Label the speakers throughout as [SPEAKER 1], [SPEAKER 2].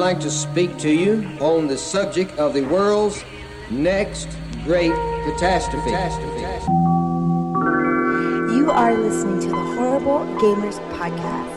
[SPEAKER 1] like to speak to you on the subject of the world's next great catastrophe.
[SPEAKER 2] You are listening to the Horrible Gamers Podcast.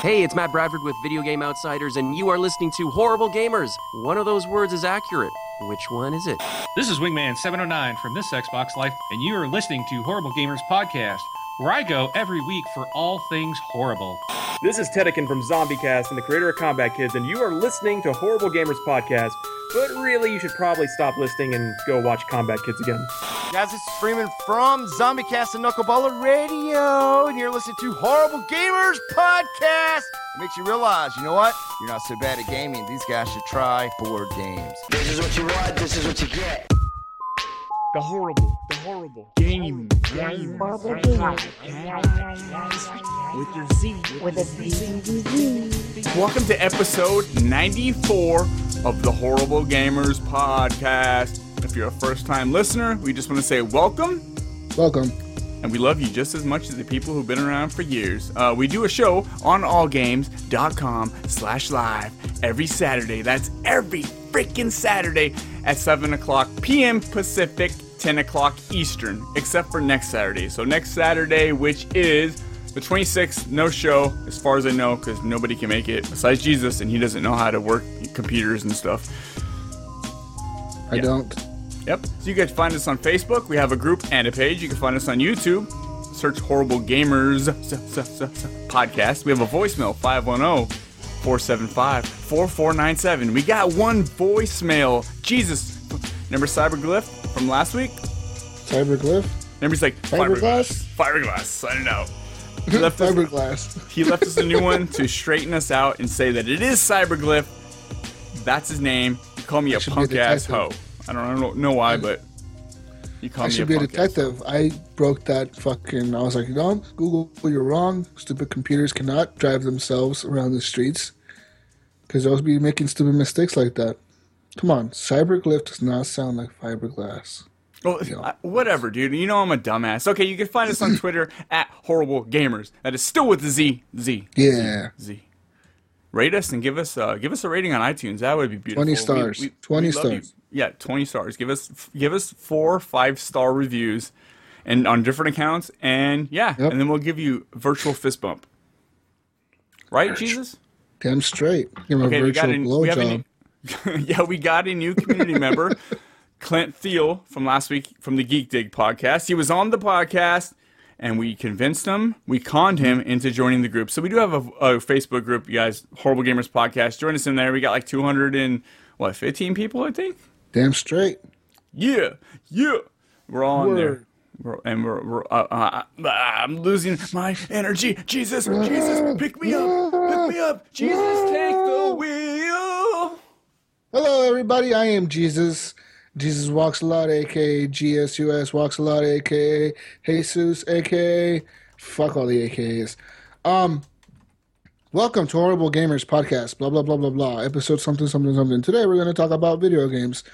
[SPEAKER 3] Hey, it's Matt Bradford with Video Game Outsiders, and you are listening to Horrible Gamers. One of those words is accurate. Which one is it?
[SPEAKER 4] This is Wingman709 from This Xbox Life, and you are listening to Horrible Gamers Podcast, where I go every week for all things horrible.
[SPEAKER 5] This is Tedekin from ZombieCast and the creator of Combat Kids, and you are listening to Horrible Gamers Podcast. But really, you should probably stop listening and go watch Combat Kids again.
[SPEAKER 6] Guys, this is Freeman from ZombieCast and Knuckleballer Radio, and you're listening to Horrible Gamers Podcast. It makes you realize, you know what? You're not so bad at gaming. These guys should try board games.
[SPEAKER 7] This is what you want, this is what you get.
[SPEAKER 8] The horrible, the horrible game, game,
[SPEAKER 2] Horrible Gamers.
[SPEAKER 8] with your Z,
[SPEAKER 2] With a Z.
[SPEAKER 8] Welcome to episode 94 of the Horrible Gamers Podcast. If you're a first time listener, we just want to say welcome,
[SPEAKER 9] Welcome.
[SPEAKER 8] and we love you just as much as the people who've been around for years. Uh, we do a show on allgames.com slash live every Saturday. That's every freaking Saturday at 7 o'clock p.m. Pacific, 10 o'clock Eastern, except for next Saturday. So next Saturday, which is the 26th, no show, as far as I know, because nobody can make it besides Jesus, and he doesn't know how to work computers and stuff.
[SPEAKER 9] I
[SPEAKER 8] Yeah.
[SPEAKER 9] don't.
[SPEAKER 8] Yep. So you guys find us on Facebook. We have a group and a page. You can find us on YouTube. Search Horrible Gamers Podcast. We have a voicemail 510 475 4497. We got one voicemail. Jesus. Remember Cyberglyph from last week?
[SPEAKER 9] Cyberglyph?
[SPEAKER 8] Remember he's like
[SPEAKER 9] Fiberglass?
[SPEAKER 8] Fiberglass. Signing out. He left, us,
[SPEAKER 9] Fiberglass.
[SPEAKER 8] he left us a new one to straighten us out and say that it is Cyberglyph. That's his name. You call me a
[SPEAKER 9] a
[SPEAKER 8] punk ass hoe. I don't, I don't know why, but
[SPEAKER 9] I should be a detective. I broke that fucking. I was like, no, Google, you're wrong. Stupid computers cannot drive themselves around the streets because they'll be making stupid mistakes like that. Come on, cyberglyph does not sound like fiberglass.
[SPEAKER 8] Well, uh, whatever, dude. You know I'm a dumbass. Okay, you can find us on Twitter at Horrible Gamers. That is still with the Z. Z.
[SPEAKER 9] Yeah.
[SPEAKER 8] Z. Rate us and give us uh, give us a rating on iTunes. That would be beautiful.
[SPEAKER 9] 20 stars. 20
[SPEAKER 8] love you.
[SPEAKER 9] stars.
[SPEAKER 8] Yeah, twenty stars. Give us give us four five star reviews, and on different accounts. And yeah,
[SPEAKER 9] Yep.
[SPEAKER 8] and then we'll give you virtual fist bump. Right, Jesus?
[SPEAKER 9] Damn straight. Give him
[SPEAKER 8] Okay,
[SPEAKER 9] a
[SPEAKER 8] we got
[SPEAKER 9] virtual
[SPEAKER 8] a, we have a
[SPEAKER 9] blowjob.
[SPEAKER 8] yeah, we got a new community member, Clint Thiel from last week from the Geek Dig podcast. He was on the podcast, and we convinced him, we conned him into joining the group. So we do have a, a Facebook group, you guys, Horrible Gamers Podcast. Join us in there. We got like two hundred and what, fifteen people, I think.
[SPEAKER 9] Damn straight.
[SPEAKER 8] Yeah, yeah, we're all in there. We're, and we're, we're uh, uh, uh, I'm losing my energy. Jesus, Jesus, pick me up, pick me up. Jesus, take the wheel.
[SPEAKER 9] Hello, everybody. I am Jesus. Jesus walks a lot, aka GSUS walks a lot, aka Jesus, aka fuck all the AKAs. Um, welcome to Horrible Gamers Podcast. Blah blah blah blah blah. Episode something something something. Today we're going to talk about video games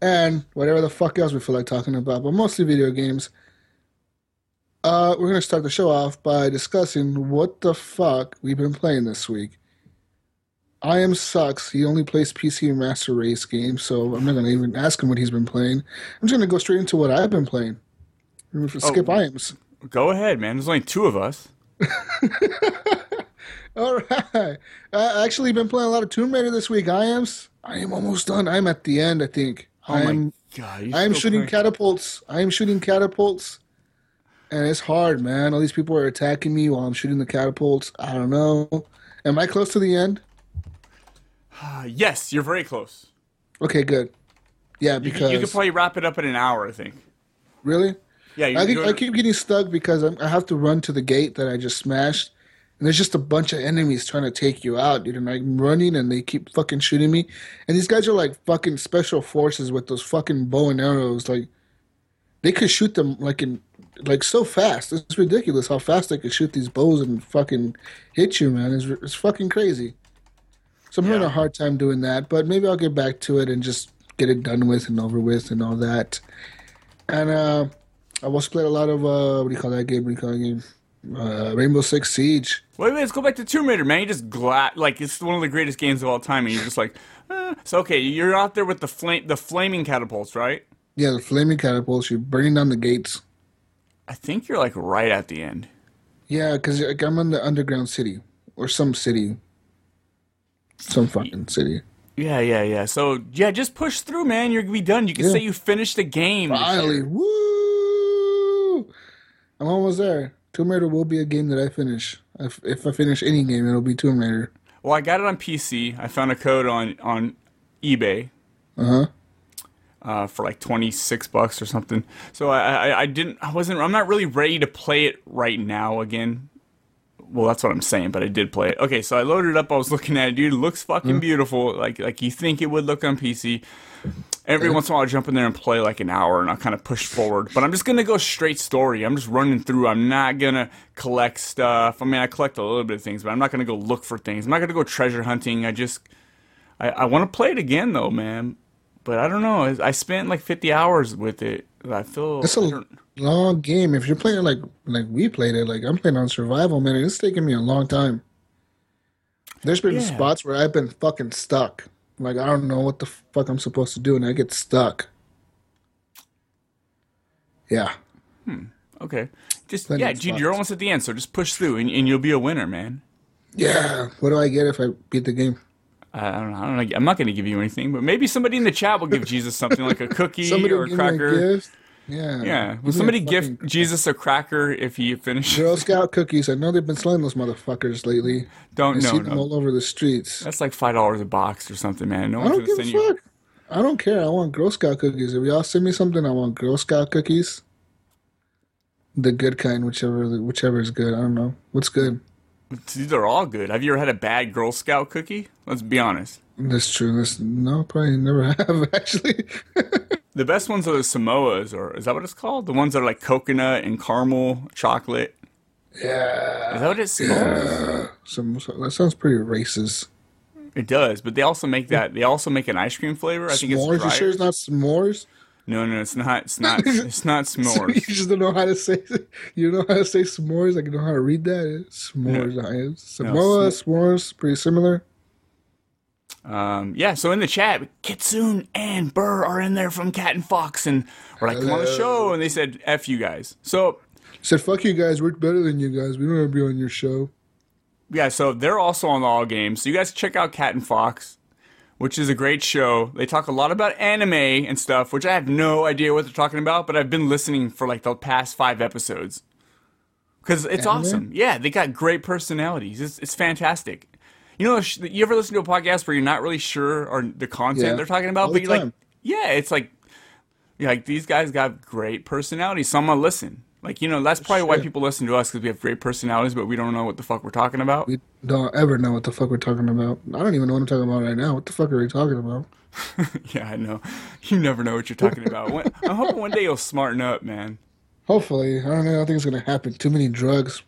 [SPEAKER 9] and whatever the fuck else we feel like talking about, but mostly video games. Uh, we're going to start the show off by discussing what the fuck we've been playing this week. I am sucks. He only plays PC and Master Race games, so I'm not gonna even ask him what he's been playing. I'm just gonna go straight into what I've been playing. Skip
[SPEAKER 8] Oh.
[SPEAKER 9] Iams.
[SPEAKER 8] Go ahead, man. There's only two of us.
[SPEAKER 9] All right. I actually been playing a lot of Tomb Raider this week. I am. I am almost done. I'm at the end. I think.
[SPEAKER 8] Oh
[SPEAKER 9] I'm.
[SPEAKER 8] my god!
[SPEAKER 9] I am shooting catapults. I am shooting catapults, and it's hard, man. All these people are attacking me while I'm shooting the catapults. I don't know. Am I close to the end?
[SPEAKER 8] Uh, yes, you're very close.
[SPEAKER 9] Okay, good. Yeah, because
[SPEAKER 8] you could probably wrap it up in an hour, I think.
[SPEAKER 9] really.
[SPEAKER 8] Yeah,
[SPEAKER 9] I, I keep getting stuck because I'm, I have to run to the gate that I just smashed, and there's just a bunch of enemies trying to take you out, dude. And I'm running, and they keep fucking shooting me. And these guys are like fucking special forces with those fucking bow and arrows. Like they could shoot them like in like so fast. It's ridiculous how fast they could shoot these bows and fucking hit you, man. It's it's fucking crazy. So I'm having a hard time doing that, but maybe I'll get back to it and just get it done with and over with and all that. And uh, I also played a lot of uh, what do you call that game? What do you call that game? Uh, Rainbow Six Siege.
[SPEAKER 8] Wait, wait, let's go back to Tomb Raider, man. You just glad like it's one of the greatest games of all time, and you're just like, eh. so okay, you're out there with the flame, the flaming catapults, right?
[SPEAKER 9] Yeah, the flaming catapults. You're burning down the gates.
[SPEAKER 8] I think you're like right at the end.
[SPEAKER 9] Yeah, because like, I'm in the underground city or some city, some fucking city.
[SPEAKER 8] Yeah, yeah, yeah. So yeah, just push through, man. You're gonna be done. You can
[SPEAKER 9] Yeah.
[SPEAKER 8] say you finished the game.
[SPEAKER 9] Finally, woo! I'm almost there. Tomb Raider will be a game that I finish. If, if I finish any game, it'll be Tomb Raider.
[SPEAKER 8] Well, I got it on PC. I found a code on on eBay.
[SPEAKER 9] Uh huh.
[SPEAKER 8] uh, for like 26 bucks or something. So I, I, I didn't, I wasn't, I'm not really ready to play it right now again. Well, that's what I'm saying, but I did play it. Okay, so I loaded it up. I was looking at it, dude. It looks fucking beautiful, like like you think it would look on PC. Every once in a while, I'll jump in there and play like an hour, and I'll kind of push forward. But I'm just gonna go straight story. I'm just running through. I'm not gonna collect stuff. I mean, I collect a little bit of things, but I'm not gonna go look for things. I'm not gonna go treasure hunting. I just, I, I want to play it again though, man. But I don't know. I spent like 50 hours with it. I feel.
[SPEAKER 9] It's
[SPEAKER 8] I
[SPEAKER 9] a long game. If you're playing it like like we played it, like I'm playing on survival, man, it's taking me a long time. There's been
[SPEAKER 8] Yeah.
[SPEAKER 9] spots where I've been fucking stuck. Like I don't know what the fuck I'm supposed to do, and I get stuck. Yeah. Hmm.
[SPEAKER 8] okay. Just
[SPEAKER 9] Plenty
[SPEAKER 8] yeah, dude. You're almost at the end, so just push through, and, and you'll be a winner, man.
[SPEAKER 9] Yeah. What do I get if I beat the game?
[SPEAKER 8] I don't know. I don't know. I'm not going to give you anything, but maybe somebody in the chat will give Jesus something like a cookie or a
[SPEAKER 9] give me a
[SPEAKER 8] cracker.
[SPEAKER 9] Yeah.
[SPEAKER 8] Yeah. Will somebody
[SPEAKER 9] fucking
[SPEAKER 8] gift Jesus a cracker if he finishes?
[SPEAKER 9] Girl Scout cookies. I know they've been selling those motherfuckers lately.
[SPEAKER 8] Don't
[SPEAKER 9] I
[SPEAKER 8] no
[SPEAKER 9] see them all over the streets.
[SPEAKER 8] That's like five dollars a box or something, man. No
[SPEAKER 9] I don't give a
[SPEAKER 8] you.
[SPEAKER 9] fuck. I don't care. I want Girl Scout cookies. If y'all send me something, I want Girl Scout cookies. The good kind, whichever whichever is good. I don't know. What's good?
[SPEAKER 8] These are all good. Have you ever had a bad Girl Scout cookie? Let's be honest.
[SPEAKER 9] That's true. That's no, probably never have actually.
[SPEAKER 8] The best ones are the Samoas, or is that what it's called? The ones that are like coconut and caramel chocolate.
[SPEAKER 9] yeah.
[SPEAKER 8] Is that what it's called?
[SPEAKER 9] Some, that sounds pretty racist.
[SPEAKER 8] It does, but they also make that. They also make an ice cream flavor. I think
[SPEAKER 9] S'mores.
[SPEAKER 8] it's
[SPEAKER 9] You sure it's not s'mores?
[SPEAKER 8] No, no, it's not. It's not. It's not s'mores.
[SPEAKER 9] you just don't know how to say. You know how to say s'mores. Like you know how to read that. S'mores.
[SPEAKER 8] No,
[SPEAKER 9] Samoa, s'mores, pretty similar.
[SPEAKER 8] Um, yeah. So in the chat, Kitsune and Burr are in there from Cat and Fox, and we're like, "Come on the show," and they said, "F you guys." So
[SPEAKER 9] Said, "Fuck you guys. We're better than you guys. We don't want to be on your show."
[SPEAKER 8] yeah, so they're also on the All Games. So you guys check out Cat and Fox, which is a great show. They talk a lot about anime and stuff, which I have no idea what they're talking about, but I've been listening for like the past five episodes because it's
[SPEAKER 9] Anime?
[SPEAKER 8] awesome. Yeah, they got great personalities. It's it's fantastic. You know, you ever listen to a podcast where you're not really sure or the content
[SPEAKER 9] Yeah,
[SPEAKER 8] they're talking about,
[SPEAKER 9] all
[SPEAKER 8] but you're like, yeah, it's like, you're like these guys got great personalities. So I'm gonna listen. Like you know, that's probably why people listen to us because we have great personalities, but we don't know what the fuck we're talking about.
[SPEAKER 9] We don't ever know what the fuck we're talking about. I don't even know what I'm talking about right now. What the fuck are we talking about?
[SPEAKER 8] Yeah, I know. You never know what you're talking about. One- I'm hoping one day you'll smarten up, man.
[SPEAKER 9] Hopefully, I don't know. I don't think it's gonna happen. Too many drugs.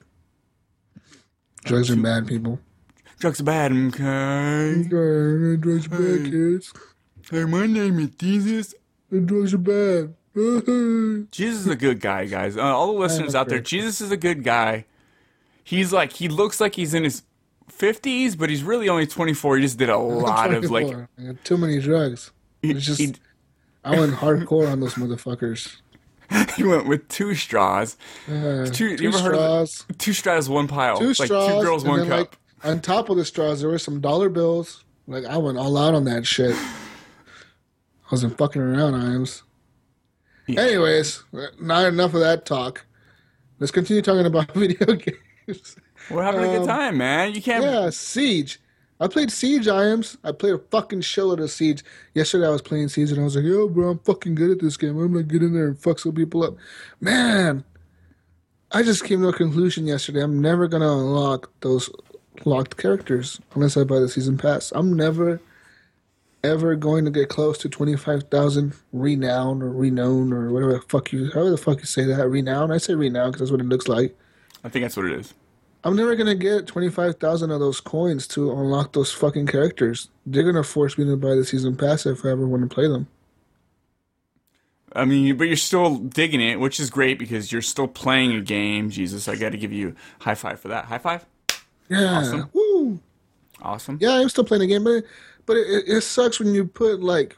[SPEAKER 9] Drugs are bad, people.
[SPEAKER 8] Drugs are bad, okay?
[SPEAKER 9] Okay, drugs are bad, kids.
[SPEAKER 8] Hey, my name is Jesus.
[SPEAKER 9] The drugs are bad.
[SPEAKER 8] Jesus is a good guy, guys. Uh, all the listeners out there. Jesus is a good guy. He's like, he looks like he's in his 50s, but he's really only 24. He just did a lot of like,
[SPEAKER 9] 24. I got too many drugs. It's just
[SPEAKER 8] he,
[SPEAKER 9] I went hardcore on those motherfuckers.
[SPEAKER 8] he went with two straws.
[SPEAKER 9] Uh,
[SPEAKER 8] Two,
[SPEAKER 9] two
[SPEAKER 8] you ever heard of
[SPEAKER 9] straws.
[SPEAKER 8] Two straws, one pile.
[SPEAKER 9] Two
[SPEAKER 8] like
[SPEAKER 9] straws.
[SPEAKER 8] two girls, one
[SPEAKER 9] then,
[SPEAKER 8] cup.
[SPEAKER 9] Like, on top of the straws, there were some dollar bills. Like I went all out on that shit. I wasn't fucking around, Iams.
[SPEAKER 8] Yeah.
[SPEAKER 9] Anyways, not enough of that talk. Let's continue talking about video games.
[SPEAKER 8] We're having a good
[SPEAKER 9] um,
[SPEAKER 8] time, man. You can't.
[SPEAKER 9] Yeah, Siege. I played Siege, Iams. I played a fucking shitload of the Siege. Yesterday I was playing Siege and I was like, yo, bro, I'm fucking good at this game. I'm gonna get in there and fuck some people up. Man, I just came to a conclusion yesterday. I'm never gonna unlock those locked characters unless I buy the season pass. I'm never ever going to get close to 25,000 renown or renown or whatever the fuck you, however the fuck you say that, renown. I say renown because that's what it looks like.
[SPEAKER 8] I think that's what it is.
[SPEAKER 9] I'm never gonna get twenty five thousand of those coins to unlock those fucking characters. They're gonna force me to buy the season pass if I ever want to play them.
[SPEAKER 8] I mean, but you're still digging it, which is great because you're still playing a game. Jesus, I got to give you high five for that. High five.
[SPEAKER 9] Yeah.
[SPEAKER 8] Awesome.
[SPEAKER 9] Woo.
[SPEAKER 8] Awesome.
[SPEAKER 9] Yeah, I'm still playing the game, but but it, it sucks when you put like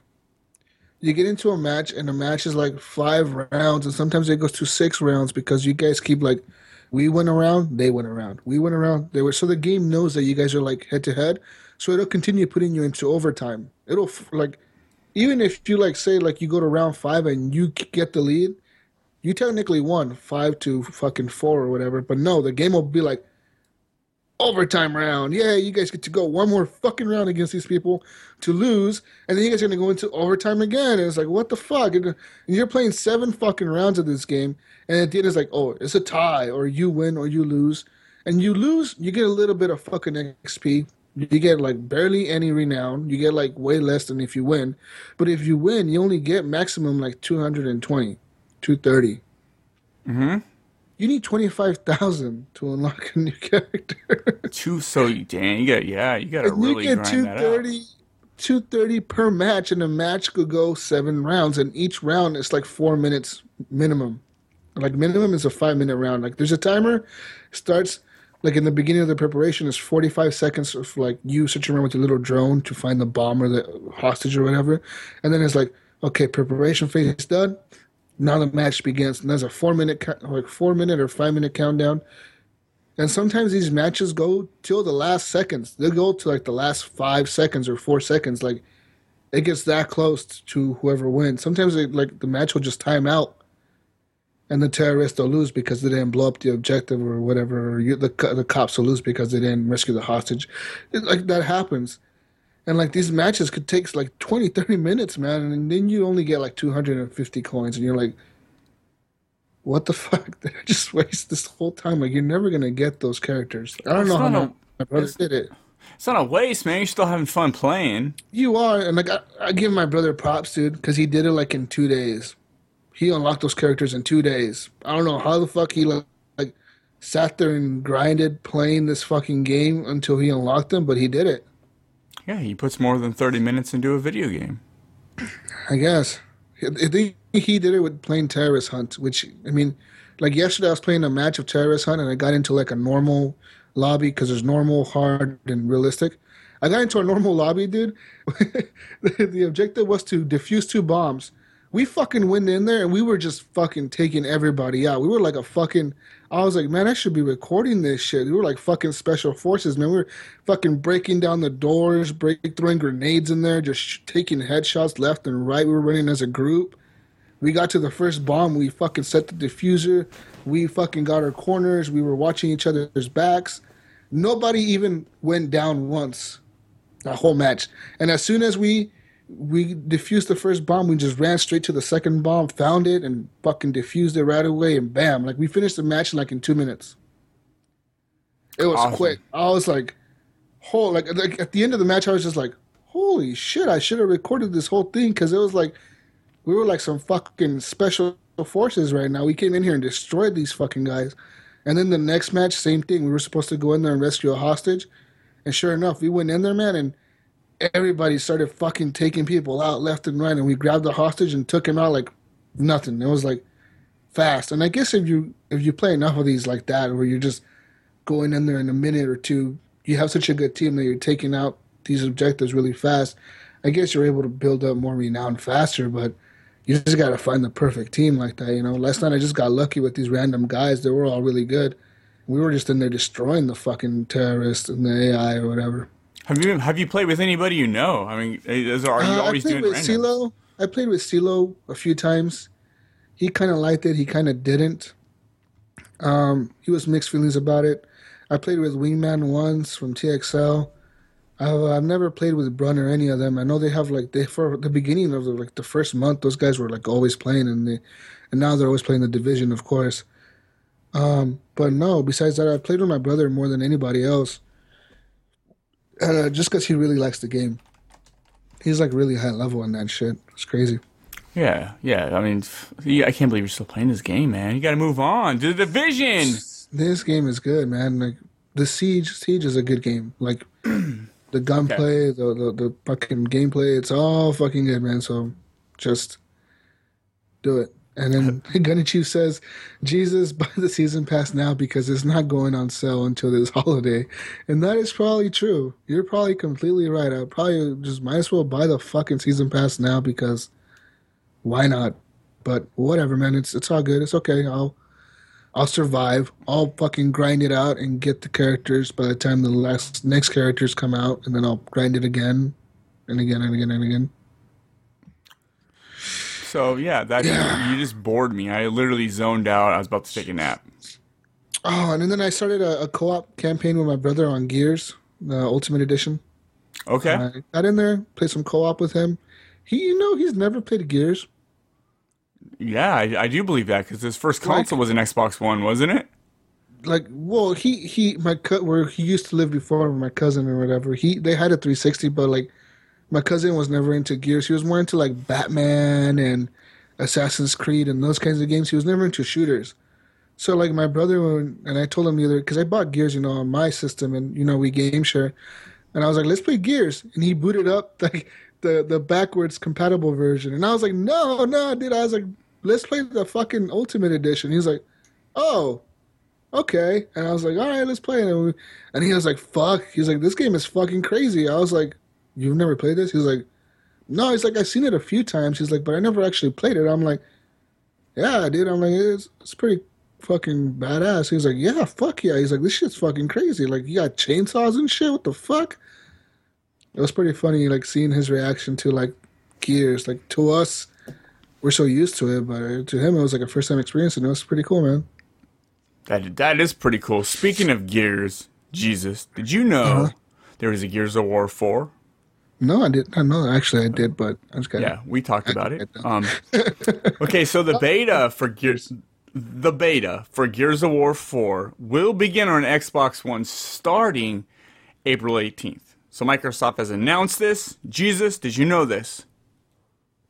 [SPEAKER 9] you get into a match and the match is like five rounds, and sometimes it goes to six rounds because you guys keep like we went around, they went around, we went around, they were. So the game knows that you guys are like head to head, so it'll continue putting you into overtime. It'll like even if you like say like you go to round five and you get the lead, you technically won five to fucking four or whatever. But no, the game will be like overtime round. Yeah, you guys get to go one more fucking round against these people to lose, and then you guys are gonna go into overtime again. And it's like, what the fuck? And you're playing seven fucking rounds of this game, and at the end it's like, oh, it's a tie, or you win or you lose. And you lose, you get a little bit of fucking XP. You get like barely any renown. You get like way less than if you win. But if you win, you only get maximum like 220, 230.
[SPEAKER 8] Mm-hmm.
[SPEAKER 9] You need 25,000 to unlock a new character.
[SPEAKER 8] Two. So you damn, you got yeah, you got to really
[SPEAKER 9] you get
[SPEAKER 8] grind that out.
[SPEAKER 9] 230, 230 per match, and a match could go seven rounds, and each round is like four minutes minimum. Like minimum is a five minute round. Like there's a timer, starts like in the beginning of the preparation is 45 seconds of like you searching around with your little drone to find the bomb or the hostage or whatever, and then it's like okay, preparation phase is done. Now the match begins, and there's a four minute, like four minute or five minute countdown. And sometimes these matches go till the last seconds. They'll go to like the last five seconds or four seconds. Like it gets that close to whoever wins. Sometimes like the match will just time out, and the terrorists will lose because they didn't blow up the objective or whatever. Or you, the the cops will lose because they didn't rescue the hostage. It, like that happens. And like these matches could take like 20, 30 minutes, man, and then you only get like 250 coins, and you're like, what the fuck? Did I just waste this whole time? Like, you're never gonna get those characters. I don't
[SPEAKER 8] It's
[SPEAKER 9] know how
[SPEAKER 8] a-
[SPEAKER 9] my, my brother did it.
[SPEAKER 8] It's not a waste, man. You're still having fun playing.
[SPEAKER 9] You are, and like I, I give my brother props, dude, because he did it like in two days. He unlocked those characters in two days. I don't know how the fuck he like, like sat there and grinded playing this fucking game until he unlocked them, but he did it.
[SPEAKER 8] Yeah, he puts more than 30 minutes into a video game.
[SPEAKER 9] I guess. I think he did it with playing Terrorist Hunt, which, I mean, like yesterday I was playing a match of Terrorist Hunt and I got into like a normal lobby because there's normal, hard, and realistic. I got into a normal lobby, dude. the, the objective was to defuse two bombs. We fucking went in there and we were just fucking taking everybody out. We were like a fucking. I was like, man, I should be recording this shit. We were like fucking special forces, man. We were fucking breaking down the doors, break throwing grenades in there, just sh- taking headshots left and right. We were running as a group. We got to the first bomb. We fucking set the defuser. We fucking got our corners. We were watching each other's backs. Nobody even went down once. The whole match. And as soon as we we defused the first bomb, we just ran straight to the second bomb, found it, and fucking defused it right away. And bam, like we finished the match in like in two minutes. It was
[SPEAKER 8] Awesome.
[SPEAKER 9] quick. I was like, whole like like at the end of the match, I was just like, holy shit! I should have recorded this whole thing because it was like we were like some fucking special forces right now. We came in here and destroyed these fucking guys. And then the next match, same thing. We were supposed to go in there and rescue a hostage. And sure enough, we went in there, man, and everybody started fucking taking people out left and right. And we grabbed the hostage and took him out like nothing. It was like fast. And I guess if you if you play enough of these like that, where you're just going in there in a minute or two, you have such a good team that you're taking out these objectives really fast. I guess you're able to build up more renown faster, but you just got to find the perfect team like that. You know, last night I just got lucky with these random guys. They were all really good. We were just in there destroying the fucking terrorists and the AI or whatever.
[SPEAKER 8] Have you have you played with anybody you know? I mean, is, are you
[SPEAKER 9] Uh,
[SPEAKER 8] always
[SPEAKER 9] I played
[SPEAKER 8] doing
[SPEAKER 9] with? CeeLo. I played with CeeLo a few times. He kind of liked it. He kind of didn't. Um, he was mixed feelings about it. I played with Wingman once from TXL. I've, I've never played with Brun or any of them. I know they have like they for the beginning of the like the first month, those guys were like always playing, and they and now they're always playing the division, of course. Um, but no, besides that, I played with my brother more than anybody else, uh, just because he really likes the game. He's like really high level in that shit. It's crazy.
[SPEAKER 8] Yeah, yeah. I mean, I can't believe you're still playing this game, man. You got to move on to the division.
[SPEAKER 9] This game is good, man. Like the siege, siege is a good game. Like the gunplay, the, the the fucking gameplay, it's all fucking good, man. So just do it. And then Gunny Chief says, Jesus, buy the season pass now because it's not going on sale until this holiday. And that is probably true. You're probably completely right. I probably just might as well buy the fucking season pass now because why not? But whatever, man. It's it's all good. It's okay. I'll I'll survive. I'll fucking grind it out and get the characters by the time the last next characters come out, and then I'll grind it again and again and again and again.
[SPEAKER 8] So yeah, that you just bored me. I literally zoned out. I was about to take a nap.
[SPEAKER 9] Oh, and then I started a, a co-op campaign with my brother on Gears, the Ultimate Edition.
[SPEAKER 8] Okay.
[SPEAKER 9] I got in there, played some co-op with him. He, you know, he's never played Gears.
[SPEAKER 8] Yeah, I, I do believe that because his first console was an Xbox One, wasn't it?
[SPEAKER 9] Like, well, he he my cut where he used to live before with my cousin or whatever. He they had a 360, but like my cousin was never into Gears. He was more into like Batman and Assassin's Creed and those kinds of games. He was never into shooters. So like my brother and I told him the other because I bought Gears, you know, on my system and you know we game share, and I was like, let's play Gears, and he booted up like the the backwards compatible version, and I was like, no, no, dude, I was like, let's play the fucking Ultimate Edition. He's like, oh, okay, and I was like, all right, let's play it, and, we, and he was like, fuck, he's like, this game is fucking crazy. I was like, you've never played this? He's like, no, he's like, I've seen it a few times. He's like, but I never actually played it. I'm like, yeah, dude. I'm like, it's it's pretty fucking badass. He's like, yeah, fuck yeah. He's like, this shit's fucking crazy. Like, you got chainsaws and shit. What the fuck? It was pretty funny, like seeing his reaction to like Gears. Like to us, we're so used to it, but to him, it was like a first time experience, and it was pretty cool, man.
[SPEAKER 8] That that is pretty cool. Speaking of Gears, Jesus, did you know
[SPEAKER 9] Uh-huh.
[SPEAKER 8] there was a Gears of War four?
[SPEAKER 9] No, I did. I know. Actually, I did, but I just got.
[SPEAKER 8] Yeah, we talked about it. Um, okay, so the beta for Gears, the beta for Gears of War 4 will begin on Xbox One starting April 18th. So Microsoft has announced this. Jesus, did you know this?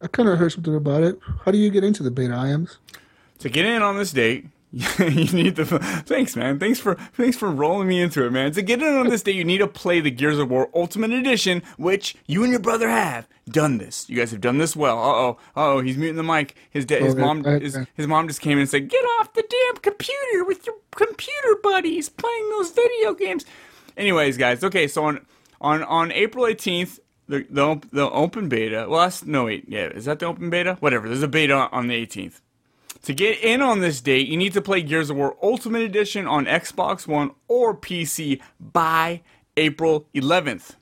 [SPEAKER 9] I kind of heard something about it. How do you get into the beta Iams?
[SPEAKER 8] To get in on this date, you need to. Thanks, man. Thanks for thanks for rolling me into it, man. To get in on this day, you need to play the Gears of War Ultimate Edition, which you and your brother have done this. You guys have done this well. Uh oh, uh oh. He's muting the mic. His da- his mom his, his mom just came in and said, "Get off the damn computer with your computer buddies playing those video games." Anyways, guys. Okay, so on on on April 18th. The, the the open beta. Well, that's, no wait, yeah, is that the open beta? Whatever. There's a beta on the 18th. To get in on this date, you need to play Gears of War Ultimate Edition on Xbox One or PC by April 11th.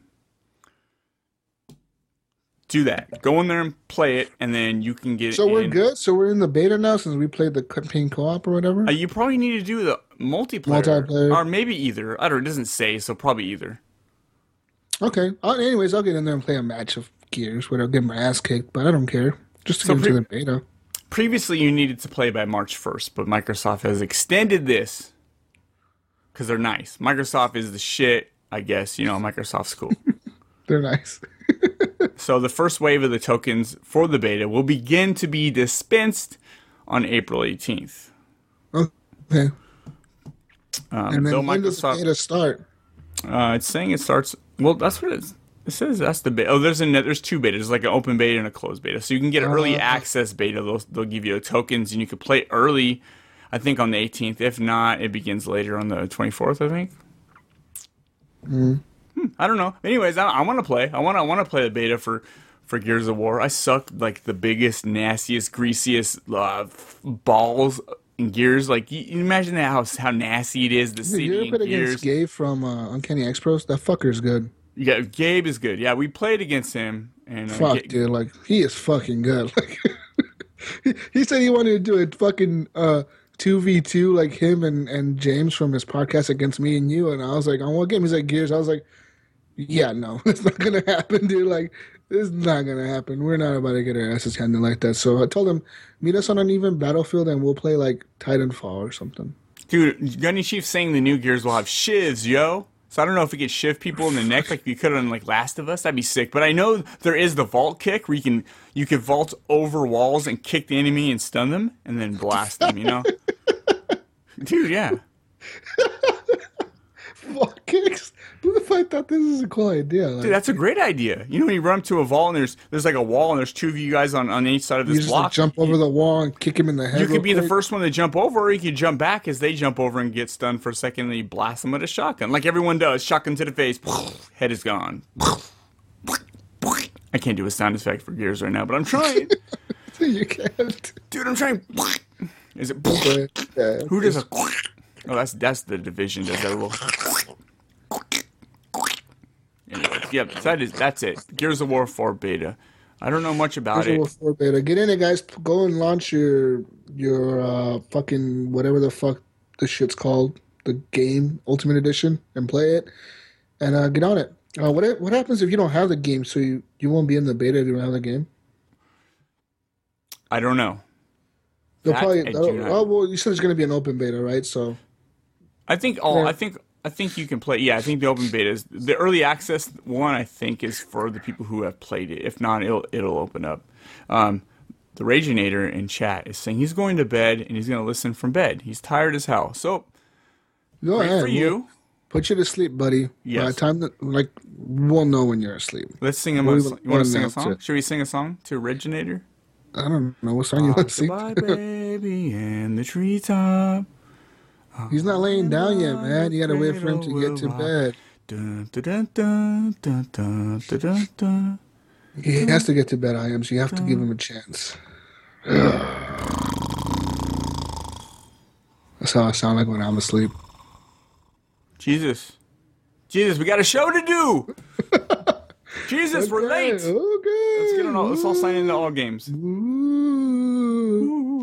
[SPEAKER 8] Do that. Go in there and play it, and then you can get
[SPEAKER 9] So we're good. So we're in the beta now since we played the campaign co-op or whatever.
[SPEAKER 8] Uh, you probably need to do the multiplayer.
[SPEAKER 9] Multiplayer.
[SPEAKER 8] Or maybe either. I don't It doesn't say, so probably either.
[SPEAKER 9] Okay. Uh, anyways, I'll get in there and play a match of Gears where I'll get my ass kicked, but I don't care. Just to
[SPEAKER 8] So
[SPEAKER 9] get into the beta.
[SPEAKER 8] Previously, you needed to play by March 1st, but Microsoft has extended this because they're nice. Microsoft is the shit, I guess. You know, Microsoft's cool.
[SPEAKER 9] They're nice.
[SPEAKER 8] So the first wave of the tokens for the beta will begin to be dispensed on April 18th.
[SPEAKER 9] Okay.
[SPEAKER 8] Um,
[SPEAKER 9] And then when does the beta start?
[SPEAKER 8] uh, it's saying it starts. Well, that's what it is. It says that's the beta. Oh, there's a there's two betas. There's like an open beta and a closed beta. So you can get an early
[SPEAKER 9] Uh,
[SPEAKER 8] access beta. They'll they'll give you tokens and you can play early. I think on the 18th. If not, it begins later on the 24th. I think. Hmm, I don't know. Anyways, I, I want to play. I want I want to play the beta for for Gears of War. I suck like the biggest, nastiest, greasiest uh, balls in Gears. Like you, you imagine that how how nasty it is. The
[SPEAKER 9] Dude,
[SPEAKER 8] city
[SPEAKER 9] you ever
[SPEAKER 8] in
[SPEAKER 9] played
[SPEAKER 8] Gears.
[SPEAKER 9] against Gabe from uh, Uncanny X Pros? That fucker's good.
[SPEAKER 8] Yeah, Gabe is good. Yeah, we played against him, and uh,
[SPEAKER 9] Fuck, dude. Like, he is fucking good. Like, he, he said he wanted to do a fucking uh, 2v2, like him and, and James from his podcast against me and you. And I was like, on what game? He's like, Gears. I was like, yeah, no, it's not going to happen, dude. Like, it's not going to happen. We're not about to get our asses handed like that. So I told him, meet us on an even battlefield and we'll play like Titanfall or something.
[SPEAKER 8] dude, Gunny Chief saying the new Gears will have shivs, yo. So I don't know if we could shiv people in the neck like we could on like Last of Us. That'd be sick. But I know there is the vault kick where you can you can vault over walls and kick the enemy and stun them and then blast them. You know, dude, yeah.
[SPEAKER 9] fuck kicks? Who the fuck thought this is a cool idea? Like,
[SPEAKER 8] Dude, that's a great idea. You know, when you run up to a wall and there's there's like a wall and there's two of you guys on, on each side of
[SPEAKER 9] you
[SPEAKER 8] this
[SPEAKER 9] just like,
[SPEAKER 8] block.
[SPEAKER 9] jump over the wall and kick him in the head.
[SPEAKER 8] you could be the first one to jump over, or you could jump back as they jump over and get stunned for a second, and then you blast them with a shotgun, like everyone does. Shotgun to the face, head is gone. I can't do a sound effect for Gears right now, but I'm trying.
[SPEAKER 9] you can't.
[SPEAKER 8] Dude, I'm trying. Is it?
[SPEAKER 9] Yeah,
[SPEAKER 8] Who does a? Oh, that's that's the division. Does that little? Anyway, yeah, that is that's it. Gears of War 4 beta. I don't know much about
[SPEAKER 9] Gears of
[SPEAKER 8] it.
[SPEAKER 9] War 4 beta. Get in it, guys. Go and launch your your uh, fucking whatever the fuck the shit's called, the game Ultimate Edition, and play it. And uh, get on it. Uh, what what happens if you don't have the game? So you you won't be in the beta if you don't have the game.
[SPEAKER 8] I don't know.
[SPEAKER 9] They'll
[SPEAKER 8] That
[SPEAKER 9] probably. Oh, oh, well, you said it's going to be an open beta, right? So
[SPEAKER 8] I think all.
[SPEAKER 9] Yeah.
[SPEAKER 8] I think I think you can play. Yeah, I think the open beta is the early access one. I think is for the people who have played it. If not, it'll it'll open up. Um, the Raginator in chat is saying he's going to bed and he's going to listen from bed. He's tired as hell. So
[SPEAKER 9] go ahead.
[SPEAKER 8] for you.
[SPEAKER 9] Put you to sleep, buddy.
[SPEAKER 8] Yeah.
[SPEAKER 9] time that like we'll know when you're asleep.
[SPEAKER 8] Let's sing him.
[SPEAKER 9] We'll
[SPEAKER 8] you want to sing a song?
[SPEAKER 9] it.
[SPEAKER 8] Should we sing a song to Originator?
[SPEAKER 9] I don't know what song you want to sing.
[SPEAKER 8] Goodbye, baby, in the treetop.
[SPEAKER 9] He's not laying down yet, man. You got to wait for him to get to bed.
[SPEAKER 8] Dun, dun, dun, dun, dun, dun, dun, dun.
[SPEAKER 9] He has to get to bed, I am. So you have to give him a chance. That's how I sound like when I'm asleep.
[SPEAKER 8] Jesus. Jesus, we got a show to do. Jesus, we're late.
[SPEAKER 9] Okay.
[SPEAKER 8] Let's get on all, let's all sign into all games.
[SPEAKER 9] Ooh.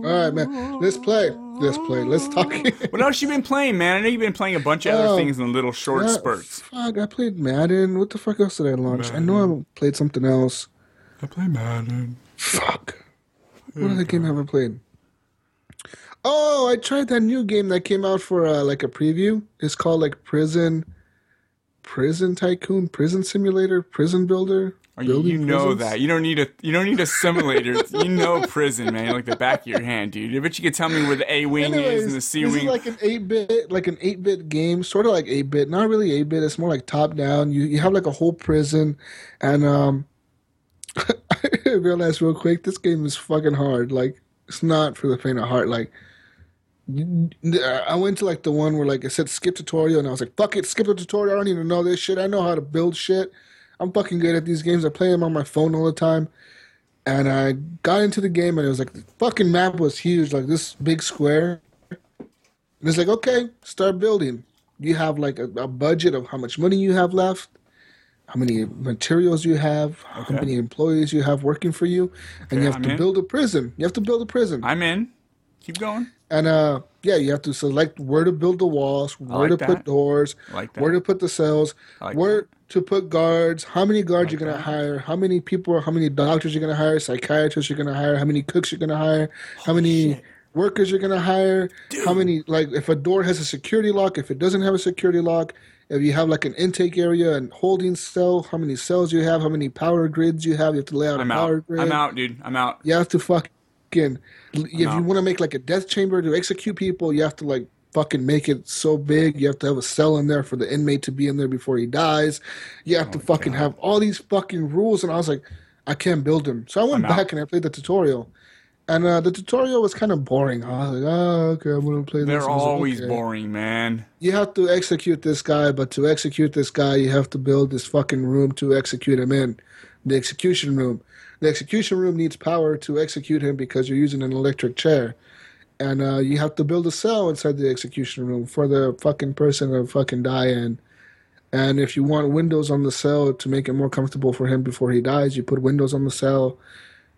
[SPEAKER 9] All right, man. Let's play. Let's play. Let's talk.
[SPEAKER 8] What else you been playing, man? I know you've been playing a bunch of
[SPEAKER 9] Oh,
[SPEAKER 8] other things in little short spurts.
[SPEAKER 9] Fuck, I played Madden. What the fuck else did I launch? I know I played something else.
[SPEAKER 8] I play Madden.
[SPEAKER 9] Fuck. What other game have I played? Oh, I tried that new game that came out for uh, like a preview. It's called like Prison, Prison Tycoon, Prison Simulator, Prison Builder.
[SPEAKER 8] You, know
[SPEAKER 9] prisons.
[SPEAKER 8] that. You don't need a you don't need a simulator. you know prison, man. Like the back of your hand, dude. I bet you could tell me where the A wing is and the C
[SPEAKER 9] this
[SPEAKER 8] wing.
[SPEAKER 9] is like an eight bit, like an eight bit game, sort of like eight bit, not really eight bit. It's more like top down. You you have like a whole prison, and um, I realized real quick this game is fucking hard. Like it's not for the faint of heart. Like I went to like the one where like it said skip tutorial, and I was like, fuck it, skip the tutorial. I don't even know this shit. I know how to build shit. I'm fucking good at these games. I play them on my phone all the time. And I got into the game, and it was like the fucking map was huge, like this big square. And it's like, okay, start building. You have like a, a budget of how much money you have left, how many materials you have, how many employees you have working for you, and
[SPEAKER 8] Okay,
[SPEAKER 9] you have
[SPEAKER 8] I'm
[SPEAKER 9] to
[SPEAKER 8] in.
[SPEAKER 9] build a prison. You have to build a prison.
[SPEAKER 8] I'm in. Keep going.
[SPEAKER 9] And uh, yeah, you have to select where to build the walls, where
[SPEAKER 8] like
[SPEAKER 9] to
[SPEAKER 8] that.
[SPEAKER 9] put doors,
[SPEAKER 8] like
[SPEAKER 9] where to put the cells,
[SPEAKER 8] like
[SPEAKER 9] where to put guards, how many guards you're gonna
[SPEAKER 8] that.
[SPEAKER 9] hire, how many people, how many doctors you're gonna hire, psychiatrists you're gonna hire, how many cooks you're gonna hire, how many workers you're gonna hire, how many like if a door has a security lock, if it doesn't have a security lock, if you have like an intake area and holding cell, how many cells you have, how many power grids you have, you have to lay out
[SPEAKER 8] I'm
[SPEAKER 9] a power
[SPEAKER 8] out.
[SPEAKER 9] grid.
[SPEAKER 8] I'm out, dude. I'm out.
[SPEAKER 9] You have to fucking if you want to make like a death chamber to execute people, you have to like fucking make it so big. You have to have a cell in there for the inmate to be in there before he dies. You have to
[SPEAKER 8] Oh,
[SPEAKER 9] fucking have all these fucking rules. And I was like, I can't build them. So I went
[SPEAKER 8] I'm out.
[SPEAKER 9] back and I played the tutorial. And uh, the tutorial was kind of boring. I was like, oh, okay, I'm gonna play this.
[SPEAKER 8] They're
[SPEAKER 9] I was like,
[SPEAKER 8] always
[SPEAKER 9] okay.
[SPEAKER 8] boring, man.
[SPEAKER 9] You have to execute this guy, but to execute this guy, you have to build this fucking room to execute him in. The execution room. The execution room needs power to execute him because you're using an electric chair. And uh, you have to build a cell inside the execution room for the fucking person to fucking die in. And if you want windows on the cell to make it more comfortable for him before he dies, you put windows on the cell.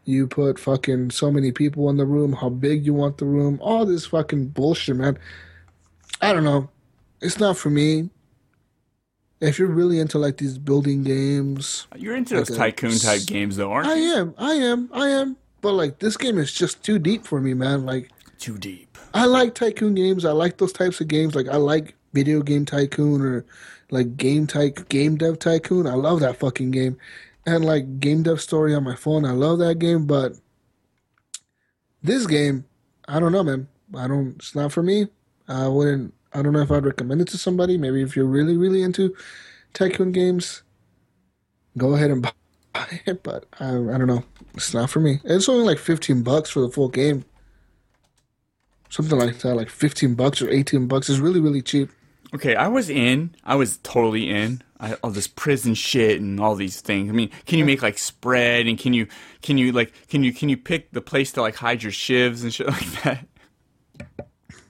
[SPEAKER 9] You put fucking so many people in the room, how big you want the room, all this fucking bullshit, man. I don't know. It's not for me. If you're really into like these building games,
[SPEAKER 8] You're into
[SPEAKER 9] Like
[SPEAKER 8] those tycoon type games, though, aren't
[SPEAKER 9] I
[SPEAKER 8] you?
[SPEAKER 9] I am, I am, I am. But like this game is just too deep for me, man. Like
[SPEAKER 8] Too deep.
[SPEAKER 9] I like tycoon games. I like those types of games. Like I like video game tycoon or like game type game dev tycoon. I love that fucking game. And like game dev story on my phone. I love that game, but this game, I don't know, man. I don't it's not for me. I wouldn't I don't know if I'd recommend it to somebody. Maybe if you're really, really into tycoon games, go ahead and buy it. But I, I don't know. It's not for me. It's only like 15 bucks for the full game. Something like that, like 15 bucks or 18 bucks is really, really cheap.
[SPEAKER 8] Okay, I was in. I was totally in. I, all this prison shit and all these things. I mean, can you make like spread and can you can you like can you can you pick the place to like hide your shivs and shit like that?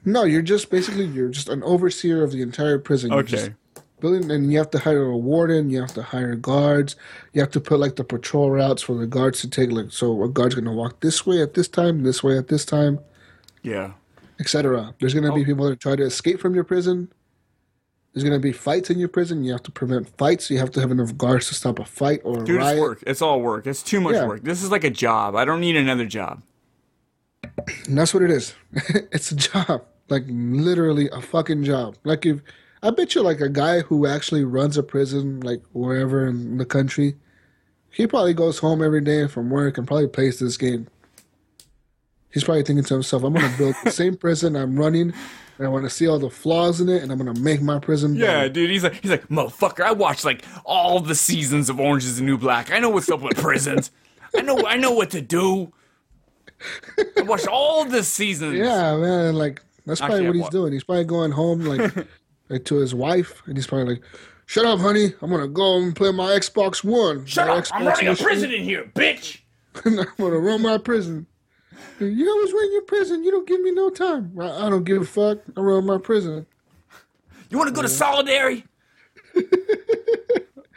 [SPEAKER 9] No, you're just basically you're just an overseer of the entire prison. You're just
[SPEAKER 8] Okay.
[SPEAKER 9] building, and you have to hire a warden. You have to hire guards. You have to put like the patrol routes for the guards to take. Like, so a guard's gonna walk this way at this time, this way at this time,
[SPEAKER 8] Yeah.
[SPEAKER 9] etc. There's gonna be
[SPEAKER 8] Oh.
[SPEAKER 9] people that try to escape from your prison. There's gonna be fights in your prison. You have to prevent fights. You have to have enough guards to stop a fight or a
[SPEAKER 8] Dude, it's
[SPEAKER 9] riot.
[SPEAKER 8] work. It's all work. It's too much
[SPEAKER 9] Yeah.
[SPEAKER 8] work. This is like a job. I don't need another job.
[SPEAKER 9] And that's what it is. it's a job. Like literally a fucking job. Like if I bet you like a guy who actually runs a prison like wherever in the country, he probably goes home every day from work and probably plays this game. He's probably thinking to himself, I'm gonna build the same prison I'm running and I wanna see all the flaws in it and I'm gonna make my prison
[SPEAKER 8] Yeah,
[SPEAKER 9] better.
[SPEAKER 8] dude. He's like, he's like, motherfucker. I watched like all the seasons of Orange Is the New Black. I know what's up with prisons. I know, I know what to do. I watched all the seasons.
[SPEAKER 9] Yeah, man, like that's probably
[SPEAKER 8] can't
[SPEAKER 9] what he's
[SPEAKER 8] wa-
[SPEAKER 9] doing. He's probably going home like, like to his wife, and he's probably like, "Shut up, honey. I'm gonna go and play my Xbox One.
[SPEAKER 8] Shut
[SPEAKER 9] my
[SPEAKER 8] up! I'm
[SPEAKER 9] Xbox
[SPEAKER 8] running a prison in here, bitch.
[SPEAKER 9] I'm gonna run my prison." You always run your prison. You don't give me no time. I, I don't give a fuck. I run my prison.
[SPEAKER 8] You want to go to solidary?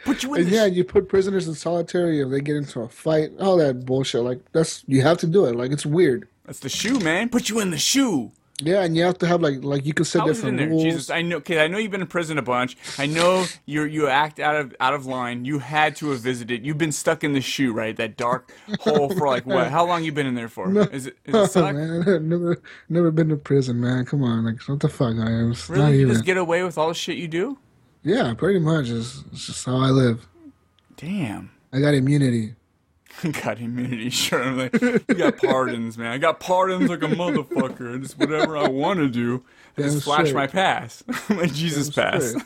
[SPEAKER 8] Put you in
[SPEAKER 9] And yeah, you put prisoners in solitary if they get into a fight. All that bullshit. Like that's you have to do it. Like it's weird.
[SPEAKER 8] That's the shoe, man. Put you in the shoe.
[SPEAKER 9] Yeah, and you have to have like like you can set
[SPEAKER 8] How is it in
[SPEAKER 9] different rules.
[SPEAKER 8] Jesus, I know. Okay, I know you've been in prison a bunch. I know you you act out of out of line. You had to have visited. You've been stuck in the shoe, right? That dark hole for like what? How long you been in there for? Is it is it
[SPEAKER 9] man, never never been to prison, man. Come on, like what the fuck? I am It's
[SPEAKER 8] Really? You
[SPEAKER 9] even.
[SPEAKER 8] just get away with all the shit you do?
[SPEAKER 9] Yeah, pretty much. It's, it's just how I live.
[SPEAKER 8] Damn.
[SPEAKER 9] I got immunity.
[SPEAKER 8] got immunity, sure. I'm like, you got pardons, man. I got pardons like a motherfucker. Just whatever I want to do. I
[SPEAKER 9] Damn
[SPEAKER 8] just flash
[SPEAKER 9] straight.
[SPEAKER 8] my pass, my Jesus
[SPEAKER 9] Damn
[SPEAKER 8] pass.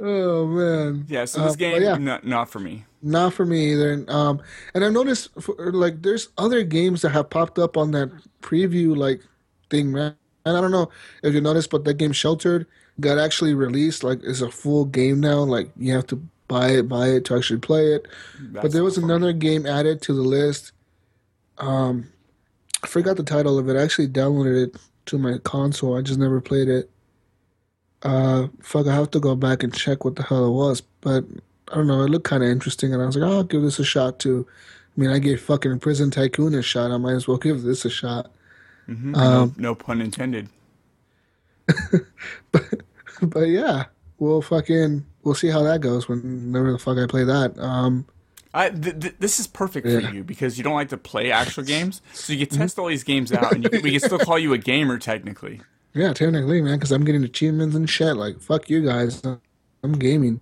[SPEAKER 9] Oh man.
[SPEAKER 8] yeah. So
[SPEAKER 9] Uh,
[SPEAKER 8] this
[SPEAKER 9] but
[SPEAKER 8] game,
[SPEAKER 9] yeah.
[SPEAKER 8] not not for me.
[SPEAKER 9] Not for me either. And, Um, and I've noticed for, like there's other games that have popped up on that preview like thing, man. And I don't know if you noticed, but that game Sheltered got actually released. Like it's a full game now. Like you have to buy it, buy it to actually play it. but there was another game added to the list. Um, I forgot the title of it. I actually downloaded it to my console. I just never played it. Uh, fuck, I have to go back and check what the hell it was. But I don't know. It looked kind of interesting, and I was like, oh, I'll give this a shot too. I mean, I gave fucking Prison Tycoon a shot. I might as well give this a shot.
[SPEAKER 8] Mhm.
[SPEAKER 9] Um,
[SPEAKER 8] no, no pun intended.
[SPEAKER 9] but, But yeah, we'll fucking we'll see how that goes when whenever the fuck I play that. Um,
[SPEAKER 8] I, th- th- this is perfect
[SPEAKER 9] Yeah.
[SPEAKER 8] for you because you don't like to play actual games, so you can test all these games out, and you we can still call you a gamer technically.
[SPEAKER 9] yeah, technically, man, because I'm getting achievements and shit. Like fuck you guys, I'm gaming.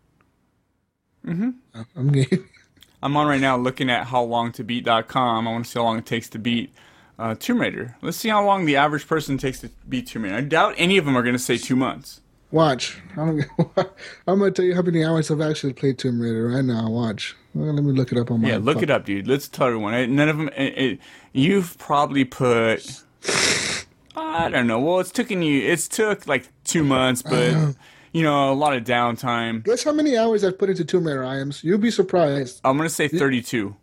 [SPEAKER 8] Mhm.
[SPEAKER 9] I'm gaming.
[SPEAKER 8] I'm on right now looking at howlongtobeat.com. I want to see how long it takes to beat uh, Tomb Raider. Let's see how long the average person takes to beat Tomb Raider. I doubt any of them are going to say two months.
[SPEAKER 9] Watch. I'm, I'm gonna tell you how many hours I've actually played Tomb Raider right now. Watch. Well, let me look it up on my.
[SPEAKER 8] Yeah, look it up, dude. Let's tell everyone. None of them. It, it, you've probably put. I don't know. Well, it's taken you. It's took like two months, but you know, a lot of downtime.
[SPEAKER 9] Guess how many hours I've put into Tomb Raider, Iams? You'll be surprised.
[SPEAKER 8] I'm gonna say 32.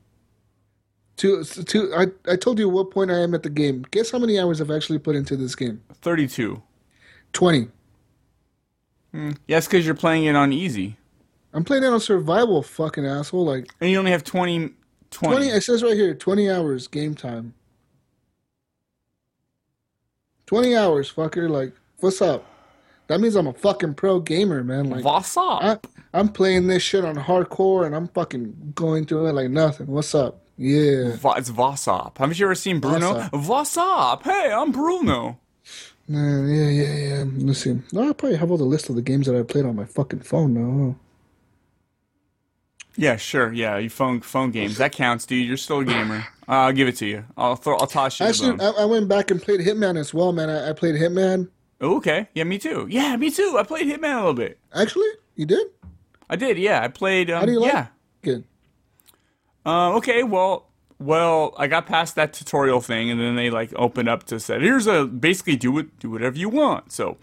[SPEAKER 9] To, to, I, I told you what point I am at the game. Guess how many hours I've actually put into this game?
[SPEAKER 8] 32.
[SPEAKER 9] 20.
[SPEAKER 8] Yes, because you're playing it on easy,
[SPEAKER 9] I'm playing it on survival, fucking asshole. Like,
[SPEAKER 8] and you only have 20. 20.
[SPEAKER 9] 20, it says right here, 20 hours game time. 20 hours, fucker. Like, what's up? That means I'm a fucking pro gamer, man. Like,
[SPEAKER 8] What's up?
[SPEAKER 9] I, I'm playing this shit on hardcore and I'm fucking going through it like nothing. What's up? Yeah.
[SPEAKER 8] Va- it's Vossop. Haven't you ever seen Bruno?
[SPEAKER 9] Vossop.
[SPEAKER 8] Hey, I'm Bruno.
[SPEAKER 9] Man, yeah, yeah, yeah. Let's see. No, I probably have all the list of the games that I played on my fucking phone now.
[SPEAKER 8] Yeah, sure. Yeah, you phone phone games that counts, dude. You're still a gamer. Uh, I'll give it to you. I'll throw. I'll toss you
[SPEAKER 9] Actually,
[SPEAKER 8] bone.
[SPEAKER 9] I, I went back and played Hitman as well, man. I, I played Hitman.
[SPEAKER 8] Okay, yeah, me too. Yeah, me too. I played Hitman a little bit.
[SPEAKER 9] Actually, you did.
[SPEAKER 8] I did. Yeah, I played. Um,
[SPEAKER 9] How do you like
[SPEAKER 8] yeah.
[SPEAKER 9] it?
[SPEAKER 8] Uh, okay, well, well, I got past that tutorial thing, and then they like opened up to said, "Here's a basically do it, do whatever you want." So,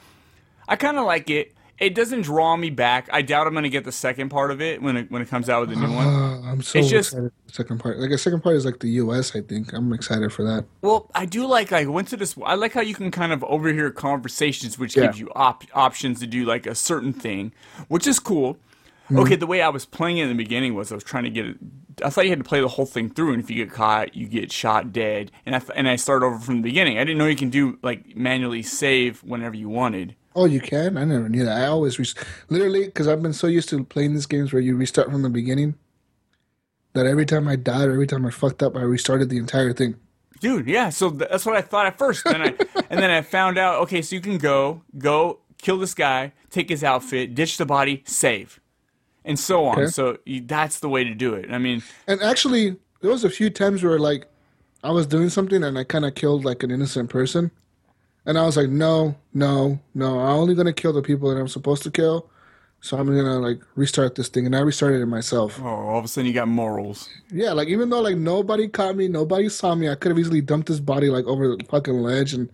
[SPEAKER 8] I kind of like it. It doesn't draw me back. I doubt I'm gonna get the second part of it when it when it comes out with the new one.
[SPEAKER 9] Uh, I'm so
[SPEAKER 8] It's just-
[SPEAKER 9] excited for the second part. Like the second part is like the U.S. I think I'm excited for that.
[SPEAKER 8] Well, I do like I went to this. I like how you can kind of overhear conversations, which
[SPEAKER 9] Yeah.
[SPEAKER 8] gives you op- options to do like a certain thing, which is cool.
[SPEAKER 9] Mm-hmm.
[SPEAKER 8] Okay, the way I was playing it in the beginning was I was trying to get it. I thought you had to play the whole thing through, and if you get caught, you get shot dead. And I th- and I start over from the beginning. I didn't know you can do like manually save whenever you wanted.
[SPEAKER 9] Oh, you can? I never knew that. I always re- literally because I've been so used to playing these games where you restart from the beginning that every time I died or every time I fucked up, I restarted the entire thing.
[SPEAKER 8] Dude, yeah. So th- that's what I thought at first. Then I and then I found out. Okay, so you can go, go, kill this guy, take his outfit, ditch the body, save, and so on.
[SPEAKER 9] Okay.
[SPEAKER 8] So that's the way to do it. I mean,
[SPEAKER 9] And actually, there was a few times where like I was doing something and I kind of killed like an innocent person, and I was like, no, no, no, I'm only gonna kill the people that I'm supposed to kill. So I'm gonna like restart this thing, and I restarted it myself.
[SPEAKER 8] oh, all of a sudden you got morals.
[SPEAKER 9] Yeah, like even though like nobody caught me, nobody saw me, I could have easily dumped this body like over the fucking ledge and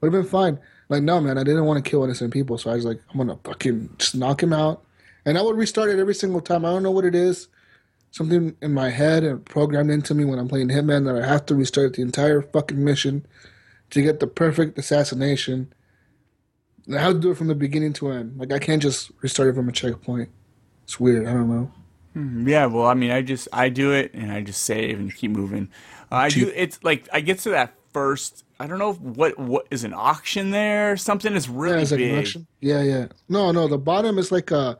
[SPEAKER 9] would have been fine. Like no, man, I didn't want to kill innocent people, so I was like, I'm gonna fucking just knock him out, and I would restart it every single time. I don't know what it is, something in my head and programmed into me when I'm playing Hitman that I have to restart the entire fucking mission to get the perfect assassination. And I have to do it from the beginning to end. Like I can't just restart it from a checkpoint. It's weird. I don't know.
[SPEAKER 8] Yeah, well, I mean, I just I do it and I just save and keep moving. Uh, I do. It's like I get to that first. I don't know what what is an auction there. Something is really
[SPEAKER 9] Yeah, it's like an auction. Yeah, yeah. No, no. The bottom is like a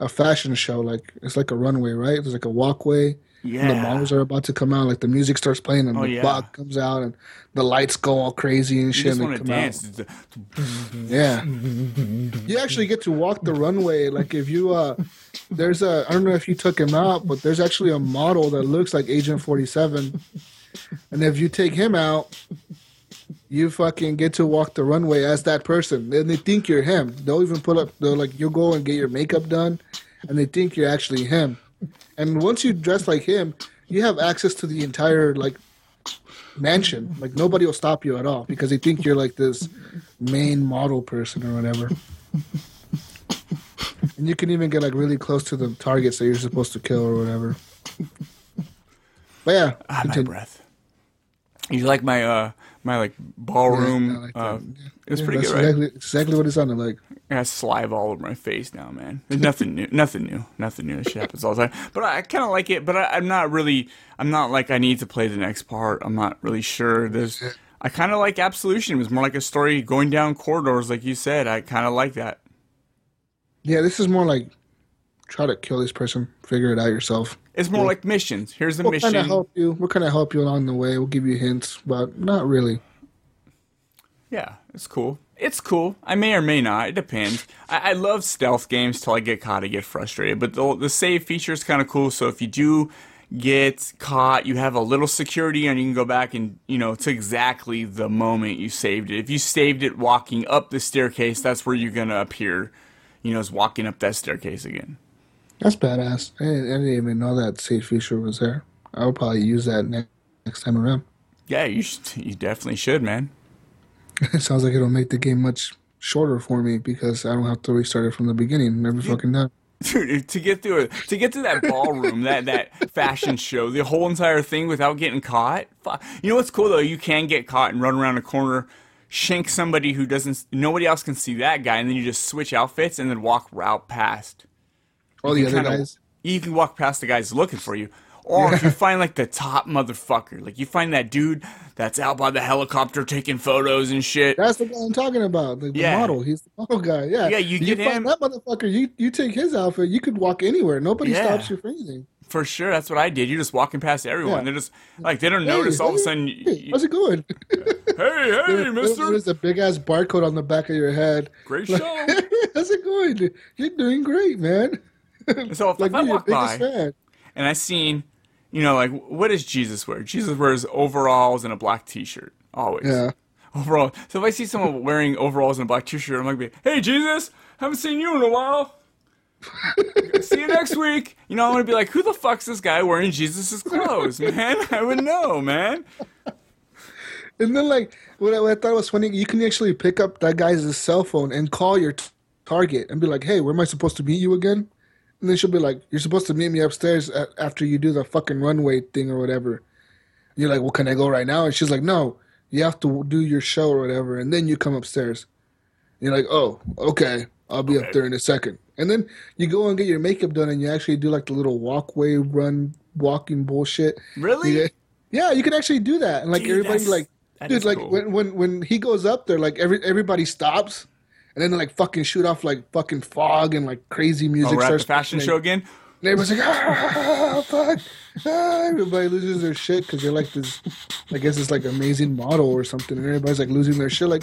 [SPEAKER 9] a fashion show. Like it's like a runway, right? There's like a walkway. And the models are about to come out. Like the music starts playing and
[SPEAKER 8] Oh,
[SPEAKER 9] the
[SPEAKER 8] yeah.
[SPEAKER 9] clock comes out and the lights go all crazy and shit. and they come
[SPEAKER 8] dance.
[SPEAKER 9] Out. Yeah. you actually get to walk the runway. Like if you uh, there's a I don't know if you took him out, but there's actually a model that looks like Agent Forty Seven, and if you take him out. You fucking get to walk the runway as that person, and they think you're him. They'll even put up. They'll like you'll go and get your makeup done, and they think you're actually him. And once you dress like him, you have access to the entire like mansion. Like nobody will stop you at all because they think you're like this main model person or whatever. and you can even get like really close to the targets that you're supposed to kill or whatever. But yeah,
[SPEAKER 8] Ah, my breath. You like my uh my like ballroom?
[SPEAKER 9] Yeah, like
[SPEAKER 8] uh, it was
[SPEAKER 9] Yeah,
[SPEAKER 8] pretty good, right?
[SPEAKER 9] exactly, exactly what it sounded like.
[SPEAKER 8] I got saliva all over my face now, man. There's nothing new. Nothing new. Nothing new. This shit happens all the time. But I, I kind of like it. But I, I'm not really. I'm not like I need to play the next part. I'm not really sure. There's. I kind of like Absolution. It was more like a story going down corridors, like you said. I kind of like that.
[SPEAKER 9] Yeah, this is more like try to kill this person, figure it out yourself.
[SPEAKER 8] It's more like missions. Here's the
[SPEAKER 9] We'll
[SPEAKER 8] mission.
[SPEAKER 9] kind of help you. We'll kind of help you along the way. We'll give you hints, but not really.
[SPEAKER 8] Yeah, it's cool. It's cool. I may or may not. It depends. I, I love stealth games till I get caught. I get frustrated. But the, the save feature is kind of cool. So if you do get caught, you have a little security and you can go back and, you know, to exactly the moment you saved it. If you saved it walking up the staircase, that's where you're going to appear, you know, is walking up that staircase again.
[SPEAKER 9] That's badass. I didn't, I didn't even know that safe feature was there. I would probably use that next, next time around.
[SPEAKER 8] Yeah, you should, you definitely should, man.
[SPEAKER 9] it sounds like it'll make the game much shorter for me because I don't have to restart it from the beginning every fucking time.
[SPEAKER 8] Dude, to get through to get to that ballroom, that that fashion show, the whole entire thing without getting caught. You know what's cool though? You can get caught and run around a corner, shank somebody who doesn't, nobody else can see that guy, and then you just switch outfits and then walk route past.
[SPEAKER 9] All the
[SPEAKER 8] You
[SPEAKER 9] other
[SPEAKER 8] kinda-
[SPEAKER 9] guys.
[SPEAKER 8] You can walk past the guys looking for you. Or if you find like the top motherfucker, like you find that dude that's out by the helicopter taking photos and shit.
[SPEAKER 9] That's the guy I'm talking about. The, the
[SPEAKER 8] Yeah.
[SPEAKER 9] model. He's the model guy. Yeah.
[SPEAKER 8] Yeah, you get
[SPEAKER 9] find
[SPEAKER 8] him-
[SPEAKER 9] that motherfucker. You you take his outfit. You could walk anywhere. Nobody
[SPEAKER 8] Yeah.
[SPEAKER 9] stops you for anything.
[SPEAKER 8] For sure, that's what I did. You're just walking past everyone.
[SPEAKER 9] Yeah.
[SPEAKER 8] They're just like they don't
[SPEAKER 9] Hey,
[SPEAKER 8] notice all of a
[SPEAKER 9] hey,
[SPEAKER 8] sudden.
[SPEAKER 9] Hey,
[SPEAKER 8] you-
[SPEAKER 9] how's it going?
[SPEAKER 8] hey, hey, Mister!
[SPEAKER 9] There's a big ass barcode on the back of your head.
[SPEAKER 8] Great
[SPEAKER 9] Like,
[SPEAKER 8] show.
[SPEAKER 9] how's it going? You're doing great, man.
[SPEAKER 8] So if,
[SPEAKER 9] Like
[SPEAKER 8] if I walk by
[SPEAKER 9] fan.
[SPEAKER 8] and I seen, you know, like what does Jesus wear? Jesus wears overalls and a black T-shirt always.
[SPEAKER 9] Yeah.
[SPEAKER 8] overall. So if I see someone wearing overalls and a black t-shirt, I'm like, be, "Hey, Jesus, haven't seen you in a while. see you next week." You know, I'm gonna be like, "Who the fuck's this guy wearing Jesus' clothes, man?" I would know, man.
[SPEAKER 9] And then, like, what I, what I thought was funny, you can actually pick up that guy's cell phone and call your t- target and be like, "Hey, where am I supposed to meet you again?" And then she'll be like, "You're supposed to meet me upstairs a- after you do the fucking runway thing or whatever." You're like, "Well, can I go right now?" And she's like, "No, you have to do your show or whatever, and then you come upstairs." And you're like, "Oh, okay, I'll be
[SPEAKER 8] Okay.
[SPEAKER 9] up there in a second. And then you go and get your makeup done, and you actually do like the little walkway run, walking bullshit.
[SPEAKER 8] Really?
[SPEAKER 9] Yeah, yeah, you can actually do that, and like
[SPEAKER 8] Dude,
[SPEAKER 9] everybody, like, dude, like
[SPEAKER 8] cool.
[SPEAKER 9] when when when he goes up there, like every everybody stops, and then they like fucking shoot off like fucking fog and like crazy music.
[SPEAKER 8] Oh, we're at the fashion
[SPEAKER 9] playing.
[SPEAKER 8] show again.
[SPEAKER 9] And everybody's like, ah, fuck. Ah, everybody loses their shit because they're like this, I guess it's like amazing model or something. And everybody's like losing their shit, like,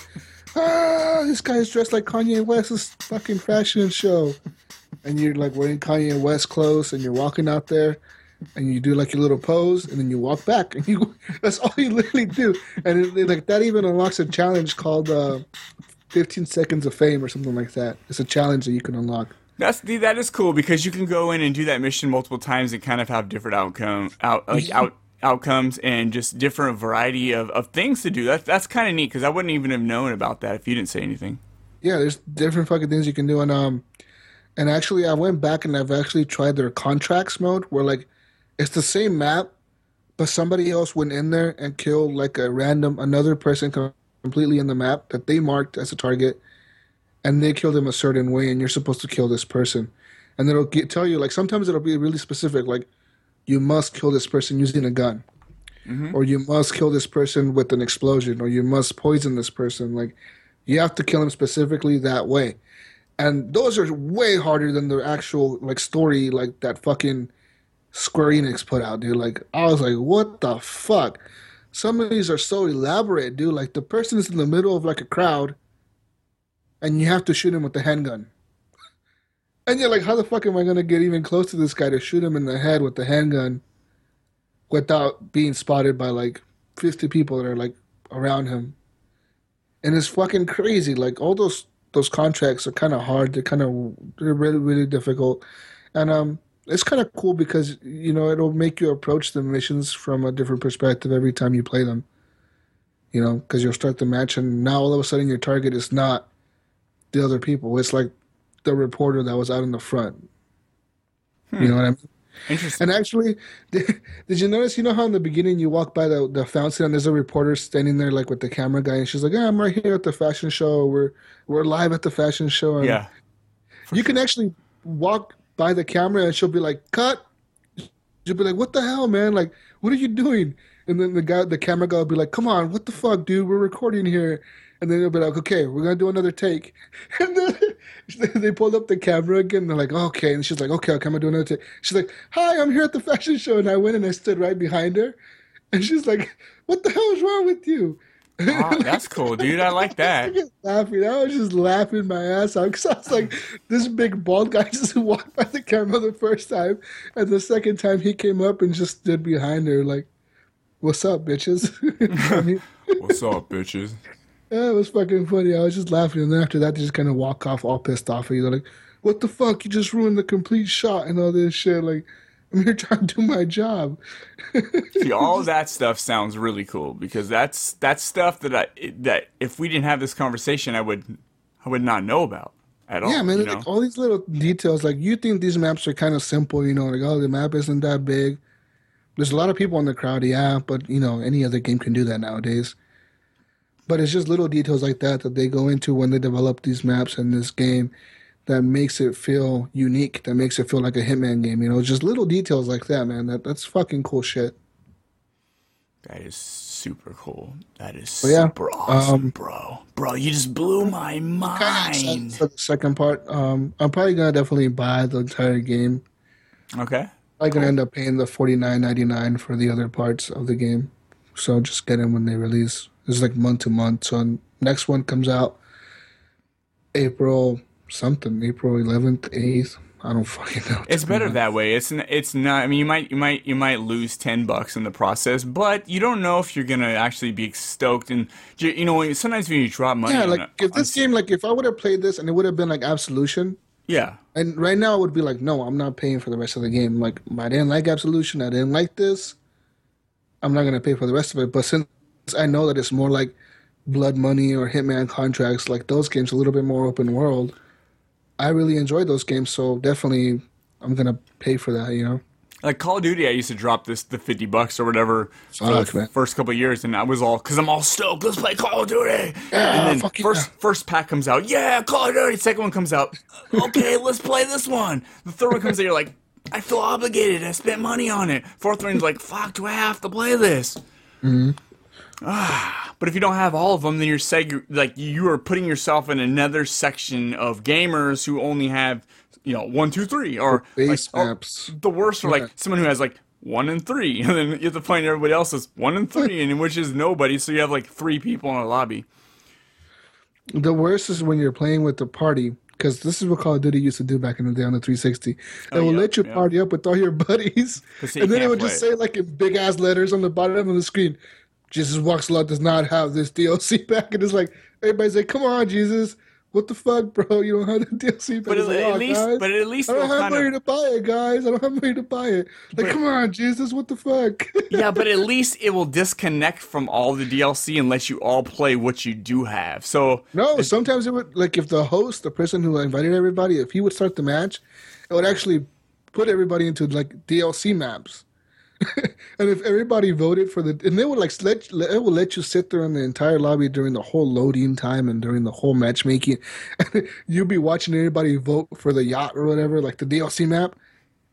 [SPEAKER 9] ah, this guy is dressed like Kanye West's fucking fashion show. And you're like wearing Kanye West clothes and you're walking out there and you do like your little pose and then you walk back and you, that's all you literally do. And it, like that even unlocks a challenge called uh, 15 Seconds of Fame or something like that. It's a challenge that you can unlock.
[SPEAKER 8] That's that is cool because you can go in and do that mission multiple times and kind of have different outcome out like out outcomes and just different variety of, of things to do. That that's kind of neat because I wouldn't even have known about that if you didn't say anything.
[SPEAKER 9] Yeah, there's different fucking things you can do, and um, and actually, I went back and I've actually tried their contracts mode, where like it's the same map, but somebody else went in there and killed like a random another person completely in the map that they marked as a target, and they killed him a certain way, and you're supposed to kill this person, and it'll get, tell you like sometimes it'll be really specific, like you must kill this person using a gun. Mm-hmm. Or you must kill this person with an explosion, or you must poison this person. Like, you have to kill him specifically that way and those are way harder than the actual like story like that fucking Square Enix put out, dude. Like I was like, what the fuck? Some of these are so elaborate, dude. Like the person is in the middle of like a crowd, and you have to shoot him with the handgun. And you're like, how the fuck am I gonna get even close to this guy to shoot him in the head with the handgun without being spotted by like 50 people that are like around him? And it's fucking crazy. Like all those those contracts are kind of hard. They're kind of they're really really difficult, and um, it's kind of cool because you know it'll make you approach the missions from a different perspective every time you play them. You know, because you'll start the match, and now all of a sudden your target is not the other people. It's like the reporter that was out in the front. You hmm. know what I mean?
[SPEAKER 8] Interesting.
[SPEAKER 9] And actually, did, did you notice? You know how in the beginning you walk by the the fountain and there's a reporter standing there like with the camera guy, and she's like, "Yeah, I'm right here at the fashion show. We're we're live at the fashion show." And
[SPEAKER 8] Yeah.
[SPEAKER 9] you can actually walk by the camera and she'll be like, "Cut." She'll be like, "What the hell, man? Like, what are you doing?" And then the guy, the camera guy, will be like, "Come on, what the fuck, dude? We're recording here." And then they'll be like, "Okay, we're gonna do another take." And then they pulled up the camera again. They're like, "Okay," and she's like, "Okay, okay, I'm gonna do another take." She's like, "Hi, I'm here at the fashion show," and I went and I stood right behind her, and she's like, "What the hell is wrong with you?"
[SPEAKER 8] Oh, that's cool, dude. I like that.
[SPEAKER 9] just laughing. I was just laughing my ass off because I was like, this big bald guy just walked by the camera the first time, and the second time he came up and just stood behind her, like, "What's up, bitches?" I mean,
[SPEAKER 8] What's up, bitches?
[SPEAKER 9] yeah, it was fucking funny. I was just laughing, and then after that, they just kind of walk off, all pissed off at you. They're like, "What the fuck? You just ruined the complete shot and all this shit." Like, I'm here trying to do my job.
[SPEAKER 8] See, all that stuff sounds really cool because that's that's stuff that I that if we didn't have this conversation, I would I would not know about at all.
[SPEAKER 9] Yeah, man,
[SPEAKER 8] you
[SPEAKER 9] like all these little details. Like you think these maps are kind of simple, you know, like oh, the map isn't that big. There's a lot of people in the crowd, yeah, but you know, any other game can do that nowadays. But it's just little details like that that they go into when they develop these maps in this game that makes it feel unique, that makes it feel like a Hitman game. You know, just little details like that, man. That that's fucking cool shit.
[SPEAKER 8] That is super cool. That is
[SPEAKER 9] But yeah,
[SPEAKER 8] super awesome,
[SPEAKER 9] um,
[SPEAKER 8] bro. Bro, you just blew my mind.
[SPEAKER 9] For the second part, um, I'm probably gonna definitely buy the entire game.
[SPEAKER 8] Okay.
[SPEAKER 9] I'm gonna end up paying the forty nine ninety nine for the other parts of the game. So just get them when they release. It's like month to month. So next one comes out April something, April eleventh, eighth. I don't fucking know.
[SPEAKER 8] It's better that way. It's n- it's not. I mean, you might you might you might lose ten bucks in the process, but you don't know if you're gonna actually be stoked. And you, know, sometimes when you drop money,
[SPEAKER 9] Yeah, like
[SPEAKER 8] a-
[SPEAKER 9] if this game, like if I would have played this and it would have been like Absolution,
[SPEAKER 8] yeah,
[SPEAKER 9] and right now I would be like, no, I'm not paying for the rest of the game. Like I didn't like Absolution, I didn't like this. I'm not gonna pay for the rest of it. But since I know that it's more like Blood Money or Hitman contracts, like those games, a little bit more open world. I really enjoyed those games, so definitely I'm gonna pay for that. You know.
[SPEAKER 8] like Call of Duty, I used to drop this the fifty bucks or whatever for
[SPEAKER 9] Fuck,
[SPEAKER 8] the
[SPEAKER 9] man.
[SPEAKER 8] first couple of years, and I was all because I'm all stoked. Let's play Call of Duty.
[SPEAKER 9] Yeah,
[SPEAKER 8] and then
[SPEAKER 9] fuck yeah.
[SPEAKER 8] first first pack comes out. Yeah, Call of Duty. Second one comes out. Okay, let's play this one. The third one comes out. You're like, I feel obligated. I spent money on it. Fourth one's like, fuck, do I have to play this?
[SPEAKER 9] Mm-hmm.
[SPEAKER 8] Ah, but if you don't have all of them, then you're seg- like you are putting yourself in another section of gamers who only have you know one, two, three, or
[SPEAKER 9] Base
[SPEAKER 8] like, or the worst are
[SPEAKER 9] Yeah.
[SPEAKER 8] like someone who has like one and three, and then you have to find everybody else's one and three, and which is nobody. So you have like three people in a lobby.
[SPEAKER 9] The worst is when you're playing with the party, because this is what Call of Duty used to do back in the day on the 360. It
[SPEAKER 8] Oh,
[SPEAKER 9] will
[SPEAKER 8] yeah,
[SPEAKER 9] let you
[SPEAKER 8] yeah.
[SPEAKER 9] party up with all your buddies,
[SPEAKER 8] But so you
[SPEAKER 9] and then it would just say like in big ass letters on the bottom of the screen, "Jesus Walks a Lot does not have this DLC pack," and it's like everybody's like, "Come on, Jesus." What the fuck, bro? You don't have the DLC pack.
[SPEAKER 8] But at,
[SPEAKER 9] like,
[SPEAKER 8] at
[SPEAKER 9] "Oh,
[SPEAKER 8] least,
[SPEAKER 9] guys,
[SPEAKER 8] but at least
[SPEAKER 9] I don't have money
[SPEAKER 8] of
[SPEAKER 9] to buy it, guys. I don't have money to buy it. Like,
[SPEAKER 8] But-
[SPEAKER 9] come on, Jesus, what the fuck?
[SPEAKER 8] yeah, but at least it will disconnect from all the DLC and let you all play what you do have. So
[SPEAKER 9] No, sometimes it would like if the host, the person who invited everybody, if he would start the match, it would actually put everybody into like DLC maps. and if everybody voted for the, and they would like let it will let you sit there in the entire lobby during the whole loading time and during the whole matchmaking. You'll be watching everybody vote for the yacht or whatever, like the DLC map.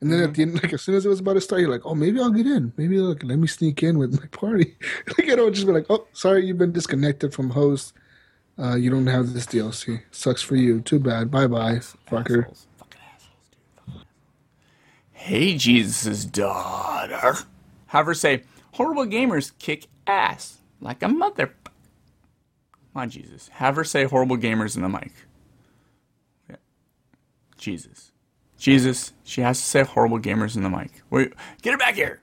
[SPEAKER 9] And then at the end, like as soon as it was about to start, you're like, "Oh, maybe I'll get in. Maybe like let me sneak in with my party." like it would just be like, "Oh, sorry, you've been disconnected from host. Uh, you don't have this DLC. Sucks for you. Too bad. Bye bye, fucker."
[SPEAKER 8] Assholes. Fucking assholes, dude. Fucking assholes. Hey, Jesus' daughter. Have her say, horrible gamers kick ass like a mother. On, Jesus. Have her say horrible gamers in the mic. Yeah. Jesus. Jesus, she has to say horrible gamers in the mic. Wait, get her back here.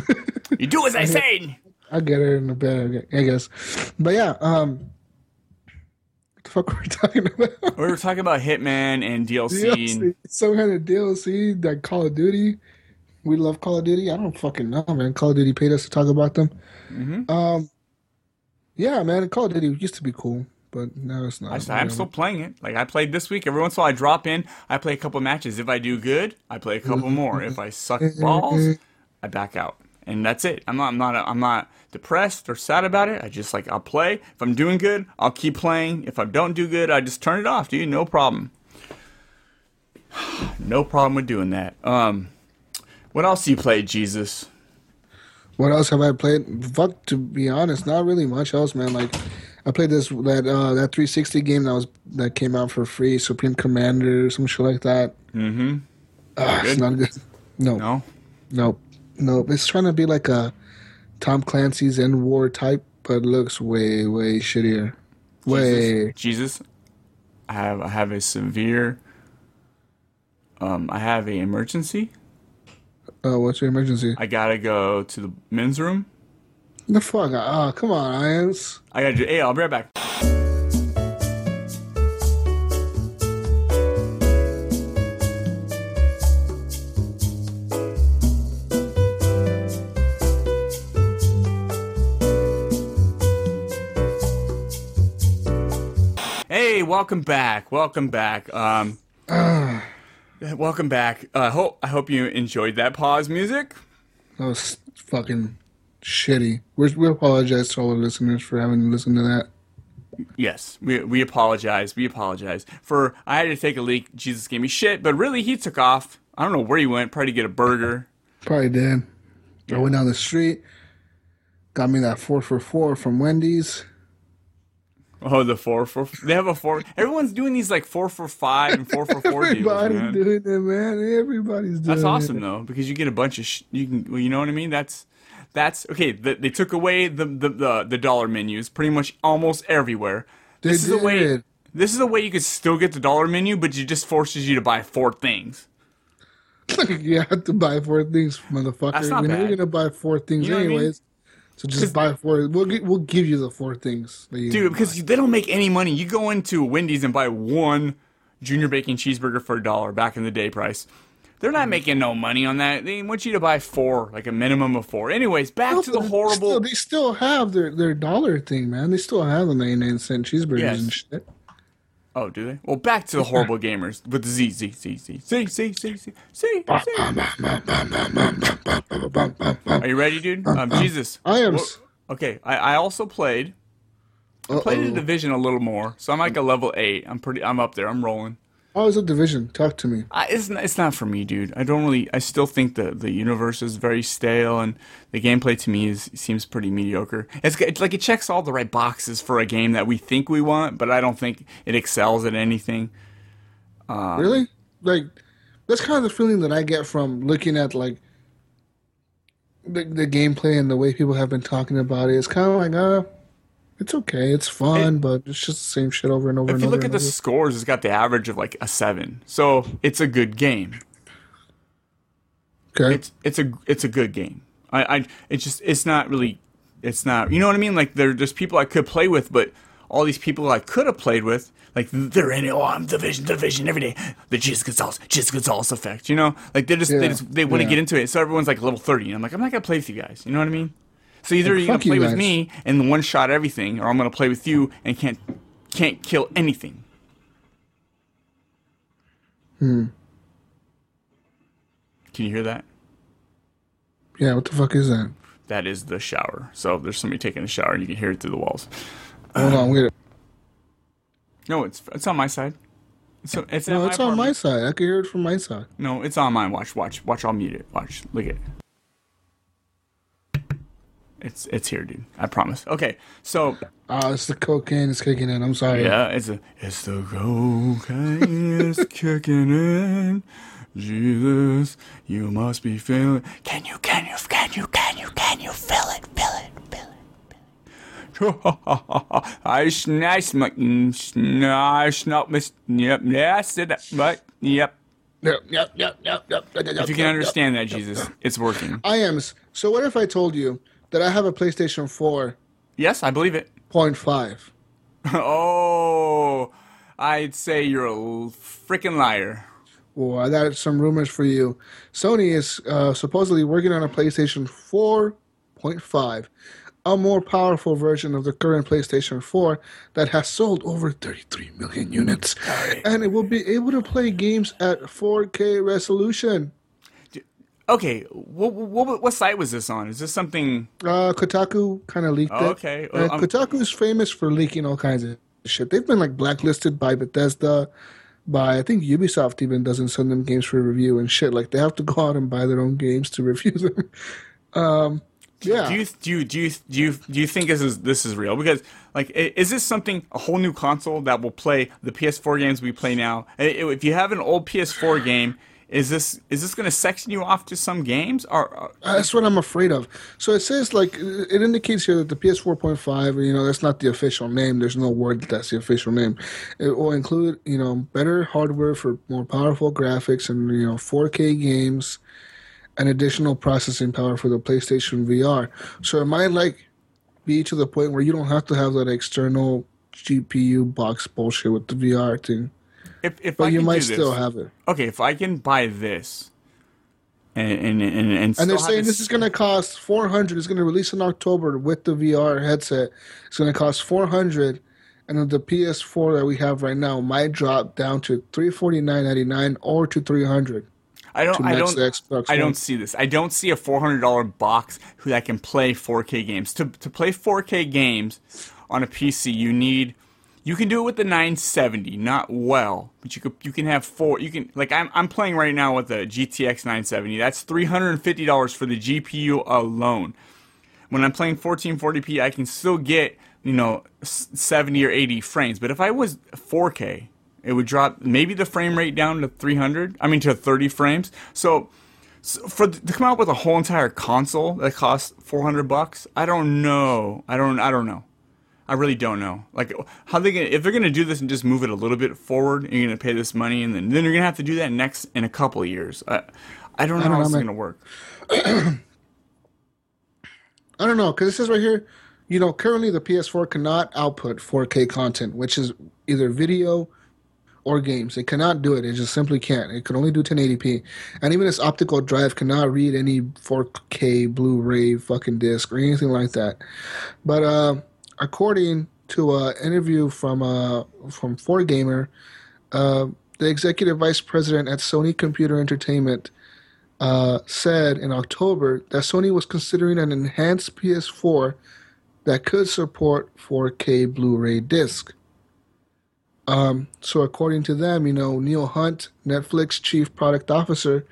[SPEAKER 8] you do as I say.
[SPEAKER 9] I'll get her in the bed, I guess. But yeah, um, the fuck were we talking about?
[SPEAKER 8] We were talking about Hitman and DLC.
[SPEAKER 9] DLC. Some kind of DLC, like Call of Duty. We love Call of Duty. I don't fucking know, man. Call of Duty paid us to talk about them.
[SPEAKER 8] Mm-hmm.
[SPEAKER 9] Um, yeah, man. Call of Duty used to be cool, but now it's not.
[SPEAKER 8] I, I'm still playing it. Like I played this week. Every once in a while, I drop in. I play a couple matches. If I do good, I play a couple more. If I suck balls, I back out, and that's it. I'm not. I'm not. I'm not depressed or sad about it. I just like I'll play. If I'm doing good, I'll keep playing. If I don't do good, I just turn it off, dude. No problem. no problem with doing that. Um, what else do you play, Jesus?
[SPEAKER 9] What else have I played? Fuck, to be honest, not really much else, man. Like, I played this that uh that 360 game that was that came out for free, Supreme Commander, some shit like that.
[SPEAKER 8] Mm-hmm.
[SPEAKER 9] Ah, it's not good. No,
[SPEAKER 8] No.
[SPEAKER 9] no, no. It's trying to be like a Tom Clancy's End War type, but looks way, way shittier. Way.
[SPEAKER 8] Jesus, Jesus, I have I have a severe. Um, I have a emergency.
[SPEAKER 9] Oh, what's your emergency?
[SPEAKER 8] I gotta go to the men's room.
[SPEAKER 9] The fuck? Ah, come on, Irons.
[SPEAKER 8] I gotta do. Hey, I'll be right back. Welcome back. Welcome back. Um, welcome back. Uh, hope I hope you enjoyed that pause music.
[SPEAKER 9] That was fucking shitty. We're, we apologize to all the listeners for having to listen to that.
[SPEAKER 8] Yes, we we apologize. We apologize for I had to take a leak. Jesus gave me shit, but really he took off. I don't know where he went. Probably to get a burger.
[SPEAKER 9] Probably did. I went down the street, got me that four for four from Wendy's.
[SPEAKER 8] Oh, the four for they have a four. Everyone's doing these like four for five and four for four deals,
[SPEAKER 9] Everybody's
[SPEAKER 8] man.
[SPEAKER 9] doing it, man. Everybody's doing it.
[SPEAKER 8] That's
[SPEAKER 9] it.
[SPEAKER 8] awesome though because you get a bunch of sh- you can well, you know what I mean. That's that's okay. The, they took away the, the the the dollar menus pretty much almost everywhere.
[SPEAKER 9] They
[SPEAKER 8] this is a way. This is a way you could still get the dollar menu, but it just forces you to buy four things.
[SPEAKER 9] you have to buy four things, motherfucker.
[SPEAKER 8] That's not
[SPEAKER 9] we know
[SPEAKER 8] bad.
[SPEAKER 9] you're gonna buy four things
[SPEAKER 8] You know I mean?
[SPEAKER 9] anyways. So just buy four. We'll we'll give you the four things, that you
[SPEAKER 8] Dude, because they don't make any money. You go into Wendy's and buy one junior bacon cheeseburger for a dollar back in the day price. They're not making no money on that. They want you to buy four, like a minimum of four. Anyways, back
[SPEAKER 9] No,
[SPEAKER 8] to the horrible.
[SPEAKER 9] Still, they still have their, their dollar thing, man. They still have the 99 cent cheeseburgers
[SPEAKER 8] Yes.
[SPEAKER 9] and shit.
[SPEAKER 8] Oh, do they? Well, back to the horrible gamers with the Z Z Z Z Z Z Z Z Z. Are you ready, dude? Um, Jesus.
[SPEAKER 9] I am.
[SPEAKER 8] Okay, I, I also played. I played the division a little more, so I'm like a level eight. I'm pretty. I'm up there. I'm rolling.
[SPEAKER 9] Oh, it's a division. Talk to me.
[SPEAKER 8] I, it's not, it's not for me, dude. I don't really. I still think the the universe is very stale, and the gameplay to me is seems pretty mediocre. It's, it's like it checks all the right boxes for a game that we think we want, but I don't think it excels at anything. Um,
[SPEAKER 9] really? Like, that's kind of the feeling that I get from looking at, like, the, the gameplay and the way people have been talking about it. It's kind of like, uh, it's okay. It's fun, but it's just the same shit over and over and over.
[SPEAKER 8] If you look at the
[SPEAKER 9] over.
[SPEAKER 8] scores, it's got the average of like a seven, so it's a good game.
[SPEAKER 9] Okay.
[SPEAKER 8] It's it's a it's a good game. I, I it's just it's not really it's not you know what I mean. Like there there's people I could play with, but all these people I could have played with, like they're in it. Oh, I'm division division every day. The Jesus Gonzalez Jesus Gonzalez effect. You know, like they just they
[SPEAKER 9] Yeah,
[SPEAKER 8] just they want to
[SPEAKER 9] yeah.
[SPEAKER 8] get into it. So everyone's like level thirty, and I'm like I'm not gonna play with you guys. You know what I mean? So either you're gonna
[SPEAKER 9] fuck you
[SPEAKER 8] play with
[SPEAKER 9] guys.
[SPEAKER 8] me and one shot everything, or I'm gonna play with you and can't can't kill anything.
[SPEAKER 9] Hmm.
[SPEAKER 8] Can you hear that?
[SPEAKER 9] Yeah, what the fuck is that?
[SPEAKER 8] That is the shower. So there's somebody taking a shower, and you can hear it through the walls.
[SPEAKER 9] Hold on, wait.
[SPEAKER 8] No, it's it's on my side. It's it's,
[SPEAKER 9] No, it's
[SPEAKER 8] my
[SPEAKER 9] on my side. I can hear it from my side.
[SPEAKER 8] No, it's on mine. Watch, watch, watch. I'll mute it. Watch. Look at it. It's it's here, dude. I promise. Okay, so
[SPEAKER 9] Oh, it's the cocaine is kicking in. I'm sorry.
[SPEAKER 8] yeah, it's a it's the cocaine is kicking in. Jesus, you must be feeling. Can you? Can you? Can you? Can you? Can you feel it? Feel it? Feel it? I snice my snice not miss. Yep, yes, it. But yep.
[SPEAKER 9] Yep, yep, yep, yep, yep.
[SPEAKER 8] If you can understand that, Jesus, it's working.
[SPEAKER 9] I am. So what if I told you that I have a PlayStation 4.
[SPEAKER 8] Yes, I believe it. 0.5. Oh, I'd say you're a freaking liar.
[SPEAKER 9] Well, I got some rumors for you. Sony is uh, supposedly working on a PlayStation 4.5, a more powerful version of the current PlayStation 4 that has sold over 33 million units, and it will be able to play games at 4K resolution.
[SPEAKER 8] Okay, what, what, what site was this on? Is this something?
[SPEAKER 9] Uh, Kotaku kind of leaked
[SPEAKER 8] Oh,
[SPEAKER 9] it.
[SPEAKER 8] okay.
[SPEAKER 9] Uh,
[SPEAKER 8] Well, I'm-
[SPEAKER 9] Kotaku is famous for leaking all kinds of shit. They've been like blacklisted by Bethesda, by I think Ubisoft even doesn't send them games for review and shit. Like they have to go out and buy their own games to review them. um, yeah.
[SPEAKER 8] Do you do you do you do you do you think this is this is real? Because like, is this something a whole new console that will play the PS4 games we play now? If you have an old PS4 game, is this is this going to section you off to some games? Or, or
[SPEAKER 9] That's what I'm afraid of. So it says like it indicates here that the PS4.5, you know, that's not the official name. There's no word that that's the official name. It will include, you know, better hardware for more powerful graphics and you know 4K games, and additional processing power for the PlayStation VR. So it might like be to the point where you don't have to have that external GPU box bullshit with the VR thing,
[SPEAKER 8] if if
[SPEAKER 9] but
[SPEAKER 8] I
[SPEAKER 9] you
[SPEAKER 8] can
[SPEAKER 9] might
[SPEAKER 8] do this-
[SPEAKER 9] still have it.
[SPEAKER 8] okay, if I can buy this, and and and and,
[SPEAKER 9] And they're saying this is going to cost 400. It's going to release in October with the VR headset. It's going to cost 400, and then the PS4 that we have right now might drop down to 349.99 or to 300.
[SPEAKER 8] I don't. I don't.
[SPEAKER 9] Xbox
[SPEAKER 8] I
[SPEAKER 9] One.
[SPEAKER 8] don't see this. I don't see a four hundred dollar box that can play four K games. To to play four K games on a PC, you need. You can do it with the 970, not well, but you could you can have four. You can like I'm I'm playing right now with the GTX 970. That's three hundred and fifty dollars for the GPU alone. When I'm playing 1440p, I can still get you know 70 or 80 frames. But if I was 4K, it would drop maybe the frame rate down to 300. I mean to 30 frames. So, so for to come out with a whole entire console that costs 400 bucks, I don't know. I don't. I don't know. I really don't know. Like how they gonna if they're gonna do this and just move it a little bit forward, and you're gonna pay this money, and then then you're gonna have to do that next in a couple of years. I, I don't know
[SPEAKER 9] I don't
[SPEAKER 8] how
[SPEAKER 9] know,
[SPEAKER 8] this is
[SPEAKER 9] man.
[SPEAKER 8] gonna work.
[SPEAKER 9] I don't know because it says right here, you know, currently the PS4 cannot output 4K content, which is either video or games. It cannot do it. It just simply can't. It can only do 1080p, and even its optical drive cannot read any 4K Blu-ray fucking disc or anything like that. But uh, according to an interview from uh, from 4Gamer, uh, the executive vice president at Sony Computer Entertainment uh, said in October that Sony was considering an enhanced PS4 that could support 4K Blu-ray disc. Um, so according to them, you know, Neil Hunt, Netflix chief product officer,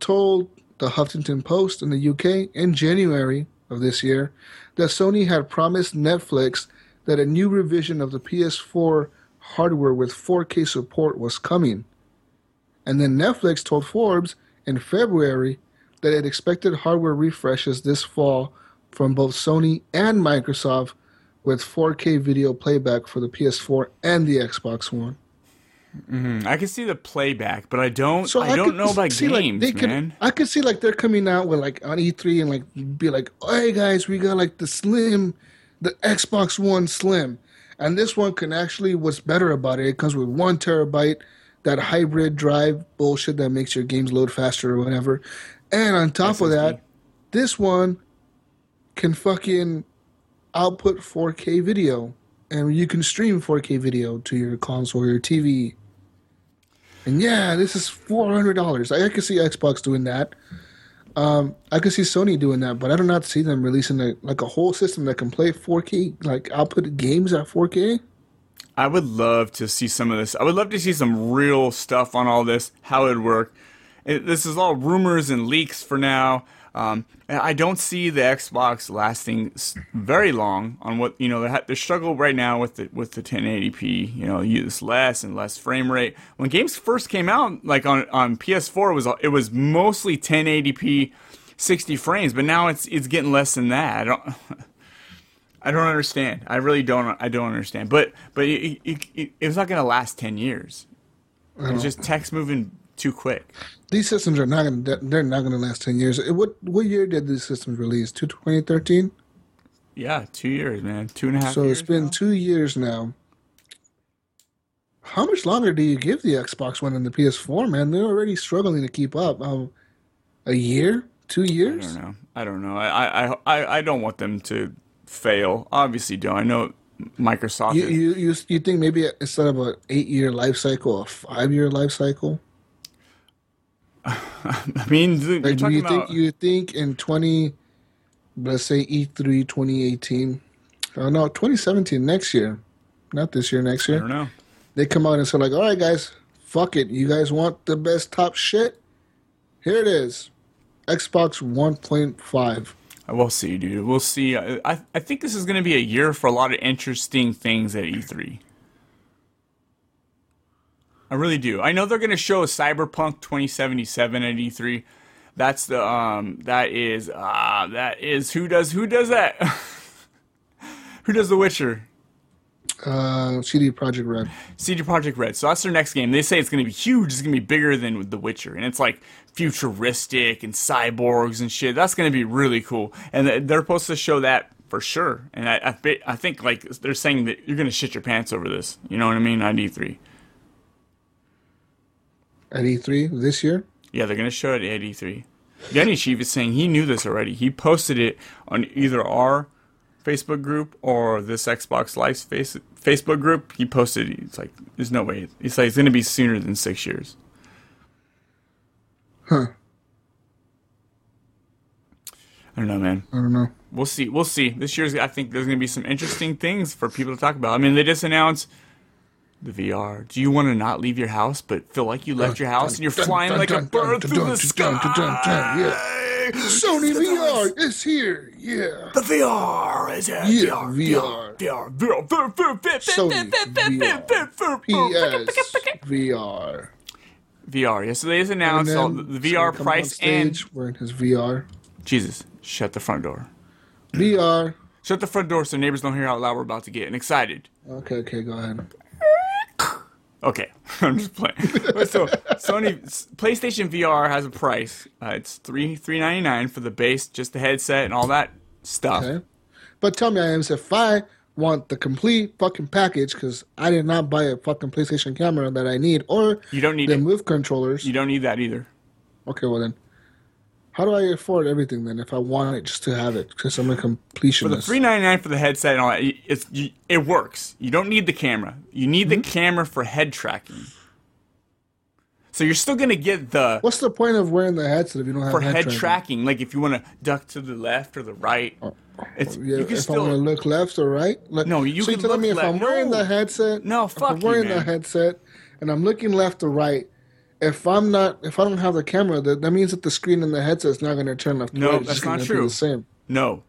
[SPEAKER 9] told the Huffington Post in the UK in January of this year that Sony had promised Netflix that a new revision of the PS4 hardware with 4K support was coming. And then Netflix told Forbes in February that it expected hardware refreshes this fall from both Sony and Microsoft with 4K video playback for the PS4 and the Xbox One.
[SPEAKER 8] Mhm. I can see the playback, but I don't.
[SPEAKER 9] So
[SPEAKER 8] I, don't
[SPEAKER 9] could
[SPEAKER 8] know about
[SPEAKER 9] see,
[SPEAKER 8] games,
[SPEAKER 9] like, they could,
[SPEAKER 8] man.
[SPEAKER 9] I could see like they're coming out with like on E3 and like be like, "Hey guys, we got like the Slim, the Xbox One Slim, and this one can actually what's better about it? It comes with one terabyte, that hybrid drive bullshit that makes your games load faster or whatever, and on top of that, this one can fucking output 4K video, and you can stream 4K video to your console or your TV." And yeah, this is four hundred dollars. I, I could see Xbox doing that. Um, I could see Sony doing that, but I do not see them releasing a, like a whole system that can play 4K, like output games at 4K.
[SPEAKER 8] I would love to see some of this. I would love to see some real stuff on all this, how it would work. It, this is all rumors and leaks for now. Um, and I don't see the Xbox lasting very long on what you know. They, ha- they struggle right now with the with the 1080p. You know, use less and less frame rate. When games first came out, like on on PS4, it was it was mostly 1080p, 60 frames. But now it's it's getting less than that. I don't. I don't understand. I really don't. I don't understand. But but it, it, it, it's not going to last ten years. It's just text moving too quick.
[SPEAKER 9] These systems are not going. to They're not going to last ten years. What what year did these systems release? To 2013.
[SPEAKER 8] Yeah, two years, man. Two and a half.
[SPEAKER 9] So it's been
[SPEAKER 8] now.
[SPEAKER 9] two years now. How much longer do you give the Xbox One and the PS4, man? They're already struggling to keep up. Um, a year, two years.
[SPEAKER 8] I don't know. I don't know. I I I, I don't want them to fail. Obviously, don't. I know Microsoft.
[SPEAKER 9] You, you you you think maybe instead of an eight year life cycle, a five year life cycle?
[SPEAKER 8] I mean,
[SPEAKER 9] Like, do you
[SPEAKER 8] about.
[SPEAKER 9] think you think in twenty, let's say E three 2018, oh uh, no, twenty seventeen next year, not this year, next year.
[SPEAKER 8] I don't know.
[SPEAKER 9] They come out and say like, all right, guys, fuck it, you guys want the best top shit? Here it is, Xbox One point five.
[SPEAKER 8] We'll see, dude. We'll see. I I, I think this is going to be a year for a lot of interesting things at E3. I really do. I know they're going to show Cyberpunk 2077 at E3. That's the um that is uh that is who does who does that? who does The Witcher?
[SPEAKER 9] Uh, CD Projekt Red.
[SPEAKER 8] CD Projekt Red. So that's their next game. They say it's going to be huge. It's going to be bigger than The Witcher, and it's like futuristic and cyborgs and shit. That's going to be really cool. And they're supposed to show that for sure. And I, I, I think like they're saying that you're going to shit your pants over this. You know what I mean? On E3.
[SPEAKER 9] At E3 this year.
[SPEAKER 8] Yeah, they're going to show it at E3. Denny Chief is saying he knew this already. He posted it on either our Facebook group or this Xbox Live's face, Facebook group. He posted it. It's like, there's no way. It's like, it's going to be sooner than six years.
[SPEAKER 9] Huh.
[SPEAKER 8] I don't know, man.
[SPEAKER 9] I don't know.
[SPEAKER 8] We'll see. We'll see. This year's, I think there's going to be some interesting things for people to talk about. I mean, they just announced the VR. Do you want to not leave your house, but feel like you left your house and you're flying like a bird through the
[SPEAKER 9] yeah.
[SPEAKER 8] sky?
[SPEAKER 9] Sony VR is here. Yeah.
[SPEAKER 8] The VR is here.
[SPEAKER 9] Yeah,
[SPEAKER 8] VR. VR. VR. VR.
[SPEAKER 9] Sony VR. PS VR.
[SPEAKER 8] VR. Yeah. So they just announced all the, VR
[SPEAKER 9] gonna come on
[SPEAKER 8] price and
[SPEAKER 9] wearing his VR.
[SPEAKER 8] Jesus, shut the front door.
[SPEAKER 9] VR.
[SPEAKER 8] Shut the front door so neighbors don't hear how loud we're about to get and excited.
[SPEAKER 9] Okay, okay, go ahead.
[SPEAKER 8] Okay, I'm just playing. So Sony PlayStation VR has a price. Uh, it's three three ninety nine for the base, just the headset and all that stuff.
[SPEAKER 9] Okay. But tell me, I am if I want the complete fucking package because I did not buy a fucking PlayStation camera that I need, or
[SPEAKER 8] You don't need
[SPEAKER 9] the
[SPEAKER 8] it.
[SPEAKER 9] move controllers.
[SPEAKER 8] You don't need that either.
[SPEAKER 9] Okay, well then, how do I afford everything then if I want it just to have it? Because I'm a completionist.
[SPEAKER 8] For the three ninety nine for the headset and all that, it's you, it works. You don't need the camera. You need
[SPEAKER 9] Mm-hmm.
[SPEAKER 8] the camera for head tracking. So you're still gonna get the
[SPEAKER 9] What's the point of wearing the headset if you don't have
[SPEAKER 8] for
[SPEAKER 9] head,
[SPEAKER 8] head
[SPEAKER 9] tracking?
[SPEAKER 8] tracking. Like if you want to duck to the left or the right, it's
[SPEAKER 9] Oh, Yeah,
[SPEAKER 8] you can
[SPEAKER 9] if I
[SPEAKER 8] still
[SPEAKER 9] want to look left or right. Like,
[SPEAKER 8] No, you
[SPEAKER 9] so
[SPEAKER 8] can
[SPEAKER 9] you're telling me if I'm wearing
[SPEAKER 8] no.
[SPEAKER 9] the headset,
[SPEAKER 8] No, fuck if
[SPEAKER 9] I'm
[SPEAKER 8] you,
[SPEAKER 9] wearing the headset and I'm looking left or right. If I'm not, if I don't have the camera, that, that means that the screen in the headset is not going to turn left.
[SPEAKER 8] No,
[SPEAKER 9] right.
[SPEAKER 8] That's not true.
[SPEAKER 9] The same.
[SPEAKER 8] No,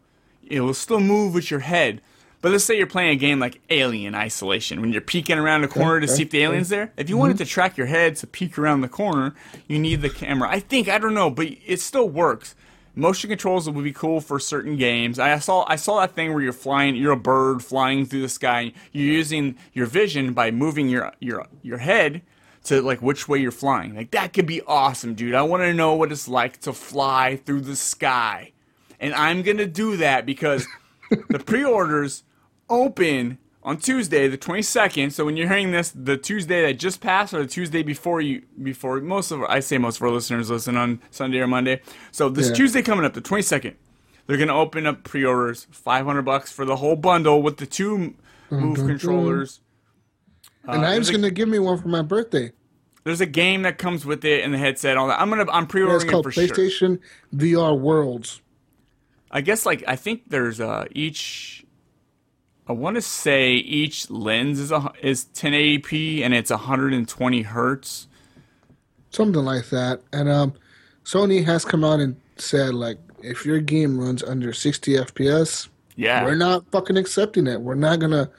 [SPEAKER 8] it will still move with your head. But let's say you're playing a game like Alien Isolation, when you're peeking around the corner to see if the alien's there. If you wanted mm-hmm. to track your head to peek around the corner, you need the camera. I think I don't know, but it still works. Motion controls would be cool for certain games. I saw I saw that thing where you're flying, you're a bird flying through the sky. You're using your vision by moving your your your head to like which way you're flying. Like that could be awesome, dude. I want to know what it's like to fly through the sky. And I'm going to do that because the pre-orders open on Tuesday, the 22nd. So when you're hearing this, the Tuesday that just passed or the Tuesday before you before most of I say most of our listeners listen on Sunday or Monday. So this
[SPEAKER 9] Yeah.
[SPEAKER 8] Tuesday coming up, the 22nd, they're going to open up pre-orders, 500 bucks for the whole bundle with the two move mm-hmm. controllers.
[SPEAKER 9] And
[SPEAKER 8] Uh,
[SPEAKER 9] I'm
[SPEAKER 8] there's
[SPEAKER 9] just going to give me one for my birthday.
[SPEAKER 8] There's a game that comes with it and the headset, all that. I'm gonna I'm
[SPEAKER 9] Yeah, it's
[SPEAKER 8] pre-ordering it
[SPEAKER 9] called
[SPEAKER 8] for sure.
[SPEAKER 9] PlayStation VR Worlds.
[SPEAKER 8] I guess like I think there's uh each. I want to say each lens is a is 1080p and it's 120 hertz.
[SPEAKER 9] something like that. And um, Sony has come out and said like, if your game runs under 60 FPS,
[SPEAKER 8] Yeah,
[SPEAKER 9] we're not fucking accepting it. We're not gonna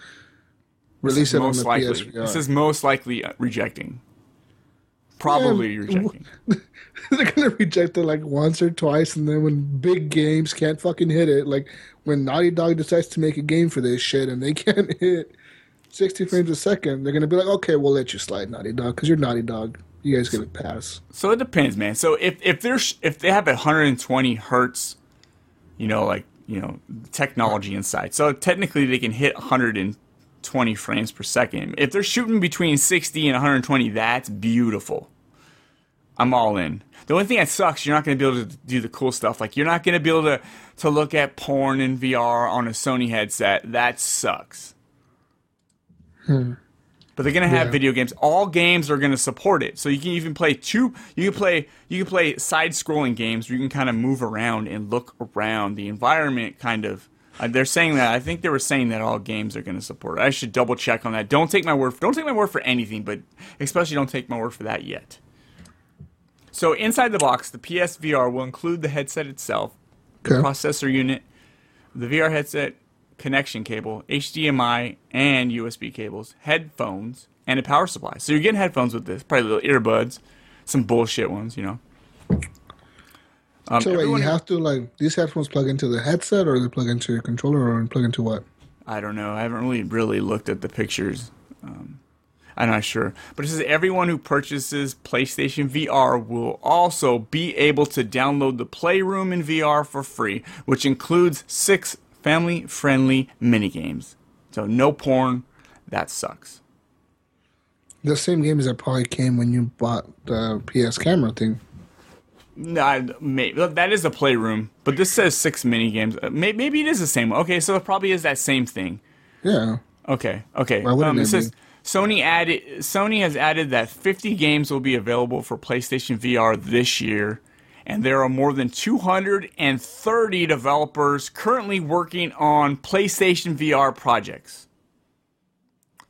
[SPEAKER 9] release it on
[SPEAKER 8] most
[SPEAKER 9] the
[SPEAKER 8] likely.
[SPEAKER 9] PSVR.
[SPEAKER 8] This is most likely uh, rejecting. Probably
[SPEAKER 9] Yeah,
[SPEAKER 8] rejecting.
[SPEAKER 9] They're gonna reject it like once or twice, and then when big games can't fucking hit it, like when Naughty Dog decides to make a game for this shit and they can't hit 60 frames a second, they're gonna be like, okay, we'll let you slide, Naughty Dog, because you're Naughty Dog. You guys get a pass.
[SPEAKER 8] So it depends, man. So if if there's if they have 120 hertz, you know, like you know, technology inside. So technically they can hit 120 frames per second. If they're shooting between 60 and 120, that's beautiful. I'm all in. The only thing that sucks, you're not going to be able to do the cool stuff. Like you're not going to be able to to look at porn in VR on a Sony headset. That sucks. Hmm. But they're gonna have
[SPEAKER 9] Yeah.
[SPEAKER 8] video games. All games are gonna support it, so you can even play two. You can play you can play side-scrolling games where you can kind of move around and look around the environment. Kind of, Uh, they're saying that. I think they were saying that all games are gonna support it. I should double check on that. Don't take my word. Don't take my word for anything, but especially don't take my word for that yet. So inside the box, the PSVR will include the headset itself,
[SPEAKER 9] Okay.
[SPEAKER 8] processor unit, the VR headset connection cable, HDMI and USB cables, headphones, and a power supply. So you're getting headphones with this, probably little earbuds, some bullshit ones, you know. Um,
[SPEAKER 9] so wait, you have to like these headphones plug into the headset, or they plug into your controller, or plug into what?
[SPEAKER 8] I don't know. I haven't really really looked at the pictures. Um, I'm not sure, but it says everyone who purchases PlayStation VR will also be able to download the Playroom in VR for free, which includes six family-friendly minigames. So no porn. That sucks.
[SPEAKER 9] The same games that probably came when you bought the PS camera thing.
[SPEAKER 8] No, I- may- that is a playroom, but this says six mini games. Uh, Maybe it is the same. Okay, so it probably is that same thing.
[SPEAKER 9] Yeah.
[SPEAKER 8] Okay, okay.
[SPEAKER 9] Why wouldn't
[SPEAKER 8] Um,
[SPEAKER 9] it
[SPEAKER 8] it says? Sony added. Sony has added that 50 games will be available for PlayStation VR this year, and there are more than 230 developers currently working on PlayStation VR projects.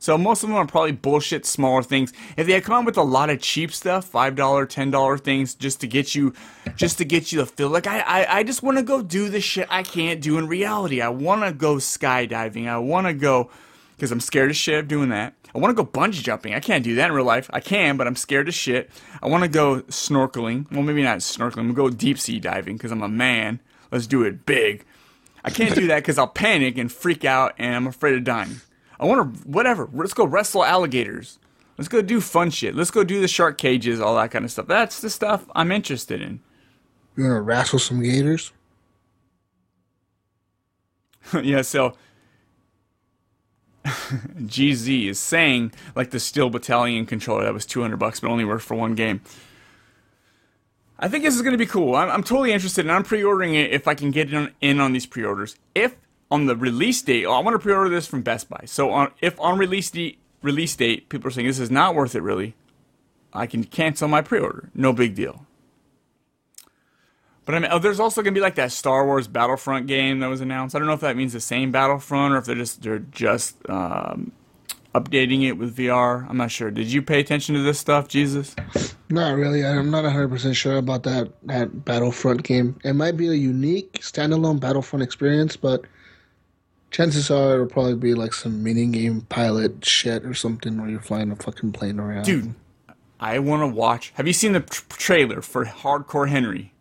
[SPEAKER 8] So most of them are probably bullshit smaller things. If they come up with a lot of cheap stuff, five dollar, ten dollar things, just to get you, just to get you to feel like I, I, I just want to go do the shit I can't do in reality. I want to go skydiving. I want to go because I'm scared as shit of doing that. I want to go bungee jumping. I can't do that in real life. I can, but I'm scared as shit. I want to go snorkeling. Well, maybe not snorkeling. Gonna go deep sea diving because I'm a man. Let's do it big. I can't do that because I'll panic and freak out and I'm afraid of dying. I want to, whatever. Let's go wrestle alligators. Let's go do fun shit. Let's go do the shark cages, all that kind of stuff. That's the stuff I'm interested in.
[SPEAKER 9] You want to wrestle some gators?
[SPEAKER 8] yeah, so GZ is saying like the Steel Battalion controller that was 200 bucks but only worked for one game. I think this is going to be cool. I'm, I'm totally interested and I'm pre-ordering it if I can get in, in on these pre-orders. If on the release date, oh, I want to pre-order this from Best Buy. So on, if on release date, release date, people are saying this is not worth it really, I can cancel my pre-order. No big deal. But I mean, oh, there's also gonna be like that Star Wars Battlefront game that was announced. I don't know if that means the same Battlefront or if they're just they're just um, updating it with VR. I'm not sure. Did you pay attention to this stuff, Jesus?
[SPEAKER 9] Not really. I'm not 100 percent sure about that that Battlefront game. It might be a unique standalone Battlefront experience, but chances are it'll probably be like some mini game pilot shit or something where you're flying a fucking plane around.
[SPEAKER 8] Dude, I want to watch. Have you seen the tr- trailer for Hardcore Henry?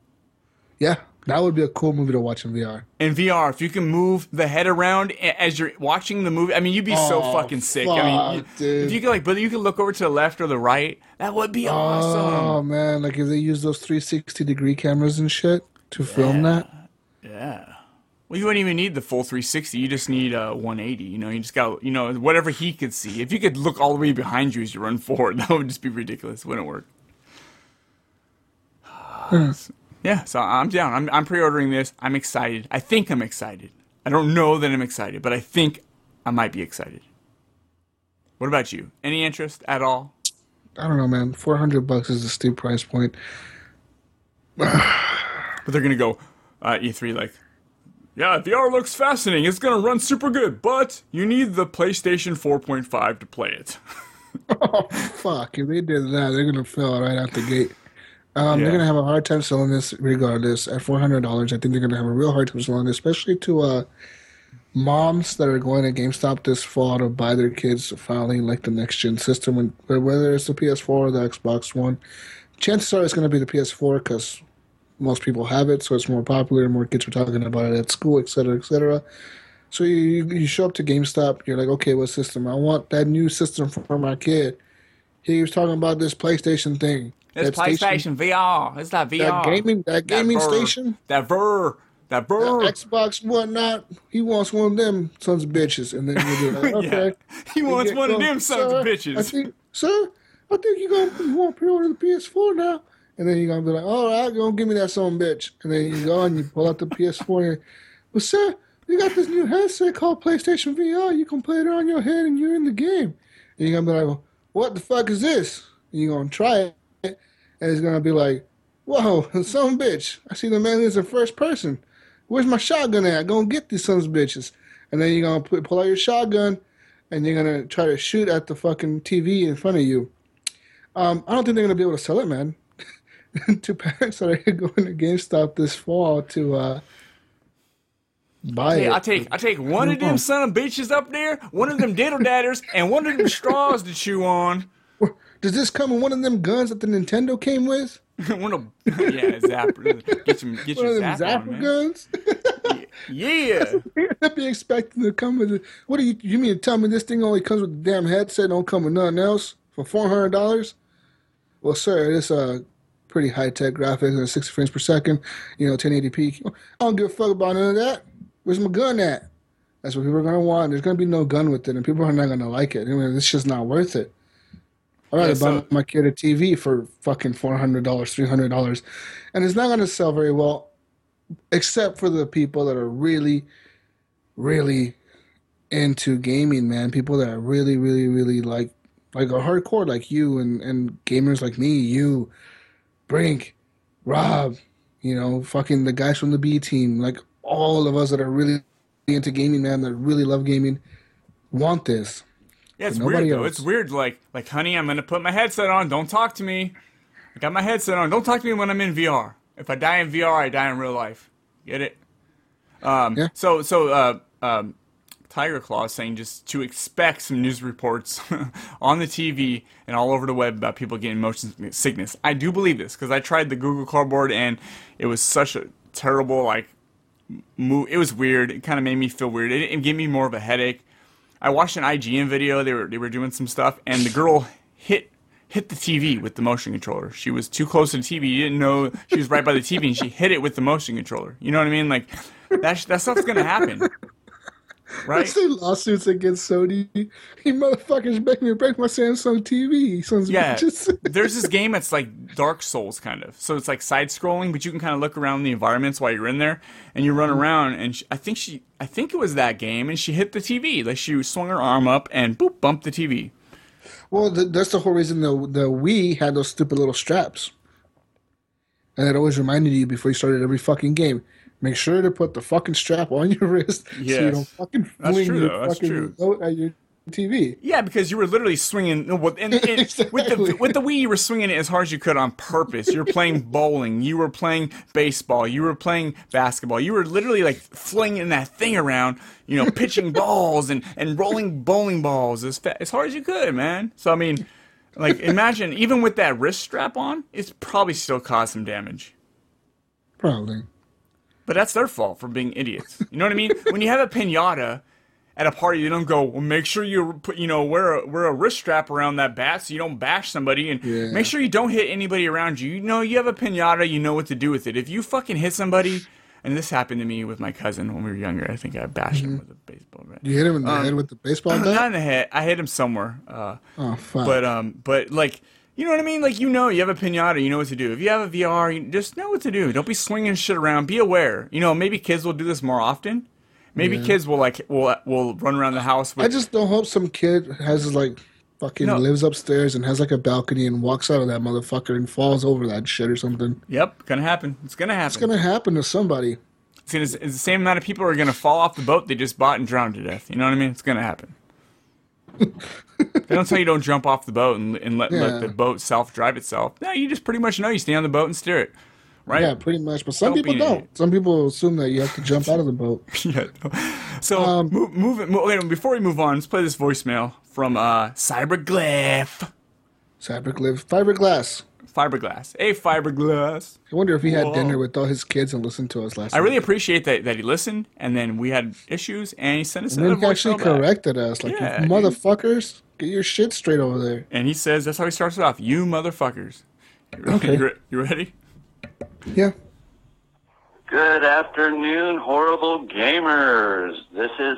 [SPEAKER 9] Yeah, that would be a cool movie to watch in VR.
[SPEAKER 8] In VR, if you can move the head around as you're watching the movie, I mean, you'd be so
[SPEAKER 9] Oh,
[SPEAKER 8] fucking sick.
[SPEAKER 9] fuck,
[SPEAKER 8] I mean,
[SPEAKER 9] dude.
[SPEAKER 8] if you could like, but you could look over to the left or the right. That would be awesome.
[SPEAKER 9] Oh man, like if they use those 360 degree cameras and shit to film that.
[SPEAKER 8] Yeah. Well, you wouldn't even need the full 360. You just need uh, 180. You know, you just got you know whatever he could see. If you could look all the way behind you as you run forward, that would just be ridiculous. Wouldn't work. yeah, so I'm down. I'm, I'm pre-ordering this. I'm excited. I think I'm excited. I don't know that I'm excited, but I think I might be excited. What about you? Any interest at all?
[SPEAKER 9] I don't know, man. 400 bucks is a steep price point.
[SPEAKER 8] But they're gonna go uh, E3 like, yeah, VR looks fascinating. It's gonna run super good, but you need the PlayStation 4.5 to play it.
[SPEAKER 9] Oh fuck! If they did that, they're gonna fail right out the gate. Um, They're gonna have a hard time selling this regardless. At four hundred dollars, I think they're gonna have a real hard time selling it, especially to uh, moms that are going to GameStop this fall to buy their kids finally like the next gen system, whether it's the PS4 or the Xbox One. Chances are it's gonna be the PS4 because most people have it, so it's more popular. More kids are talking about it at school, et cetera, et cetera. So you you show up to GameStop, you're like, okay, what system? I want that new system for my kid. He was talking about this PlayStation thing.
[SPEAKER 8] It's
[SPEAKER 9] That station-
[SPEAKER 8] PlayStation VR. It's that VR.
[SPEAKER 9] That gaming, that gaming
[SPEAKER 8] Ver-
[SPEAKER 9] station,
[SPEAKER 8] That Ver. That
[SPEAKER 9] that
[SPEAKER 8] Ver.
[SPEAKER 9] Xbox, whatnot. He wants one of them sons of bitches, and then you like, okay.
[SPEAKER 8] He wants one of them sons of
[SPEAKER 9] bitches. I think, sir, I think you're gonna you want to pre-order the PS4 now, and then you're gonna be like, all right, go give me that son of a bitch, and then you go and you pull out the PS4. And, well, sir, you got this new headset called PlayStation VR. You can play it on your head, and you're in the game. And you're gonna be like, what the fuck is this? And you're gonna try it, and it's gonna be like, whoa, of bitch! I see the man is in first person. Where's my shotgun at? Go and get these sons bitches. And then you're gonna pull out your shotgun, and you're gonna try to shoot at the fucking TV in front of you. Um, I don't think they're gonna be able to sell it, man. to parents that are going to GameStop this fall to uh, buy
[SPEAKER 8] Hey,
[SPEAKER 9] it.
[SPEAKER 8] I take I take one of them son of bitches up there, one of them diddle dadders, and one of them straws to chew on.
[SPEAKER 9] Does this come in one of them guns that the Nintendo came with?
[SPEAKER 8] one of yeah, zapper. Get some get
[SPEAKER 9] One
[SPEAKER 8] your
[SPEAKER 9] of them
[SPEAKER 8] zap
[SPEAKER 9] zapper
[SPEAKER 8] on,
[SPEAKER 9] guns?
[SPEAKER 8] Yeah.
[SPEAKER 9] I'd be expecting to come with. A, what do you? You mean to tell me this thing only comes with the damn headset? Don't come with nothing else for four hundred dollars? Well, sir, it's a pretty high tech graphics and sixty frames per second. You know, 1080p. I don't give a fuck about none of that. Where's my gun at? That's what people are gonna want. There's gonna be no gun with it, and people are not gonna like it. I it's just not worth it. I'd rather
[SPEAKER 8] Yeah, so-
[SPEAKER 9] buy my kid a TV for fucking four hundred dollars, three hundred dollars, and it's not gonna sell very well, except for the people that are really, really into gaming, man. People that are really, really, really like like a hardcore like you and and gamers like me, you, Brink, Rob, you know, fucking the guys from the B team, like all of us that are really into gaming, man, that really love gaming, want this.
[SPEAKER 8] Yeah, it's weird though.
[SPEAKER 9] else.
[SPEAKER 8] It's weird. Like, like, honey, I'm gonna put my headset on. Don't talk to me. I got my headset on. Don't talk to me when I'm in VR. If I die in VR, I die in real life. Get it? Um,
[SPEAKER 9] Yeah.
[SPEAKER 8] So, so, uh, um, Tiger Claw saying just to expect some news reports on the TV and all over the web about people getting motion sickness. I do believe this because I tried the Google Cardboard and it was such a terrible like move. It was weird. It kind of made me feel weird. It, it gave me more of a headache. I watched an IGN video. They were they were doing some stuff, and the girl hit hit the TV with the motion controller. She was too close to the TV. You didn't know she was right by the TV, and she hit it with the motion controller. You know what I mean? Like that that stuff's gonna happen.
[SPEAKER 9] I
[SPEAKER 8] Right?
[SPEAKER 9] say lawsuits against Sony. You motherfuckers make me break my Samsung TV. Sons
[SPEAKER 8] Yeah, there's this game that's like Dark Souls kind of. So it's like side scrolling, but you can kind of look around the environments while you're in there, and you run mm-hmm. around. And she, I think she, I think it was that game, and she hit the TV. Like she swung her arm up and boop, bumped the TV.
[SPEAKER 9] Well, th- that's the whole reason the the Wii had those stupid little straps, and it always reminded you before you started every fucking game. Make sure to put the fucking strap on your wrist so you don't fucking fling
[SPEAKER 8] true,
[SPEAKER 9] your
[SPEAKER 8] though.
[SPEAKER 9] Fucking remote at your TV.
[SPEAKER 8] Yeah, because you were literally swinging. And, and with the
[SPEAKER 9] Exactly.
[SPEAKER 8] with the Wii, you were swinging it as hard as you could on purpose. You were playing bowling. You were playing baseball. You were playing basketball. You were literally like flinging that thing around. You know, pitching balls and and rolling bowling balls as fa- as hard as you could, man. So I mean, like imagine even with that wrist strap on, it's probably still caused some damage.
[SPEAKER 9] Probably.
[SPEAKER 8] But that's their fault for being idiots. You know what I mean? when you have a pinata at a party, they don't go, well, make sure you put, you know, wear a, wear a wrist strap around that bat so you don't bash somebody, and
[SPEAKER 9] Yeah.
[SPEAKER 8] make sure you don't hit anybody around you. You know, you have a pinata, you know what to do with it. If you fucking hit somebody, and this happened to me with my cousin when we were younger, I think I bashed him with a baseball bat.
[SPEAKER 9] You hit him in the
[SPEAKER 8] Um,
[SPEAKER 9] head with the baseball bat?
[SPEAKER 8] Not in the head. I hit him somewhere. Uh,
[SPEAKER 9] Oh fuck!
[SPEAKER 8] but um, but like, you know what I mean? Like, you know, you have a pinata, you know what to do. If you have a VR, you just know what to do. Don't be swinging shit around. Be aware. You know, maybe kids will do this more often. Maybe kids will like will will run around the house with.
[SPEAKER 9] I just don't hope some kid has like fucking
[SPEAKER 8] No.
[SPEAKER 9] lives upstairs and has like a balcony and walks out of that motherfucker and falls over that shit or something.
[SPEAKER 8] Yep, gonna happen. It's gonna happen.
[SPEAKER 9] It's gonna happen to somebody.
[SPEAKER 8] It's, it's the same amount of people are gonna fall off the boat they just bought and drown to death. You know what I mean? It's gonna happen. they don't tell you don't jump off the boat and, and let,
[SPEAKER 9] Yeah.
[SPEAKER 8] let the boat self drive itself. No, you just pretty much know you stay on the boat and steer it, right?
[SPEAKER 9] Yeah, pretty much. But some
[SPEAKER 8] Don't
[SPEAKER 9] people don't.
[SPEAKER 8] idiot.
[SPEAKER 9] Some people assume that you have to jump out of the boat.
[SPEAKER 8] Yeah. So
[SPEAKER 9] Um,
[SPEAKER 8] move, move it. Move, wait, before we move on, let's play this voicemail from uh, Cyberglyph.
[SPEAKER 9] Cyberglyph, fiberglass.
[SPEAKER 8] Fiberglass. Hey, Fiberglass.
[SPEAKER 9] I wonder if he had
[SPEAKER 8] Whoa.
[SPEAKER 9] dinner with all his kids and listened to us last. Night.
[SPEAKER 8] I really appreciate that, that he listened, and then we had issues, and he sent us
[SPEAKER 9] And then
[SPEAKER 8] another
[SPEAKER 9] he actually
[SPEAKER 8] voicemail back.
[SPEAKER 9] corrected us, like
[SPEAKER 8] Yeah,
[SPEAKER 9] you
[SPEAKER 8] dude.
[SPEAKER 9] motherfuckers, get your shit straight over there.
[SPEAKER 8] And he says, that's how he starts it off. You motherfuckers. You,
[SPEAKER 9] Okay.
[SPEAKER 8] you, re- you ready?
[SPEAKER 9] Yeah.
[SPEAKER 10] Good afternoon, horrible gamers. This is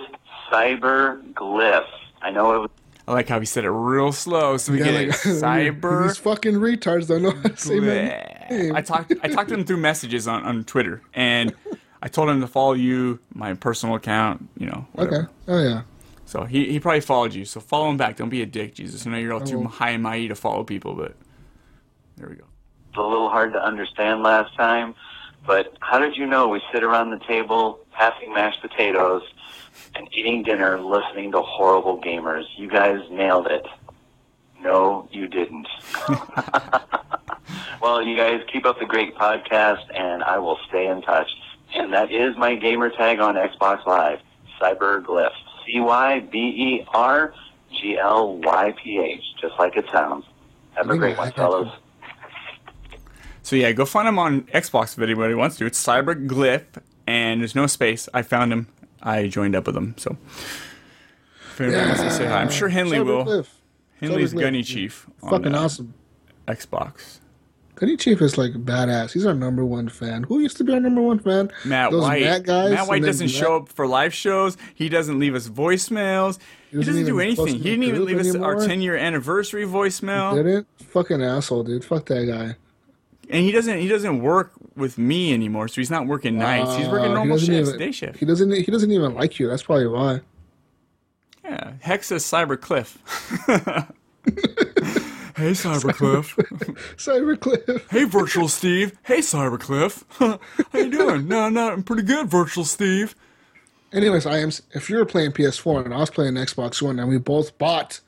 [SPEAKER 10] Cyber Glyph. I know it was
[SPEAKER 8] I like how he said it real slow, so we
[SPEAKER 9] Yeah,
[SPEAKER 8] get
[SPEAKER 9] like,
[SPEAKER 8] it. Cyber.
[SPEAKER 9] These fucking retards don't know how to say my name.
[SPEAKER 8] I talked. I talked to him through messages on, on Twitter, and I told him to follow you, my personal account. You know. Whatever.
[SPEAKER 9] Okay. Oh yeah.
[SPEAKER 8] So he, he probably followed you. So follow him back. Don't be a dick, Jesus. I know you're all too high and mighty to follow people, but there we go.
[SPEAKER 10] a little hard to understand last time, but how did you know we sit around the table passing mashed potatoes and eating dinner listening to horrible gamers? You guys nailed it. No, you didn't. well, you guys keep up the great podcast, and I will stay in touch. And that is my gamer tag on Xbox Live, Cyberglyph. C Y B E R G L Y P H, just like it sounds. Have a
[SPEAKER 9] think
[SPEAKER 10] great one, fellas.
[SPEAKER 8] So yeah, go find him on Xbox if anybody wants to. It's Cyberglyph, and there's no space. I found him. I joined up with him. So if anybody wants to say hi, I'm sure Henley will. Henley's. Gunny Chief on
[SPEAKER 9] Fucking
[SPEAKER 8] uh,
[SPEAKER 9] awesome.
[SPEAKER 8] Xbox.
[SPEAKER 9] Gunny Chief is like badass. He's our number one fan. Who used to be our number one fan?
[SPEAKER 8] Matt
[SPEAKER 9] Those
[SPEAKER 8] White.
[SPEAKER 9] Matt guys.
[SPEAKER 8] Matt White doesn't show up for live shows. He doesn't leave us voicemails. He doesn't,
[SPEAKER 9] doesn't
[SPEAKER 8] do anything. He didn't even leave us our 10 year anniversary voicemail.
[SPEAKER 9] Didn't fucking asshole, dude. Fuck that guy.
[SPEAKER 8] And he doesn't he doesn't work with me anymore, so he's not working nights. He's working
[SPEAKER 9] Uh, he
[SPEAKER 8] normal
[SPEAKER 9] doesn't
[SPEAKER 8] shifts,
[SPEAKER 9] even-
[SPEAKER 8] day shift.
[SPEAKER 9] He doesn't. He doesn't even like you. That's probably why.
[SPEAKER 8] Yeah. Hexa Cybercliff. hey Cybercliff.
[SPEAKER 9] Cybercliff.
[SPEAKER 8] hey Virtual Steve. Hey Cybercliff. How you doing? No, no, I'm pretty good, Virtual Steve.
[SPEAKER 9] Anyways, I am. If you were playing PS4 and I was playing Xbox One, and we both bought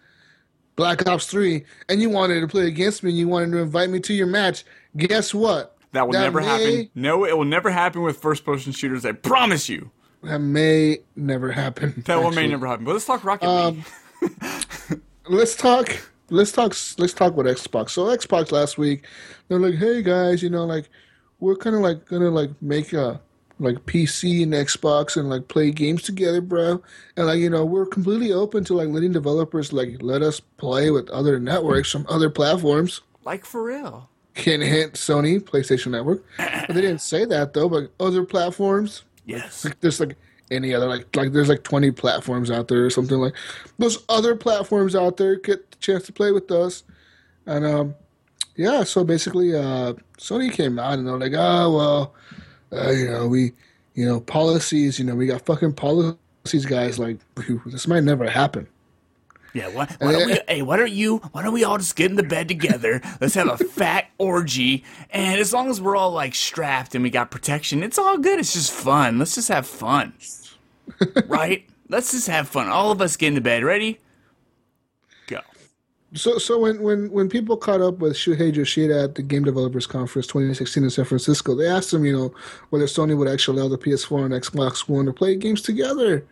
[SPEAKER 9] Black Ops 3, and you wanted to play against me, and you wanted to invite me to your match, guess what?
[SPEAKER 8] That will never
[SPEAKER 9] may-
[SPEAKER 8] happen. No, it will never happen with first person shooters, I promise you.
[SPEAKER 9] That may never happen.
[SPEAKER 8] That will may never happen. But let's talk Rocket
[SPEAKER 9] Um,
[SPEAKER 8] League.
[SPEAKER 9] let's talk let's talk let's talk with xbox so xbox last week they're like hey guys you know like we're kind of like gonna like make a like PC and Xbox and like play games together, bro. And like you know, we're completely open to like letting developers like let us play with other networks from other platforms.
[SPEAKER 8] Like for real.
[SPEAKER 9] Can hint Sony, PlayStation Network. But they didn't say that though. But other platforms,
[SPEAKER 8] Yes.
[SPEAKER 9] like there's like any other like like there's like 20 platforms out there or something like those other platforms out there get the chance to play with us and um yeah so basically uh sony came out and they're like oh well uh, you know we you know policies you know we got fucking policies guys like this might never happen
[SPEAKER 8] Yeah, why, why don't we? Hey, why don't you? Why don't we all just get in the bed together? Let's have a fat orgy, and as long as we're all like strapped and we got protection, it's all good. It's just fun. Let's just have fun, right? Let's just have fun. All of us get into bed. Ready?
[SPEAKER 9] So, so when, when, when people caught up with Shuhei Yoshida at the Game Developers Conference 2016 in San Francisco, they asked him, you know, whether Sony would actually allow the PS4 and Xbox One to play games together.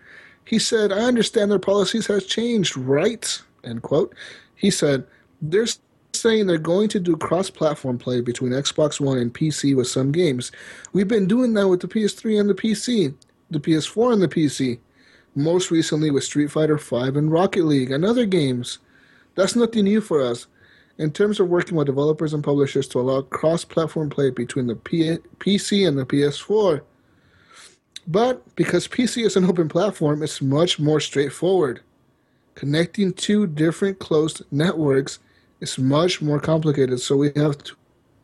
[SPEAKER 9] He said, "I understand their policies has changed, right?" End quote. He said, "They're saying they're going to do cross-platform play between Xbox One and PC with some games. We've been doing that with the PS3 and the PC, the PS4 and the PC." Most recently with Street Fighter V and Rocket League and other games. That's nothing new for us. In terms of working with developers and publishers to allow cross platform play between the P- PC and the PS4. But because PC is an open platform, it's much more straightforward. Connecting two different closed networks is much more complicated, so we have to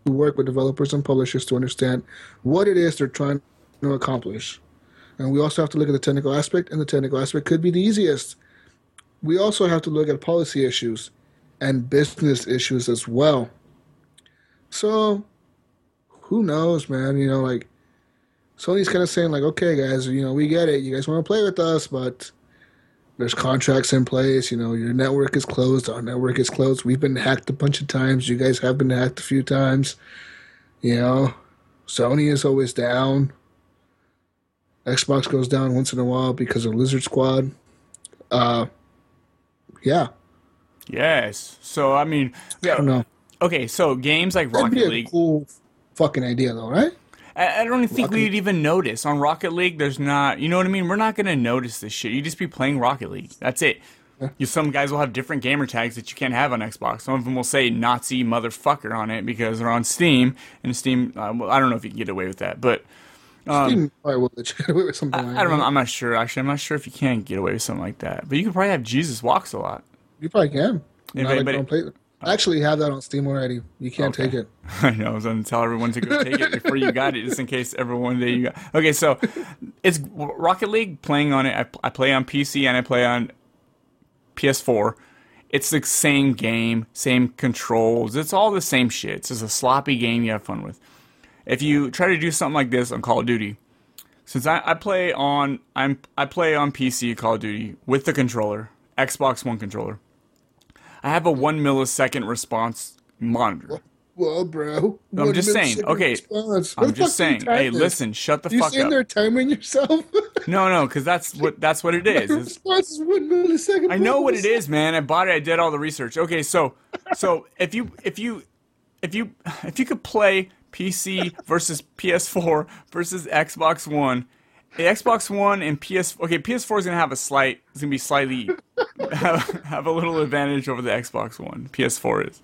[SPEAKER 9] work with developers and publishers to understand what it is they're trying to accomplish. And we also have to look at the technical aspect, and the technical aspect could be the easiest we also have to look at policy issues and business issues as well. So, who knows, man? You know, like Sony's kind of saying, like, okay, guys, you know, we get it. You guys want to play with us, but there's contracts in place. You know, your network is closed. Our network is closed. We've been hacked a bunch of times. You guys have been hacked a few times. You know, Sony is always down. Xbox goes down once in a while because of Lizard Squad. Uh, yeah.
[SPEAKER 8] Yes. So I mean,
[SPEAKER 9] I don't know.
[SPEAKER 8] Okay, so games like
[SPEAKER 9] That'd
[SPEAKER 8] Rocket
[SPEAKER 9] be a
[SPEAKER 8] League.
[SPEAKER 9] cool fucking idea, though, right?
[SPEAKER 8] I, I don't think
[SPEAKER 9] Rocket-
[SPEAKER 8] we'd even notice on Rocket League. There's not, you know what I mean. We're not gonna notice this shit. You just be playing Rocket League. That's it. You, some guys will have different gamer tags that you can't have on Xbox. Some of them will say Nazi motherfucker on it because they're on Steam. And Steam, uh, well, I don't know if you can get away with that, but um,
[SPEAKER 9] Steam probably will let you get away with something like
[SPEAKER 8] I don't.
[SPEAKER 9] That.
[SPEAKER 8] I'm not sure. Actually, I'm not sure if you can get away with something like that. But you could probably have Jesus walks a lot.
[SPEAKER 9] You probably can.
[SPEAKER 8] Yeah,
[SPEAKER 9] Not
[SPEAKER 8] but-
[SPEAKER 9] like
[SPEAKER 8] but-
[SPEAKER 9] don't play it. I actually have that on Steam already. You can't
[SPEAKER 8] Okay.
[SPEAKER 9] take it.
[SPEAKER 8] I know. I was going to tell everyone to go take it before you got it, just in case everyone one day you got. Okay, so it's Rocket League playing on it. I, I play on PC and I play on PS4. It's the same game, same controls. It's all the same shit. It's just a sloppy game you have fun with. If you try to do something like this on Call of Duty, since I, I play on I'm I play on PC Call of Duty with the controller, Xbox One controller. I have a one millisecond response monitor.
[SPEAKER 9] Well, bro.
[SPEAKER 8] I'm just saying, okay,
[SPEAKER 9] response.
[SPEAKER 8] I'm
[SPEAKER 9] What
[SPEAKER 8] just
[SPEAKER 9] you
[SPEAKER 8] saying, hey, listen, shut the
[SPEAKER 9] you
[SPEAKER 8] fuck
[SPEAKER 9] sitting
[SPEAKER 8] up.
[SPEAKER 9] there timing yourself?
[SPEAKER 8] No, no, because that's what that's what it is.
[SPEAKER 9] response is one millisecond.
[SPEAKER 8] I know what it is, man. I bought it. I did all the research. Okay, so so if you if you if you if you could play PC versus PS4 versus Xbox One, the Xbox One and PS okay PS4 is gonna have a slight it's gonna be slightly have, have a little advantage over the Xbox One. PS4 is.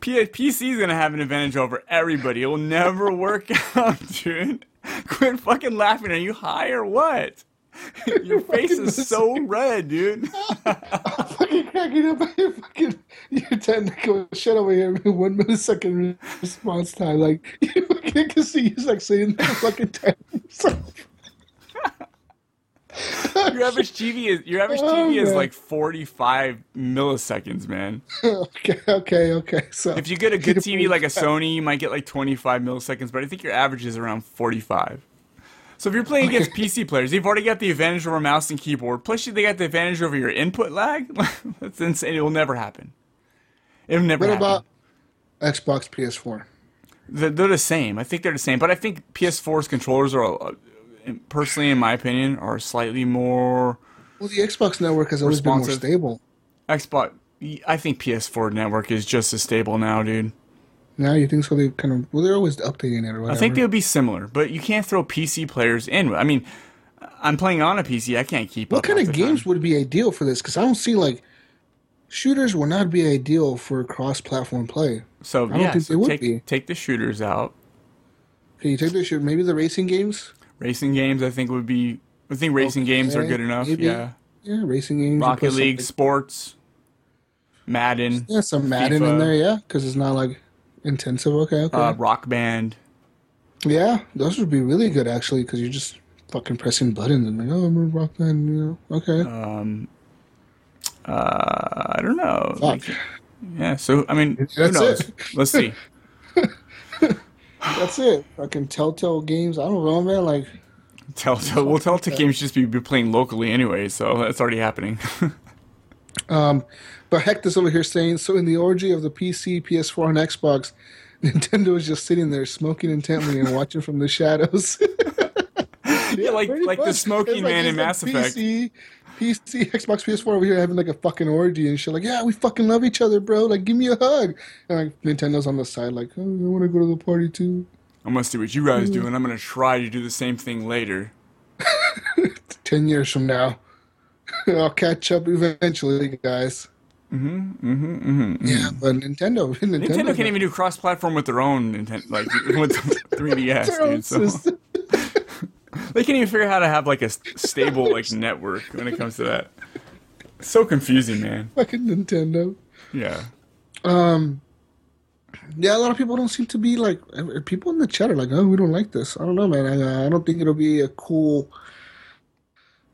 [SPEAKER 8] P- PC is gonna have an advantage over everybody. It will never work out, dude. Quit fucking laughing. Are you high or what? Your face is so red, dude.
[SPEAKER 9] I fucking cracking up at your fucking your technical shit over here. In one millisecond response time. Like you fucking can see you like sitting there fucking yourself.
[SPEAKER 8] Your average TV is your average
[SPEAKER 9] Oh,
[SPEAKER 8] TV is like 45 milliseconds, man.
[SPEAKER 9] okay, okay, okay. So
[SPEAKER 8] If you get a good TV like a Sony, you might get like 25 milliseconds, but I think your average is around 45. So if you're playing against PC players, you've already got the advantage over mouse and keyboard. Plus, they got the advantage over your input lag. That's insane. It will never happen. It'll never happen.
[SPEAKER 9] what
[SPEAKER 8] happen.
[SPEAKER 9] about Xbox PS4?
[SPEAKER 8] They're, they're the same. I think they're the same. But I think PS4's controllers are, uh, personally, in my opinion, are slightly more
[SPEAKER 9] Well, the Xbox network has always been more stable.
[SPEAKER 8] Xbox. I think PS4 network is just as stable now, dude.
[SPEAKER 9] Now you think so? They kind of well, they're always updating it or whatever.
[SPEAKER 8] I think they would be similar, but you can't throw PC players in. I mean, I'm playing on a PC. I can't keep
[SPEAKER 9] What
[SPEAKER 8] up.
[SPEAKER 9] kind of
[SPEAKER 8] the time.
[SPEAKER 9] games would be ideal for this? Because I don't see like shooters would not be ideal for cross-platform play.
[SPEAKER 8] So
[SPEAKER 9] I don't
[SPEAKER 8] yeah,
[SPEAKER 9] think
[SPEAKER 8] so
[SPEAKER 9] they would
[SPEAKER 8] take
[SPEAKER 9] be.
[SPEAKER 8] take the shooters out.
[SPEAKER 9] Can you take the shoot? Maybe the racing games.
[SPEAKER 8] Racing games, I think would be. I think racing games are good enough.
[SPEAKER 9] maybe.
[SPEAKER 8] Yeah,
[SPEAKER 9] Yeah, racing games.
[SPEAKER 8] Rocket League,
[SPEAKER 9] something-
[SPEAKER 8] sports, Madden,
[SPEAKER 9] Yeah, some Madden
[SPEAKER 8] FIFA.
[SPEAKER 9] in there. Yeah, because it's not like intensive. Okay, okay.
[SPEAKER 8] uh, Rock Band.
[SPEAKER 9] yeah, those would be really good actually, because you're just fucking pressing buttons and like, oh, I'm gonna rock that. You know, okay.
[SPEAKER 8] Um, uh, I don't know. Like, yeah. So I mean, who knows?
[SPEAKER 9] it.
[SPEAKER 8] Let's see.
[SPEAKER 9] That's it. Fucking Telltale games. I don't know, man. Like,
[SPEAKER 8] Telltale. Well, Telltale games just be, be playing locally anyway, so that's already happening.
[SPEAKER 9] Um, but Hector's over here saying, so in the orgy of the PC, PS4, and Xbox, Nintendo is just sitting there smoking intently and watching from the shadows.
[SPEAKER 8] yeah, like
[SPEAKER 9] pretty
[SPEAKER 8] like the smoking
[SPEAKER 9] like-
[SPEAKER 8] man in
[SPEAKER 9] like
[SPEAKER 8] Mass Effect.
[SPEAKER 9] PC, PC, Xbox, PS4 over here having like a fucking orgy and shit. Like, yeah, we fucking love each other, bro. Like, give me a hug. And like Nintendo's on the side, like, oh, I want to go to the party too.
[SPEAKER 8] I'm gonna see what you guys do, and I'm gonna try to do the same thing later.
[SPEAKER 9] Ten years from now, I'll catch up eventually, guys.
[SPEAKER 8] Mm-hmm. Mm-hmm. Mm-hmm.
[SPEAKER 9] Yeah, but Nintendo, Nintendo,
[SPEAKER 8] Nintendo can't even do cross-platform with their own Nintendo, like with 3DS, dude. So they can't even figure out how to have like a s- stable like network when it comes to that. So confusing, man.
[SPEAKER 9] fucking Nintendo.
[SPEAKER 8] Yeah.
[SPEAKER 9] Um, yeah, a lot of people don't seem to be like people in the chat are like, oh, we don't like this. I don't know, man. I, I don't think it'll be a cool.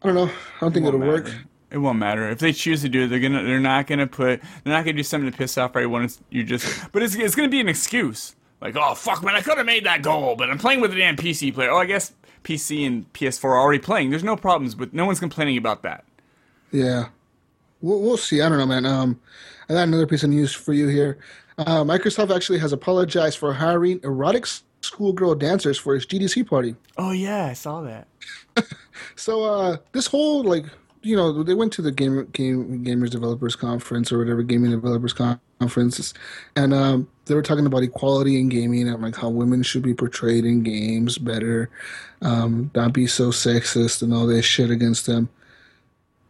[SPEAKER 9] I don't know. I don't think
[SPEAKER 8] It
[SPEAKER 9] it'll
[SPEAKER 8] won't
[SPEAKER 9] work.
[SPEAKER 8] It won't matter if they choose to do it. They're gonna. They're not gonna put. They're not gonna do something to piss off everyone. You just. But it's. It's gonna be an excuse. Like, oh fuck, man, I could have made that goal, but I'm playing with a damn PC player. Oh, I guess PC and PS4 are already playing. There's no problems, but no one's complaining about that.
[SPEAKER 9] Yeah, we'll, we'll see. I don't know, man. Um, I got another piece of news for you here. Uh, Microsoft actually has apologized for hiring erotic schoolgirl dancers for its GDC party.
[SPEAKER 8] Oh yeah, I saw that.
[SPEAKER 9] So uh, this whole like you know they went to the game game gamers developers conference or whatever gaming developers Con- conference, and um, they were talking about equality in gaming and like how women should be portrayed in games better, um, not be so sexist and all this shit against them.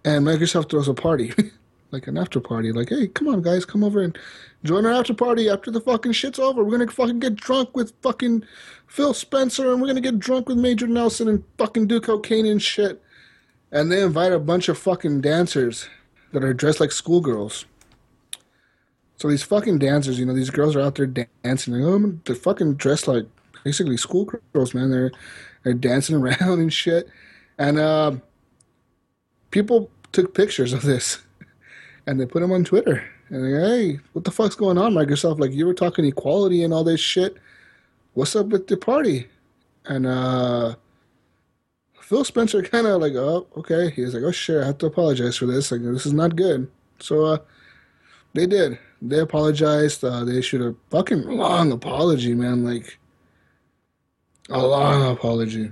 [SPEAKER 9] And Microsoft throws a party, like an after party, like hey, come on guys, come over and join our after party after the fucking shit's over. We're gonna fucking get drunk with fucking Phil Spencer and we're gonna get drunk with Major Nelson and fucking do cocaine and shit and they invite a bunch of fucking dancers that are dressed like schoolgirls. So these fucking dancers, you know, these girls are out there dan- dancing. Like, oh, they're fucking dressed like basically schoolgirls, man. They're they're dancing around and shit. And uh, people took pictures of this, and they put them on Twitter. And they're, like, hey, what the fuck's going on, Microsoft? Like you were talking equality and all this shit. What's up with the party? And uh, Phil Spencer kind of like, oh, okay. He was like, oh shit, I have to apologize for this. Like, this is not good. So, uh, they did. They apologized. Uh, they issued a fucking long apology, man. Like, a long apology.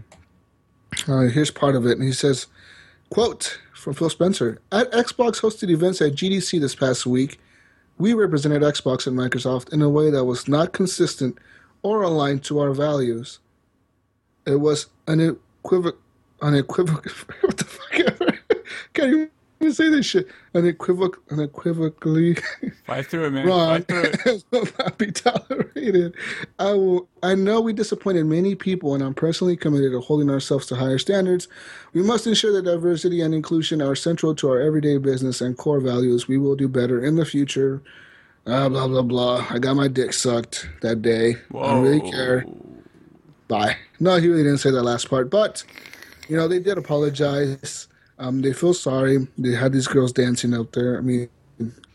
[SPEAKER 9] Uh, here's part of it. And he says, quote from Phil Spencer At Xbox hosted events at GDC this past week, we represented Xbox and Microsoft in a way that was not consistent or aligned to our values. It was unequivocal unequivocal. What the fuck? Can't even say this shit. Unequivocal, unequivocally
[SPEAKER 8] Fight through it, man.
[SPEAKER 9] wrong.
[SPEAKER 8] It.
[SPEAKER 9] will not be tolerated. I will. I know we disappointed many people, and I'm personally committed to holding ourselves to higher standards. We must ensure that diversity and inclusion are central to our everyday business and core values. We will do better in the future. Uh, blah blah blah. I got my dick sucked that day. I don't really care. Bye. No, he really didn't say that last part, but you know they did apologize. Um, they feel sorry. They had these girls dancing out there. I mean,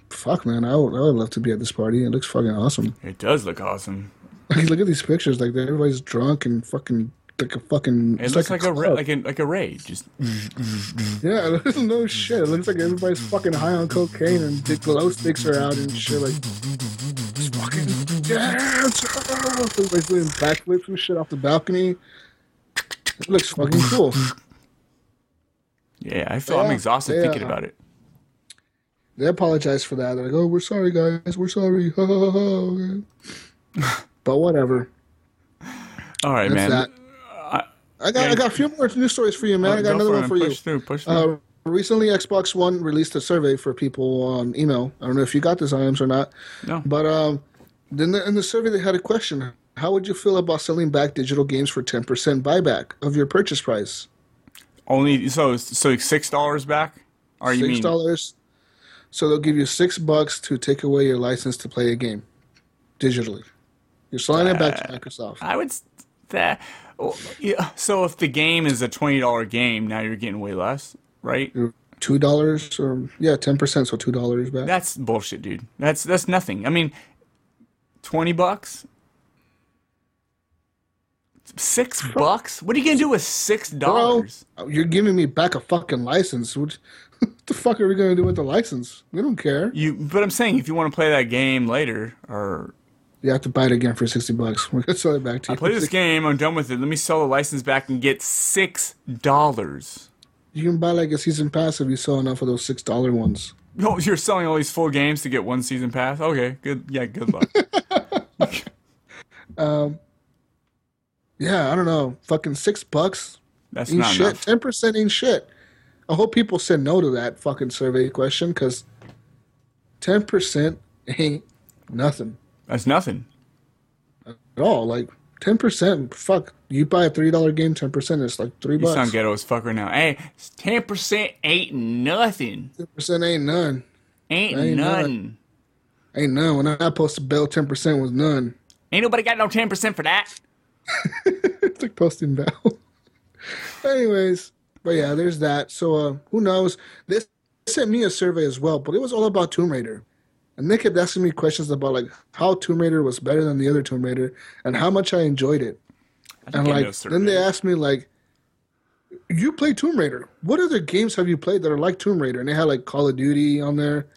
[SPEAKER 9] fuck, man, I would, I would love to be at this party. It looks fucking awesome.
[SPEAKER 8] It does look awesome.
[SPEAKER 9] Like, look at these pictures. Like everybody's drunk and fucking like a fucking.
[SPEAKER 8] It looks like, a ra- like a like a raid. Just
[SPEAKER 9] yeah, no shit. It looks like everybody's fucking high on cocaine and the glow sticks are out and shit. Like, just fucking dance. Everybody's doing backflips and shit off the balcony. It looks fucking cool.
[SPEAKER 8] yeah, I feel I'm exhausted
[SPEAKER 9] yeah.
[SPEAKER 8] thinking about it.
[SPEAKER 9] They apologize for that. They're like, "Oh, we're sorry, guys. We're sorry." But whatever.
[SPEAKER 8] All right,
[SPEAKER 9] That's
[SPEAKER 8] man.
[SPEAKER 9] that. I got I got a few more news stories for you, man.
[SPEAKER 8] Oh,
[SPEAKER 9] I got
[SPEAKER 8] go
[SPEAKER 9] another one for you.
[SPEAKER 8] Through, push through.
[SPEAKER 9] Uh, recently, Xbox One released a survey for people on email. I don't know if you got this, items or not.
[SPEAKER 8] No.
[SPEAKER 9] But um, then in the survey they had a question: How would you feel about selling back digital games for ten percent buyback of your purchase price?
[SPEAKER 8] Only so so six dollars back. Are you
[SPEAKER 9] Six
[SPEAKER 8] mean
[SPEAKER 9] dollars. So they'll give you six bucks to take away your license to play a game digitally. You're selling it back to uh, Microsoft.
[SPEAKER 8] I would that. oh, yeah. So if the game is a twenty dollar game, now you're getting way less, right?
[SPEAKER 9] Two dollars or yeah, ten percent, so two dollars back.
[SPEAKER 8] That's bullshit, dude. That's that's nothing. I mean, twenty bucks, six bucks. What are you gonna do with six dollars?
[SPEAKER 9] You're giving me back a fucking license. What, what the fuck are we gonna do with the license? We don't care.
[SPEAKER 8] You, but I'm saying if you want to play that game later, or
[SPEAKER 9] You have to buy it again for sixty bucks. We're gonna sell it back to you.
[SPEAKER 8] I play this game, I'm done with it. Let me sell the license back and get six dollars.
[SPEAKER 9] You can buy like a season pass if you sell enough of those six dollar ones.
[SPEAKER 8] No, you're selling all these full games to get one season pass. Okay, good. Yeah, good luck.
[SPEAKER 9] Um, yeah, I don't know. Fucking six bucks.
[SPEAKER 8] That's
[SPEAKER 9] ain't
[SPEAKER 8] not
[SPEAKER 9] shit. Ten percent ain't shit. I hope people said no to that fucking survey question because ten percent ain't nothing
[SPEAKER 8] That's nothing.
[SPEAKER 9] at all. Like ten percent, fuck. You buy a three dollar game, ten percent is like three
[SPEAKER 8] You
[SPEAKER 9] bucks.
[SPEAKER 8] sound ghetto as fuck right now. Hey, ten percent ain't nothing.
[SPEAKER 9] Ten percent ain't none.
[SPEAKER 8] Ain't,
[SPEAKER 9] Ain't
[SPEAKER 8] none.
[SPEAKER 9] Ain't none. When I posted bail, ten percent was none.
[SPEAKER 8] Ain't nobody got no ten percent for that.
[SPEAKER 9] It's like posting bail. Anyways, but yeah, there's that. So uh, who knows? This sent me a survey as well, but it was all about Tomb Raider. And they kept asking me questions about like how Tomb Raider was better than the other Tomb Raider and how much I enjoyed it.
[SPEAKER 8] didn't
[SPEAKER 9] And like
[SPEAKER 8] no
[SPEAKER 9] then they asked me like you play Tomb Raider. What other games have you played that are like Tomb Raider? And they had like Call of Duty on there.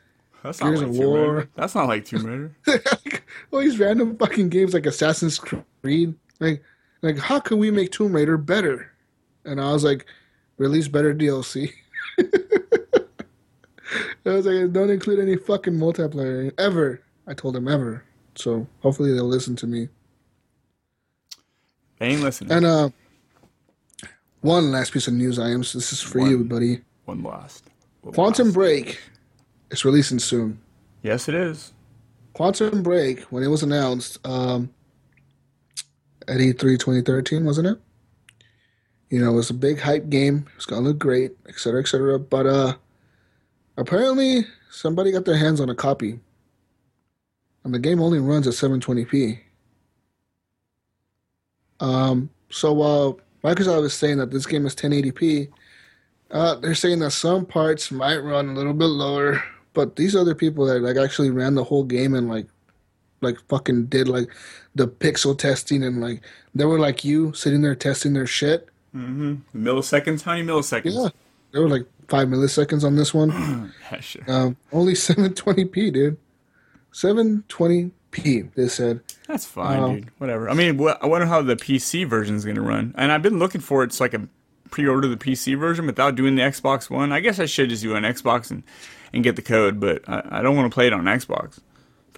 [SPEAKER 8] That's not like
[SPEAKER 9] of
[SPEAKER 8] Tomb
[SPEAKER 9] War.
[SPEAKER 8] Raider. That's not like Tomb Raider.
[SPEAKER 9] all these random fucking games like Assassin's Creed. Like, like how can we make Tomb Raider better? And I was like, release better DLC. I was like, don't include any fucking multiplayer ever. I told them ever. So hopefully they'll listen to me.
[SPEAKER 8] They ain't listening.
[SPEAKER 9] And uh, one last piece of news, I am. This is for you, buddy.
[SPEAKER 8] One last. One
[SPEAKER 9] Quantum
[SPEAKER 8] last.
[SPEAKER 9] Break is releasing soon.
[SPEAKER 8] Yes, it is.
[SPEAKER 9] Quantum Break, when it was announced um, at E E3 2013, wasn't it? You know, it was a big hype game. It's gonna look great, et cetera, et cetera. But uh, apparently, somebody got their hands on a copy, and the game only runs at 720p. Um, so uh, Microsoft is saying that this game is 1080p. Uh, they're saying that some parts might run a little bit lower, but these other people that like actually ran the whole game and like like fucking did like the pixel testing and like they were like you sitting there testing their shit.
[SPEAKER 8] Mm-hmm. Milliseconds? How many milliseconds?
[SPEAKER 9] Yeah, they were like five milliseconds on this one.
[SPEAKER 8] Yeah, sure.
[SPEAKER 9] um, only 720p, dude. 720p. They said.
[SPEAKER 8] That's fine,
[SPEAKER 9] Um,
[SPEAKER 8] dude. Whatever. I mean, wh- I wonder how the PC version is going to run. And I've been looking for it so I can pre-order the PC version without doing the Xbox One. I guess I should just do an Xbox and, and get the code, but I, I don't want to play it on Xbox.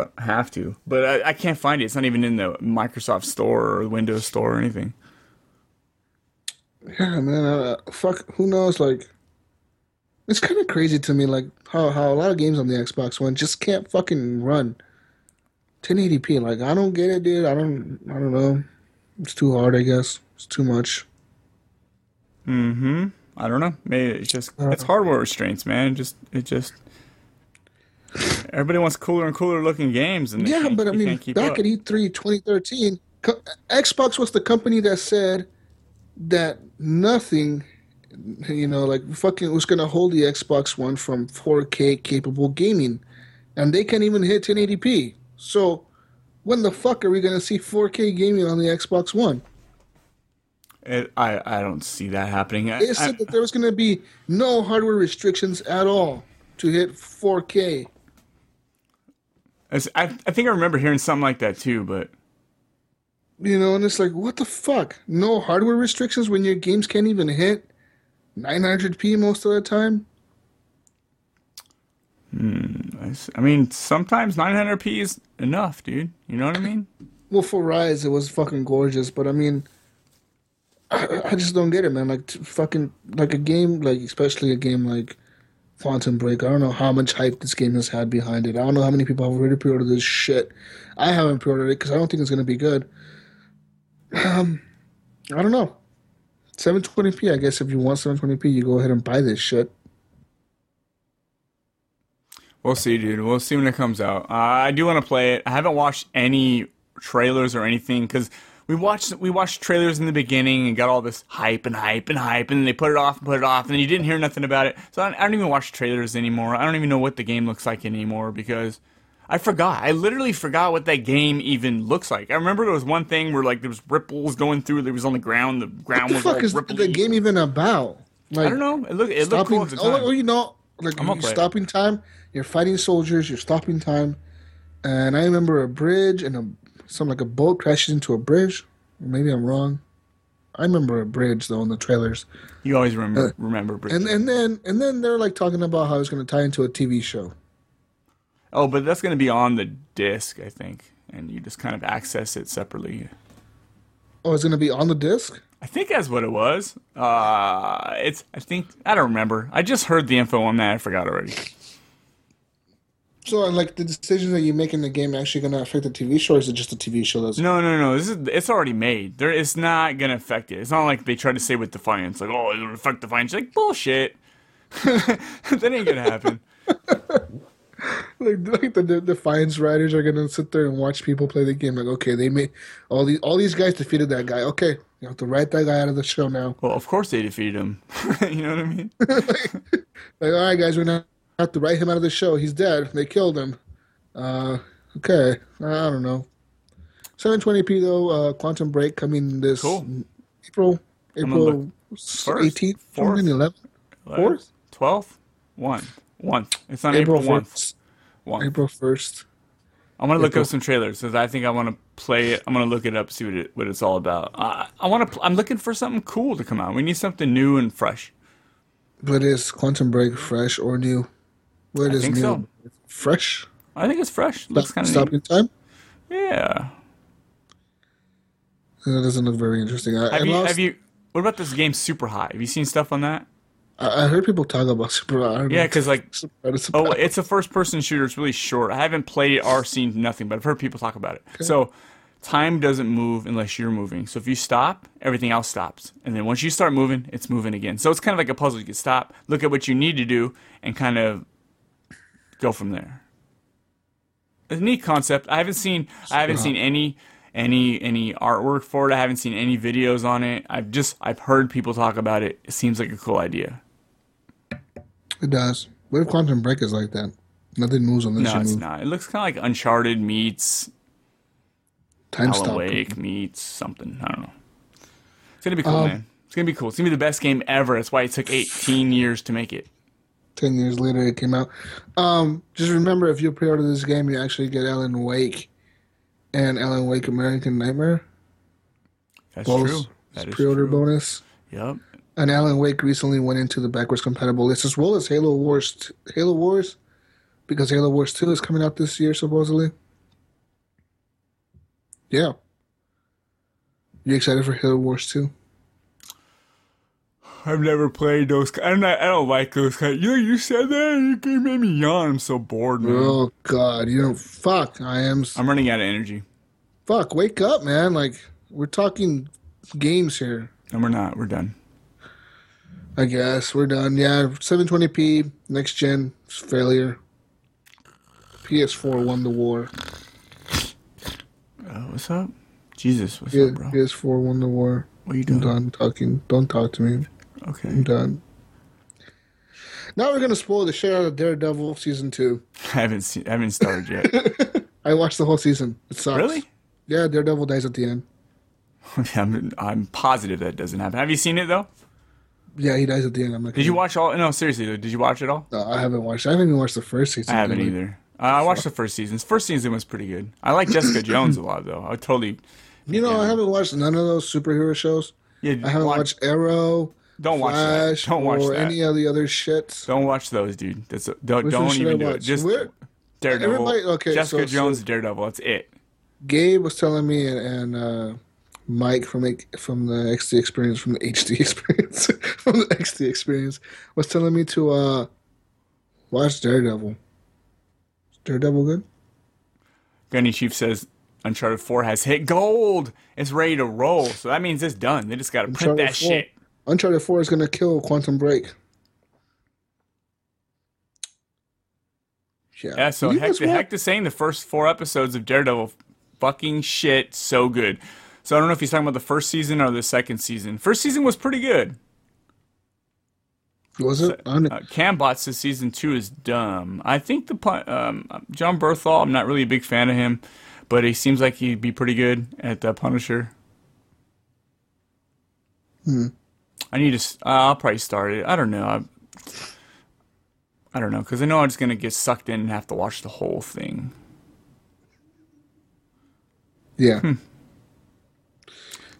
[SPEAKER 8] But I have to. But I, I can't find it. It's not even in the Microsoft Store or the Windows Store or anything.
[SPEAKER 9] Yeah, man. Uh, fuck. Who knows? Like, it's kind of crazy to me. Like how how a lot of games on the Xbox One just can't fucking run 1080p. Like I don't get it, dude. I don't. I don't know. It's too hard. I guess it's too much.
[SPEAKER 8] Mm-hmm. I don't know. Maybe it's just it's hardware restraints, man. Just it just everybody wants cooler and cooler looking games, and
[SPEAKER 9] Yeah, but I mean, back
[SPEAKER 8] up.
[SPEAKER 9] at E E3 2013, co- Xbox was the company that said that nothing, you know, like fucking was going to hold the Xbox One from 4K capable gaming. And they can't even hit 1080p. So when the fuck are we going to see 4K gaming on the Xbox One?
[SPEAKER 8] It, I I don't see that happening. I,
[SPEAKER 9] They
[SPEAKER 8] I-
[SPEAKER 9] said that there was going to be no hardware restrictions at all to hit 4K.
[SPEAKER 8] I, I think I remember hearing something like that too, but
[SPEAKER 9] You know, and it's like, what the fuck? No hardware restrictions when your games can't even hit 900p most of the time?
[SPEAKER 8] Hmm, I mean, sometimes 900p is enough, dude. You know what I mean?
[SPEAKER 9] well, for Rise, it was fucking gorgeous, but I mean, I, I just don't get it, man. Like, t- fucking, like a game, like, especially a game like Quantum Break, I don't know how much hype this game has had behind it. I don't know how many people have already pre ordered this shit. I haven't pre ordered it because I don't think it's going to be good. Um, I don't know. 720p, I guess if you want 720p, you go ahead and buy this shit.
[SPEAKER 8] We'll see, dude. We'll see when it comes out. Uh, I do want to play it. I haven't watched any trailers or anything because we watched we watched trailers in the beginning and got all this hype and hype and hype, and then they put it off and put it off, and then you didn't hear nothing about it. So I, I don't even watch trailers anymore. I don't even know what the game looks like anymore because I forgot. I literally forgot what that game even looks like. I remember there was one thing where like there was ripples going through. There was on the ground. The ground
[SPEAKER 9] What the
[SPEAKER 8] was
[SPEAKER 9] fuck is
[SPEAKER 8] ripply.
[SPEAKER 9] the game even about? Like,
[SPEAKER 8] I don't know. It looked it looked cool
[SPEAKER 9] oh, you know, like you're
[SPEAKER 8] gonna it.
[SPEAKER 9] stopping time. You're fighting soldiers. You're stopping time, and I remember a bridge and a some like a boat crashes into a bridge. Maybe I'm wrong. I remember a bridge though in the trailers,
[SPEAKER 8] You always remember
[SPEAKER 9] Uh,
[SPEAKER 8] remember. Bridget.
[SPEAKER 9] and and then and then they're like talking about how it's going to tie into a TV show.
[SPEAKER 8] Oh, but that's going to be on the disc, I think, and you just kind of access it separately.
[SPEAKER 9] Oh, it's going to be on the disc.
[SPEAKER 8] I think that's what it was. Uh, it's. I think I don't remember. I just heard the info on that. I forgot already.
[SPEAKER 9] So, like the decisions that you make in the game actually going to affect the TV show, or is it just the TV show that's
[SPEAKER 8] No, no, no. This is. It's already made. There. It's not going to affect it. It's not like they try to say with Defiance, like, oh, it'll affect Defiance. Like bullshit. that ain't gonna happen.
[SPEAKER 9] like, like the, the Defiance writers are gonna sit there and watch people play the game. Like, okay, they made all these all these guys defeated that guy. Okay, you have to write that guy out of the show now.
[SPEAKER 8] Well, of course they defeated him. you know what I mean?
[SPEAKER 9] Like, all right, guys, we're gonna have to write him out of the show. He's dead. They killed him. Uh, okay, I don't know. 720p though. Uh, Quantum Break coming this
[SPEAKER 8] Cool.
[SPEAKER 9] April April
[SPEAKER 8] look first,
[SPEAKER 9] 18th,
[SPEAKER 8] fourth.
[SPEAKER 9] 11th, fourth,
[SPEAKER 8] twelfth, one, one. It's on
[SPEAKER 9] April
[SPEAKER 8] April one.
[SPEAKER 9] 1st.
[SPEAKER 8] One.
[SPEAKER 9] April 1st.
[SPEAKER 8] I'm gonna look
[SPEAKER 9] April.
[SPEAKER 8] up some trailers because I think I want to play it. I'm gonna look it up, see what it what it's all about. I, I want to. Pl- I'm looking for something cool to come out. We need something new and fresh.
[SPEAKER 9] But is Quantum Break fresh or new? What
[SPEAKER 8] I
[SPEAKER 9] is
[SPEAKER 8] think
[SPEAKER 9] new?
[SPEAKER 8] so.
[SPEAKER 9] Fresh.
[SPEAKER 8] I think it's fresh. Looks kind of
[SPEAKER 9] stopping time.
[SPEAKER 8] Yeah.
[SPEAKER 9] That doesn't look very interesting. I,
[SPEAKER 8] Have
[SPEAKER 9] I
[SPEAKER 8] you?
[SPEAKER 9] lost-
[SPEAKER 8] Have you? What about this game Superhot? Have you seen stuff on that?
[SPEAKER 9] I, I heard people talk about Super. Don't
[SPEAKER 8] Yeah, because like, oh, it's a first-person shooter. It's really short. I haven't played it or seen nothing, but I've heard people talk about it. So, time doesn't move unless you're moving. So if you stop, everything else stops, and then once you start moving, it's moving again. So it's kind of like a puzzle. You can stop, look at what you need to do, and kind of go from there. It's a neat concept. I haven't seen. I haven't seen any any any artwork for it. I haven't seen any videos on it. I've just I've heard people talk about it. It seems like a cool idea.
[SPEAKER 9] It does. What if Quantum Break is like that? Nothing moves unless
[SPEAKER 8] No, it's
[SPEAKER 9] move.
[SPEAKER 8] not. It looks kind of like Uncharted meets
[SPEAKER 9] Time
[SPEAKER 8] Alan
[SPEAKER 9] stop.
[SPEAKER 8] Wake meets something. I don't know. It's gonna be cool,
[SPEAKER 9] Um,
[SPEAKER 8] man. It's gonna be cool. It's gonna be the best game ever. That's why it took 18 years to make it.
[SPEAKER 9] Ten years later, it came out. Um, just remember, if you pre-order this game, you actually get Alan Wake and Alan Wake American Nightmare.
[SPEAKER 8] That's
[SPEAKER 9] Both
[SPEAKER 8] true. That is
[SPEAKER 9] pre-order
[SPEAKER 8] true.
[SPEAKER 9] bonus.
[SPEAKER 8] Yep.
[SPEAKER 9] And Alan Wake recently went into the backwards compatible list as well as Halo Wars. t- Halo Wars, because Halo Wars Two is coming out this year supposedly. Yeah. You excited for Halo Wars Two?
[SPEAKER 8] I've never played those. I'm not. I don't like those kind. You you said that. You made me yawn. I'm so bored, man.
[SPEAKER 9] Oh God, you know, fuck. I am.
[SPEAKER 8] I'm running out of energy.
[SPEAKER 9] Fuck, wake up, man. Like we're talking games here.
[SPEAKER 8] And we're not. We're done.
[SPEAKER 9] I guess we're done. Yeah, 720p next gen failure. PS4 won the war.
[SPEAKER 8] Oh, what's up? Jesus, what's
[SPEAKER 9] Yeah,
[SPEAKER 8] up, bro?
[SPEAKER 9] PS4 won the war.
[SPEAKER 8] What are you doing?
[SPEAKER 9] I'm done talking. Don't talk to me.
[SPEAKER 8] Okay.
[SPEAKER 9] I'm done. Now we're gonna spoil the shit out of Daredevil season two.
[SPEAKER 8] I haven't seen. I haven't started yet.
[SPEAKER 9] I watched the whole season. It sucks.
[SPEAKER 8] Really?
[SPEAKER 9] Yeah, Daredevil dies at the end.
[SPEAKER 8] I'm, I'm positive that doesn't happen. Have you seen it though?
[SPEAKER 9] Yeah, he dies at the end. I'm like,
[SPEAKER 8] Did you watch all? No, seriously though. Did you watch it all?
[SPEAKER 9] No, I haven't watched. I haven't even watched the first season.
[SPEAKER 8] I haven't either. Uh, I watched the first season. First season was pretty good. I like Jessica Jones a lot though. I totally.
[SPEAKER 9] You know, I haven't watched none of those superhero shows.
[SPEAKER 8] Yeah,
[SPEAKER 9] I haven't
[SPEAKER 8] watch-
[SPEAKER 9] watched Arrow.
[SPEAKER 8] Don't watch that. Don't watch
[SPEAKER 9] or
[SPEAKER 8] that.
[SPEAKER 9] any of the other shits.
[SPEAKER 8] Don't watch those, dude. That's don't
[SPEAKER 9] Which
[SPEAKER 8] don't even
[SPEAKER 9] I
[SPEAKER 8] do it.
[SPEAKER 9] watch?
[SPEAKER 8] Just
[SPEAKER 9] Where-
[SPEAKER 8] Daredevil.
[SPEAKER 9] Everybody- okay,
[SPEAKER 8] Jessica
[SPEAKER 9] so- so-
[SPEAKER 8] Jones, Daredevil. That's it.
[SPEAKER 9] Gabe was telling me, and, and uh, Mike from from the XD experience, from the HD experience, from the XD experience, was telling me to uh, watch Daredevil. Is Daredevil good?
[SPEAKER 8] Gunny Chief says Uncharted 4 has hit gold. It's ready to roll. So that means it's done. They just got to print that
[SPEAKER 9] 4
[SPEAKER 8] shit.
[SPEAKER 9] Uncharted 4 is going to kill Quantum Break. Yeah.
[SPEAKER 8] Yeah, so heck, the heck to saying the first four episodes of Daredevil, fucking shit, so good. So I don't know if he's talking about the first season or the second season. First season was pretty good.
[SPEAKER 9] Was it? Don't-
[SPEAKER 8] Uh, Cambot says season two is dumb. I think the um, Jon Bernthal. I'm not really a big fan of him, but he seems like he'd be pretty good at the Punisher.
[SPEAKER 9] Hmm.
[SPEAKER 8] I need to. Uh, I'll probably start it. I don't know. I, I don't know because I know I'm just gonna get sucked in and have to watch the whole thing.
[SPEAKER 9] Yeah.
[SPEAKER 8] Hmm.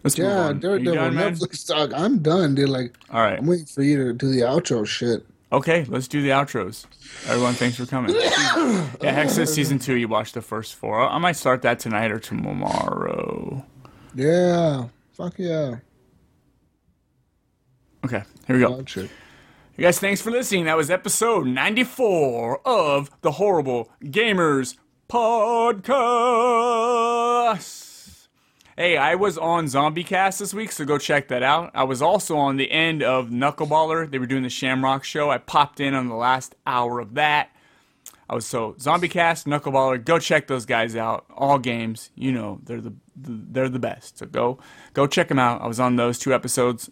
[SPEAKER 8] Let's
[SPEAKER 9] yeah. Daredevil,
[SPEAKER 8] done, man?
[SPEAKER 9] Netflix dog. I'm done, dude. Like,
[SPEAKER 8] All right.
[SPEAKER 9] I'm waiting for you to do the outro shit.
[SPEAKER 8] Okay, let's do the outros. Everyone, thanks for coming. yeah, Hex says season two. You watched the first four. I might start that tonight or tomorrow.
[SPEAKER 9] Yeah. Fuck yeah.
[SPEAKER 8] Okay, here we go. You guys, thanks for listening. That was episode 94 of the Horrible Gamers Podcast. Hey, I was on Zombie Cast this week, so go check that out. I was also on the end of Knuckleballer. They were doing the Shamrock show. I popped in on the last hour of that. I was so Zombie Cast, Knuckleballer. Go check those guys out. All games, you know, they're the, they're the best. So go go check them out. I was on those two episodes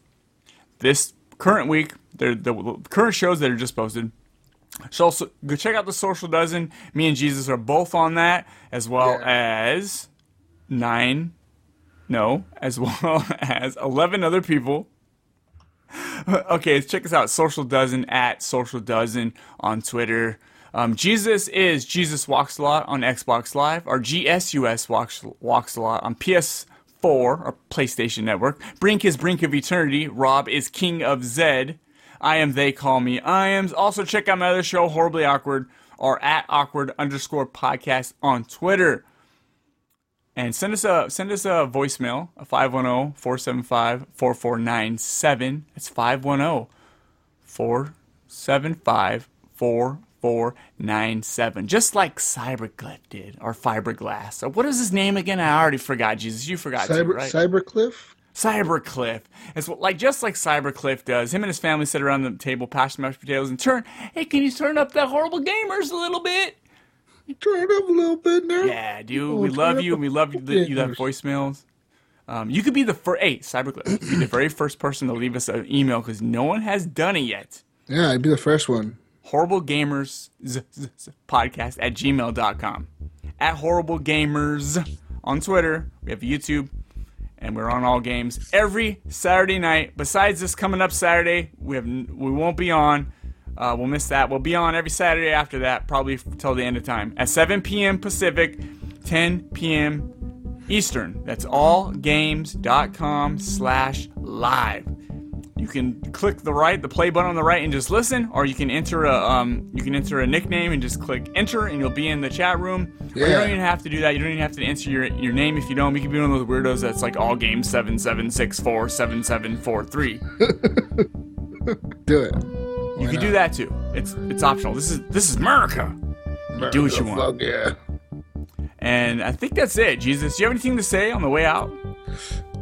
[SPEAKER 8] this current week, they're the current shows that are just posted. So also, go check out the Social Dozen. Me and Jesus are both on that, as well as nine, no, as well as eleven other people. okay, check us out. Social Dozen at Social Dozen on Twitter. Um, Jesus is Jesus Walks a Lot on Xbox Live, or GSUS Walks, Walks a Lot on PS4 or PlayStation Network. Brink is Brink of Eternity. Rob is King of Zed. I am They Call Me I Am. Also, check out my other show, Horribly Awkward, or at awkward underscore podcast on Twitter. And send us a send us a voicemail, a 510-475-4497. That's oh, 510-475-4497. Just like Cyberglyph did, or Fiberglass. So what is his name again? I already forgot, Jesus. You forgot too,
[SPEAKER 9] Cyber,
[SPEAKER 8] right?
[SPEAKER 9] Cybercliff?
[SPEAKER 8] Cybercliff. It's what, like just like Cybercliff does. Him and his family sit around the table, pass mashed potatoes, and turn. Hey, can you turn up that horrible gamers a little bit?
[SPEAKER 9] Turn it up a little bit now.
[SPEAKER 8] Yeah, dude.
[SPEAKER 9] Oh,
[SPEAKER 8] we love you.
[SPEAKER 9] and
[SPEAKER 8] We love you. You have voicemails. Um, you could be the first. Hey, Cybercliff. Be the very first person to leave us an email because no one has done it yet.
[SPEAKER 9] Yeah, I'd be the first one.
[SPEAKER 8] Horrible Gamers podcast at gmail.com. At Horrible Gamers on Twitter. We have YouTube. And we're on all games every Saturday night. Besides this coming up Saturday, we have we won't be on. Uh, we'll miss that. We'll be on every Saturday after that, probably till the end of time at 7 p.m. Pacific, 10 p.m. Eastern. That's allgames.com slash live. You can click the right, the play button on the right, and just listen, or you can enter a um, you can enter a nickname and just click enter, and you'll be in the chat room. Or you don't even have to do that. You don't even have to enter your your name if you don't. You can be one of those weirdos that's like all game seven seven six four seven seven four three.
[SPEAKER 9] Do it.
[SPEAKER 8] You can do that too. It's it's optional. This is this is America. You do what you want.
[SPEAKER 9] Fuck yeah.
[SPEAKER 8] And I think that's it. Jesus, do you have anything to say on the way out?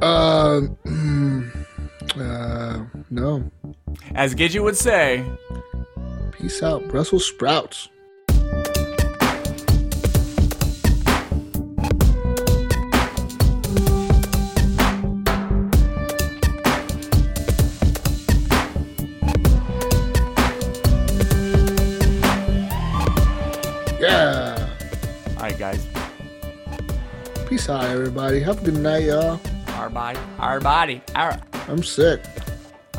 [SPEAKER 9] Um, uh, no.
[SPEAKER 8] As Gidget would say,
[SPEAKER 9] Peace out, Brussels sprouts. Yeah.
[SPEAKER 8] all right, guys,
[SPEAKER 9] Peace out, everybody. Have a good night, y'all.
[SPEAKER 8] our body, our body, our.
[SPEAKER 9] I'm sick.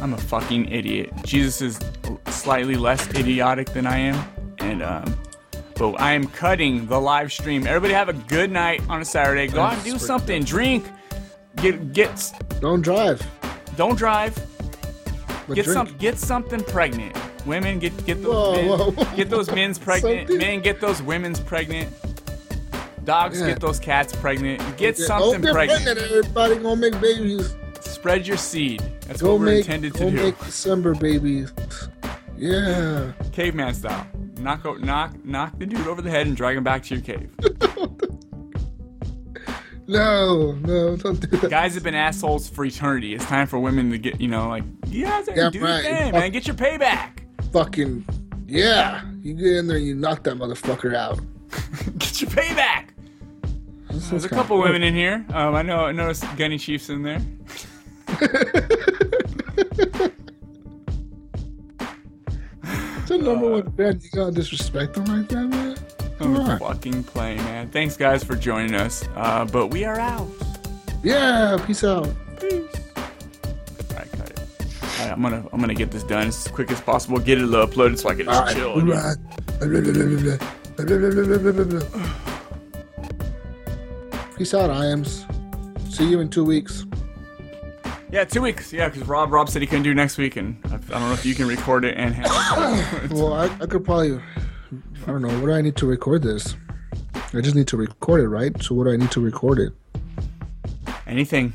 [SPEAKER 8] I'm a fucking idiot. Jesus is slightly less idiotic than I am, and um, but I am cutting the live stream. Everybody have a good night on a Saturday. Go out and do something. Drink. Get get.
[SPEAKER 9] Don't drive.
[SPEAKER 8] Don't drive.
[SPEAKER 9] But
[SPEAKER 8] Get
[SPEAKER 9] drink.
[SPEAKER 8] some. Get something pregnant. Women get get those
[SPEAKER 9] Whoa,
[SPEAKER 8] men,
[SPEAKER 9] whoa.
[SPEAKER 8] get those men's pregnant. Men get those women's pregnant. Dogs
[SPEAKER 9] Yeah.
[SPEAKER 8] get those cats pregnant. Get
[SPEAKER 9] Yeah,
[SPEAKER 8] something pregnant.
[SPEAKER 9] pregnant, everybody. Go make babies.
[SPEAKER 8] Spread your seed. That's
[SPEAKER 9] Go
[SPEAKER 8] what we're
[SPEAKER 9] make,
[SPEAKER 8] intended
[SPEAKER 9] go
[SPEAKER 8] to do.
[SPEAKER 9] make December babies. Yeah.
[SPEAKER 8] Caveman style. Knock, knock, knock the dude over the head and drag him back to your cave.
[SPEAKER 9] No, no, don't do that.
[SPEAKER 8] Guys have been assholes for eternity. It's time for women to get, you know, like, yeah,
[SPEAKER 9] Yeah,
[SPEAKER 8] do your
[SPEAKER 9] right.
[SPEAKER 8] thing, man. Get your payback.
[SPEAKER 9] Fucking yeah. You get in there and you knock that motherfucker out.
[SPEAKER 8] Get your payback. There's a couple women in here. Um, I know. I noticed Gunny Chief's in there.
[SPEAKER 9] It's a number one band. You gotta disrespect them like that, man.
[SPEAKER 8] I'm
[SPEAKER 9] Come on.
[SPEAKER 8] fucking playing, man. Thanks, guys, for joining us. Uh, but we are out.
[SPEAKER 9] Yeah, peace out.
[SPEAKER 8] All right, cut it. All right, I'm gonna I'm gonna get this done as quick as possible. Get it uploaded so I can just
[SPEAKER 9] right.
[SPEAKER 8] chill.
[SPEAKER 9] Peace out, Iams. See you in two weeks.
[SPEAKER 8] Yeah, two weeks. Yeah, because Rob Rob said he couldn't do next week, and I, I don't know if you can record it and have
[SPEAKER 9] Well, I, I could probably. I don't know. What do I need to record this? I just need to record it, right? So, what do I need to record it?
[SPEAKER 8] anything.